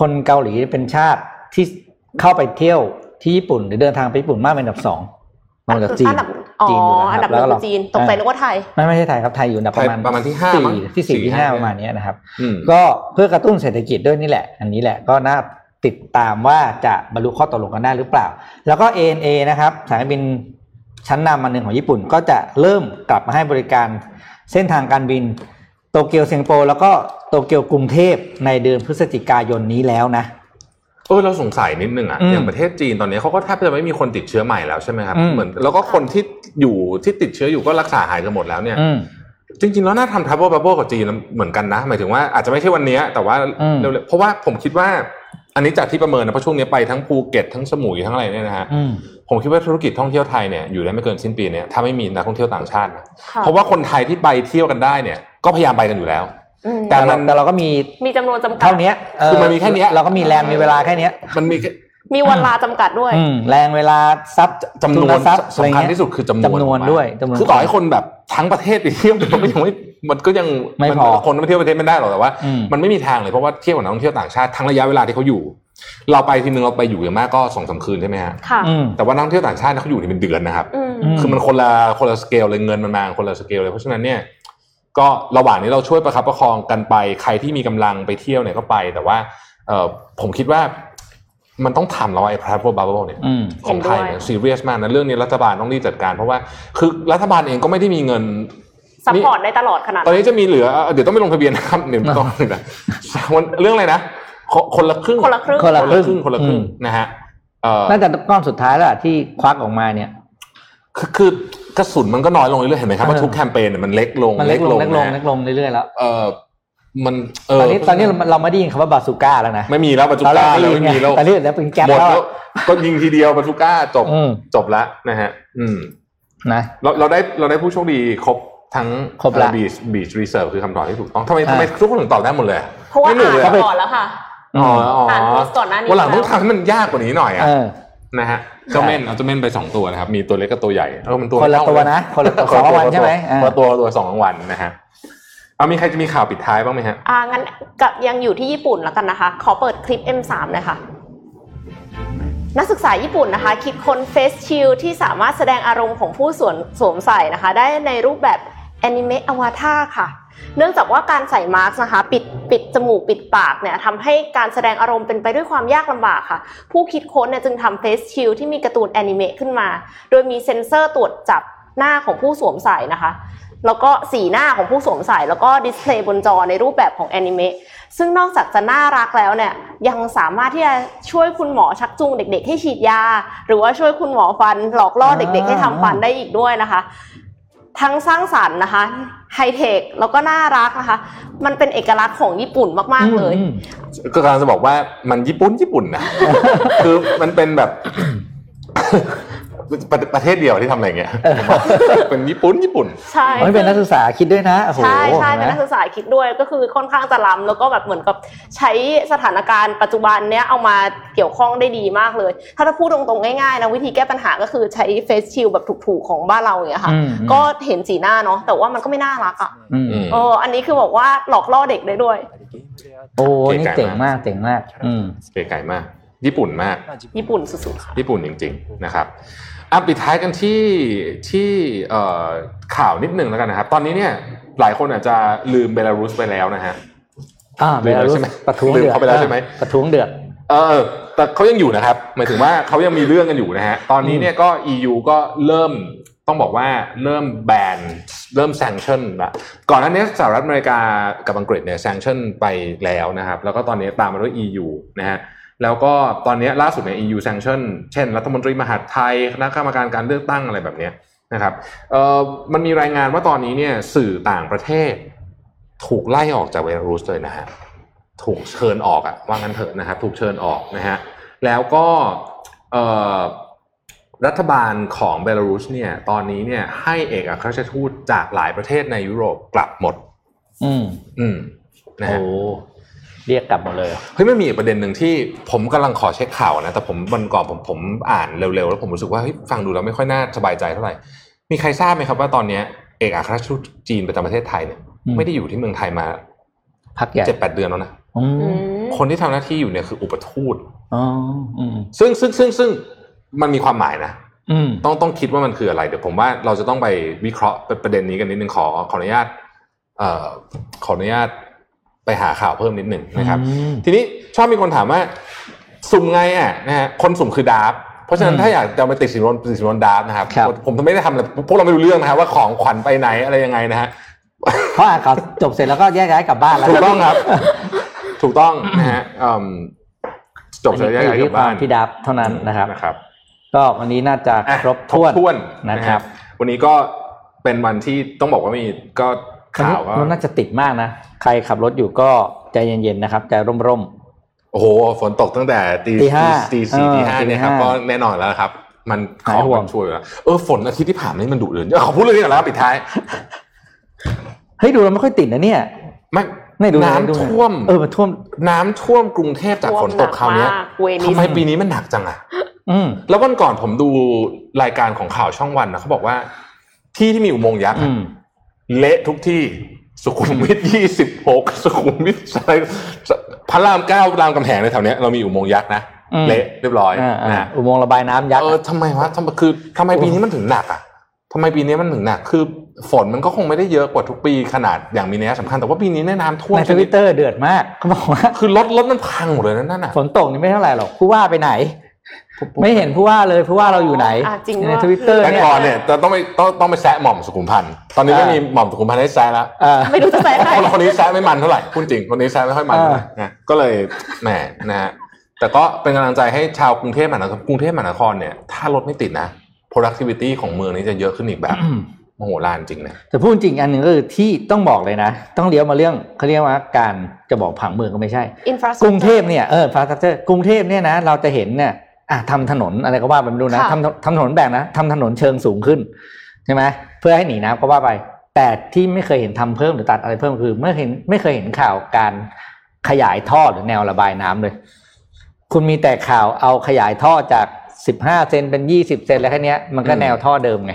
คนเกาหลีเป็นชาติที่เข้าไปเที่ยวที่ญี่ปุ่นหรือเดินทางไปญี่ปุ่นมากเป็นอันดับสองรองจากจีนอันดับอ๋อจีนอยู่นะคอันรัดับบหนึ่งแล้วคือจีนตกใจนึกว่าไทย ไม่ไม่ใช่ไทยครับไทยอยู่อันดับประมาณไทยประมาณที่ห้ามั้งสี่ที่สี่สี่ที่ห้าห้าประมาณเนี้ยนะครับอืมก็เพื่อกระตุ้นเศรษฐกิจด้วยนี่แหละ อันนี้แหละก็น่าติดตามว่าจะบรรลุข้อตกลงกันได้หรือเปล่า แล้วก็ ANA นะครับสายการบิน ชั้นนำอันหนึ่งของญี่ปุ่น ก็จะเริ่มกลับมาให้บริการเส้นทางการบินโตเกียวเซิงโปแล้วก็โตเกียวกรุงเทพในเดือนพฤศจิกายนนี้แล้วนะเออเราสงสัยนิดนึงอะอืมอย่างประเทศจีนตอนนี้เขาก็แทบจะไม่มีคนติดเชื้อใหม่แล้วใช่ไหมครับอืมเหมือนแล้วก็คนที่อยู่ที่ติดเชื้ออยู่ก็รักษาหายกันหมดแล้วเนี่ยอืมจริงๆแล้วน่าทำ travel bubble กับจีนเหมือนกันนะ หมายถึงว่าอาจจะไม่ใช่วันนี้แต่ว่าอืมเร็วๆเพราะว่าผมคิดว่า อันนี้จากที่ประเมินนะเพราะช่วงนี้ไปทั้งภูเก็ตทั้งสมุยทั้งอะไรเนี่ยนะฮะอืม ผมคิดว่าธุรกิจท่องเที่ยวไทยเนี่ยอยู่ได้ไม่เกินสิ้นปีเนี่ยถ้าไม่มีนักท่องเที่ยวต่างชาตินะค่ะเพราะว่าคนไทยที่ไปเที่ยวกันได้เนี่ย ก็พยายามไปกันอยู่แล้วอืมแต่แต่เราแต่เราก็มีมีจำนวนจำกัดเท่านี้คือมันมีแค่เนี้ยเราก็มีแรงมีเวลาแค่เนี้ยมันมีแค่มีเวลาจำกัดด้วยอืมแรงเวลาทรัพย์จำนวนทุทรัพย์อะไรสำคัญเงี้ยที่สุดคือจำนวนจำนวนด้วยจำนวนคือต่อให้คนแบบทั้งประเทศไปเที่ยวมันก็ยังไม่มันก็ยังไม่นพอคนไปเที่ยวประเทศไม่ได้หรอกแต่ว่าอืมมันไม่มีทางเลยเพราะว่าเที่ยวกับนักท่องเที่ยวต่างชาติทั้งระยะเวลาที่เขาอยู่ เราไปทีนึงเราไปอยู่อย่างมากก็สองสามคืนใช่ไหมฮะค่ะอืมแต่ว่านักท่องเที่ยวต่างชาติเขาอยู่นี่เป็นเดือนนะครับอืมอืมคือมันคนละคนละสเกลเลยเงินมันมาคนละสเกลเลยเพราะฉะนั้นเนี่ยก็ระหว่างนี้เราช่วยประคับประคองกันไปใครที่มีกำลังไปเที่ยวเนี่ยก็ไป แต่ว่าเออผมคิดว่ามันต้องทำแล้วไอ้ travel bubble เนี่ยอืมของไทยเห็นด้วยเนี่ยซีเรียสมากนะเรื่องนี้รัฐบาลต้องรีบจัดการ เพราะว่าคือรัฐบาลเองก็ไม่ได้มีเงินซัพพอร์ตได้ตลอดขนาดตอนนี้จะมีเหลือเดี๋ยวต้องไปลงทะเบียนนะครับเดี๋ยวต้องนะวันเรื่องอะไรนะ คนคนละครึ่งคนละครึ่งคนละคนละครึ่งคนละครึ่งอืมนะฮะเอ่อน่าจะก้อนสุดท้ายแล้วล่ะที่ควักออกมาเนี่ยคือคือกระสุนมันก็น้อยลงเรื่อยๆเห็นไหมครับว่าเออทุกแคมเปญเนี่ยมันเล็กลงมันเล็กลงเล็กลงนะเล็กลงเรื่อยๆแล้วเออมันเอตออนนี้ตอนนี้เราเราไม่ได้ยินคำว่าบาซูก้าแล้วนะไม่มีแล้วบาจูตอนแรก้ากได้แล้วยินไม่ไงมีแล้วตอนนี้แล้วเป็นแก๊ปหมดแล้วแล้วก็ยิงทีเดียวบาจูก้าจบอืมจบแล้วนะฮะ อืมนะเราเราได้เราได้ผู้โชคดีครบทั้งครบละบีชบีชรีเซิร์ฟคือคำตอบที่ถูกต้องทำไมอ่าทำไมทุกคนถึงตอบได้หมดเลยเพราะว่าไม่หนูอ่านเลยเขาไปก่อนแล้วค่ะ อ๋ออ๋ออ่านโพสต์ก่อนหน้านี้วันหลังต้องแล้วทำให้มันยากกว่านี้หน่อยอะเออนะฮะเจ้าเม่นเอาเจ้าเม่นไปสองตัวนะครับ มีตัวเล็กกับตัวใหญ่เออมันตัวคนละเท่าตัวนะคนละตัวสองรางวัลใช่ไหมอ่าคนละตัวตัวสองรางวัลนะฮะเอามีใครจะมีข่าวปิดท้ายบ้างไหมฮะอ่างั้นกับยังอยู่ที่ญี่ปุ่นแล้วกันนะคะ ขอเปิดคลิป M3 เลยค่ะนักศึกษาญี่ปุ่นนะคะ คิดค้น face shield ที่สามารถแสดงอารมณ์ของผู้สวมสวมใส่นะคะ ได้ในรูปแบบ anime avatar ค่ะ เนื่องจากว่าการใส่มาสก์นะคะปิดปิดจมูกปิดปากเนี่ยทำให้การแสดงอารมณ์เป็นไปด้วยความยากลำบากค่ะ ผู้คิดค้นเนี่ยจึงทำ face shield ที่มีการ์ตูนแอนิเมะขึ้นมา โดยมีเซ็นเซอร์ตรวจจับหน้าของผู้สวมใส่นะคะแล้วก็สีหน้าของผู้สวมใส่แล้วก็ display บนจอในรูปแบบของแอนิเมะซึ่งนอกจากจะน่ารักแล้วเนี่ยยังสามารถที่จะช่วยคุณหมอชักจูงเด็ก ๆ ให้ฉีดยา หรือว่าช่วยคุณหมอฟันหลอกล่อเด็ก ๆ ให้ทำฟันได้อีกด้วยนะคะ ทั้งสร้างสรรค์นะคะไฮเทคแล้วก็น่ารักนะคะ มันเป็นเอกลักษณ์ของญี่ปุ่นมาก ๆ เลยอืมก็กำลังจะบอกว่ามันญี่ปุ่นญี่ปุ่นนะคือมันเป็นแบบ ประประเทศเดียวที่ทำอะไรเงี้ยผมว่าเป็นญี่ปุ่นญี่ปุ่นใช่อ๋อนี่เป็นนักศึกษาคิดด้วยนะโอ้โหใช่ใช่เป็นห็นัไหกมศึกษาคิดด้วยก็คือค่อนข้างจะล้ำแล้วก็แบบเหมือนกับใช้สถานการณ์ปัจจุบันเนี้ยเอามาเกี่ยวข้องได้ดีมากเลย ถ้าจะพูดตรงๆง่ายๆนะวิธีแก้ปัญหาก็คือใช้เฟซชิลแบบถูกๆของบ้านเราอย่างเงี้ยค่ะอืมก็เห็นสีหน้าเนาะแต่ว่ามันก็ไม่น่ารักอะอืมอืมเอออันนี้คือบอกว่าหลอกล่อเด็กได้ด้วย โอ้เก๋นี่ไก่เจ๋งมากมากเจ๋งมากอืมเก๋ไก่มากญี่ปุ่นมาก ญี่ปุ่นสุดๆค่ะญี่ปุ่นจริง ๆ นะครับ อะปิดท้ายกันที่ที่เอ่อข่าวนิดหนึ่งแล้วกันนะครับ ตอนนี้เนี่ยหลายคนอาจจะลืมเบลารุสไปแล้วนะฮะอ่าลืเบมลาแล้วรุสใช่ไหมประท้วงลืมเดือดเข้าไปแล้วใช่ไหมประท้วงเดือดเออ แต่เขายังอยู่นะครับ หมายถึงว่าเขายังมีเรื่องกันอยู่นะฮะ ตอนนี้เนี่ยก็ EU ก็เริ่มต้องบอกว่าเริ่มแบนเริ่มแซงชั่นละก่อนหน้านี้สหรัฐอเมริกากับอังกฤษเนี่ยแซงชั่นไปแล้วนะครับ แล้วก็ตอนนี้ตามมาด้วย EU นะฮะ แล้วก็ตอนนี้ล่าสุดเนี่ย EU sanction เช่น รัฐมนตรีมหาดไทยคณะกรรมการการเลือกตั้งอะไรแบบเนี้ยนะครับเอ่อมันมีรายงานว่าตอนนี้เนี่ยสื่อต่างประเทศ ถูกไล่ออกจากเบลารุสเลยนะฮะถูกเชิญออกอะว่างั้นเถอะนะครับถูกเชิญออกนะฮะแล้วก็เอ่อรัฐบาลของเบลารุสเนี่ยตอนนี้เนี่ยให้เอกอัครราชทูตจากหลายประเทศในยุโรปกลับหมด อืมอืมนะโอ้ฮะ เรียกกลับหมดเลยเฮ้ยมันมีอีกประเด็นหนึ่งที่ผมกำลังขอเช็คข่าวนะแต่ผมวันก่อนผมผมอ่านเร็วๆแล้วผมรู้สึกว่าเฮ้ยฟังดูแล้วไม่ค่อยน่าสบายใจเท่าไหร่มีใครทราบไหมครับว่าตอนเนี้ยเอกอัครราชทูตจีนประจำประเทศไทยเนี่ยอืมไม่ได้อยู่ที่เมืองไทยมาพักใหญ่เจ็ดแปดเดือนแล้วนะอือืมมคนที่ทำหน้าที่อยู่เนี่ยคืออุปทูตอ๋ออืมซึ่งซึ่งซึ่งซึ่งมันมีความหมายนะอืมต้องต้องคิดว่ามันคืออะไร เดี๋ยวผมว่าเราจะต้องไปวิเคราะห์ประเด็นนี้กันนิดนึงขอขออนุญาตเอ่อขออนุญาต ไปหาข่าวเพิ่มนิดหนึ่งนะครับอืมทีนี้ชอบมีคนถามว่าสุ่มไงอะนะฮะคนสุ่มคือดาร์ฟเพราะฉะนั้นอืมถ้าอยากจะไปติดสินบนติดสินบนดาร์ฟนะครับครับผมจะไม่ได้ทำอะไรพวกเราไม่รู้เรื่องนะครับว่าของขวัญไปไหนอะไรยังไงนะฮะเพราะอ่านข่าวจบเสร็จแล้วก็แยกย้ายกลับบ้านแล้วถูกต้องครับ ถูกต้องนะฮะอืมจบอันเสร็จนี้แล้วอยู่ย้ายกที่ลับควาบ้ามนพี่ดับเท่านั้นนะครับนะครับ ก็วันนี้น่าจะอะครบถ้วนถ้วนนะครับ วันนี้ก็เป็นวันที่ต้องบอกว่ามีก็ ข่าวก็มันน่าจะติดมากนะ ใครขับรถอยู่ก็ใจเย็นๆนะครับใจร่มโอ้โห ฝนตกตั้งแต่ตีตีห้าตีสี่เออตีห้าตีเนี่ยครับห้าก็แน่นอนแล้วครับ มันหายห่วงมันช่วยอยู่แล้วเออฝนอาทิตย์ที่ผ่านมานี่มันดุเดือดขอพูดเรื่องนี้ก่อนแล้วปิดท้ายๆเฮ้ยดูแล้วไม่ค่อยติดนะเนี่ยไม่ไม่ดูน้ำดูหอยท่วมเออมันท่วม น้ำท่วมกรุงเทพจากฝนตกคราวเนี้ยท่วมหนักมากเวนิสทำไมปีนี้มันหนักจังอะอืมแล้ววันก่อนผมดูรายการของข่าวช่องวันนะเขาบอกว่า ที่ที่มีอุโมงค์ยักษ์อือะม เละทุกที่สุขุมวิทยี่สิบหกสุขุมวิทอะไรพระรามเก้ารามกำแหงในแถวเนี้ยเรามีอุโมงค์ยักษ์นะอืมเละเรียบร้อยอ่าอ่านะอุโมงค์ระบายน้ำยักษ์เออทำไมวะทำไมคือทำไมปีนี้มันถึงหนักอะทำไมปีนี้มันถึงหนักคือฝนมันก็คงไม่ได้เยอะกว่าทุกปีขนาดอย่างมีนัยสำคัญแต่ว่าปีนี้เนี่ยน้ำท่วมในทวิตเตอร์เดือดมากเขาบอกว่าคือรถรถมันพังหมดเลยนะนั่นน่ะฝนตกนี่ไม่เท่าไหร่หรอกผู้ว่าไปไหน ไม่เห็นผู้ว่าเลยผู้ว่าเราอยู่ไหนอะจริงในว่าทวิตเตอร์แต่เนี่ยก่อนเนี่ยจะต้องไปต้องต้องไปแซะหม่อมสุขุมพันธ์ตอนนี้ไม่มีหม่อมสุขุมพันธ์ให้แซะแล้วเออไม่รู้จะแซะใครคนคนนี้แซะไม่มันเท่าไหร่พูดจริงคนนี้แซะไม่ค่อยมันเท่าไหร่นะก็เลยแหมนะฮะแต่ก็เป็นกำลังใจให้ชาวกรุงเทพมหานครกรุงเทพมหานครเนี่ยถ้ารถไม่ติดนะ productivity ของเมืองนี้จะเยอะขึ้นอีกแบบมโหฬารจริงนะแต่พูดจริงอันหนึ่งก็คือที่ต้องบอกเลยนะ ต้องเลี้ยวมาเรื่องเขาเรียกว่าการจะบอกผังเมืองก็ไม่ใช่ infrastructure กรุงเทพเนี่ยเออ infrastructure กรุงเทพเนี่ยนะเราจะเห็นเนี่ย อะทำถนนอะไรก็ว่าไปไม่รู้นะค่ะทำทำถนนแบ่งนะทำถนนเชิงสูงขึ้นใช่ไหมเพื่อให้หนีน้ำก็ว่าไป แต่ที่ไม่เคยเห็นทำเพิ่มหรือตัดอะไรเพิ่มคือไม่เห็นไม่เคยเห็นข่าวการขยายท่อหรือแนวระบายน้ำเลย คุณมีแต่ข่าวเอาขยายท่อจากสิบห้าเซนเป็นยี่สิบเซนแล้วแค่เนี้ยมันก็อืมแนวท่อเดิมไง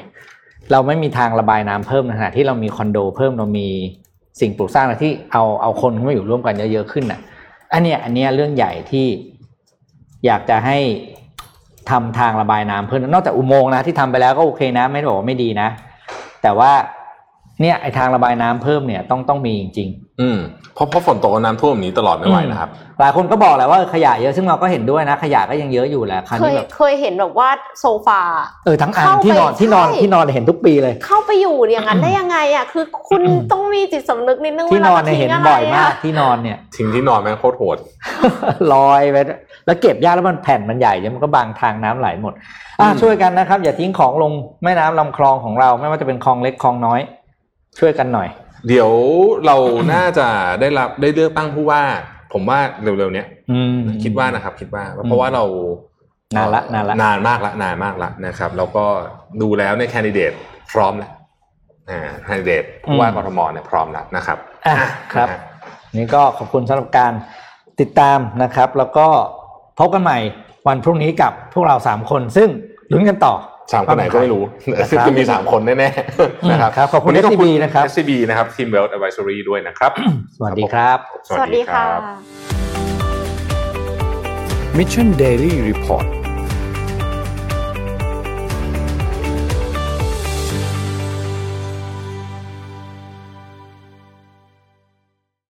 เราไม่มีทางระบายน้ำเพิ่มในขณะที่เรามีคอนโดเพิ่มเรามีสิ่งปลูกสร้างอะไรที่เอาเอาคนเข้ามาอยู่ร่วมกันเยอะๆขึ้นน่ะ อันเนี้ยอันเนี้ยเรื่องใหญ่ที่อยากจะให้ ทำทางระบายน้ำเพิ่มนอกจากอุโมงค์นะที่ทำไปแล้วก็โอเคนะ ไม่ได้บอกว่าไม่ดีนะ แต่ว่าเนี่ยไอทางระบายน้ำเพิ่มเนี่ยต้องต้องมีจริง อืมเพราะเพราะฝนตกกับน้ำท่วมแบบนี้ตลอดไม่ไหวนะครับๆหลายคนก็บอกแหละว่าขยะเยอะซึ่งเราก็เห็นด้วยนะ ขยะก็ยังเยอะอยู่แหละคราวเคนี้ยแบบเคยเห็นแบบว่าโซฟา เออทั้งอันเข้าไปที่นอนที่นอนใช่ ที่นอนเห็นทุกปีเลย เข้าไปอยู่อย่างนั้นได้ยังไงอะคือคุณต้องมีจิตสำนึกนิดนึงที่นอนเนี่ยวลาจะเห็นทิ้งะบ่อยไรมากะที่นอนเนี่ย ทิ้งที่นอนแม่งโคตรโหด ลอยไปแล้วเก็บยากแล้วมันแผ่นมันใหญ่เดี๋ยวมันก็บางทางน้ำไหลหมดอะอืม ช่วยกันนะครับ อย่าทิ้งของลงแม่น้ำลำคลองของเรา ไม่ว่าจะเป็นคลองเล็กคลองน้อย ช่วยกันหน่อย เดี๋ยวเราน่าจะได้รับได้เลือกตั้งผู้ว่า ผมว่าเร็วๆเนี้ยอืมคิดว่านะครับ คิดว่า เพราะว่าเรานานละนานละนานมากละนานมากละนะครับ แล้วก็ดูแล้วในยแคนดิเดตพร้อมแล้วอ่าแคนดิเดตผู้ว่ากทมเนี่ยพร้อมแล้วนะครับอะครับนะฮะนี่ก็ขอบคุณสำหรับการติดตามนะครับ แล้วก็พบกันใหม่วันพรุ่งนี้กับพวกเราสามคน ซึ่งลุ้นกันต่อ สามคนไหนก็ไม่รู้นะครับจะมีสามคนแน่ๆนะครับครับขอบคุณวันนี้ SCB นะครับ SCB นะครับ Team Wealth Advisory ด้วยนะครับ สวัสดีครับ สวัสดีค่ะ Mission Daily Report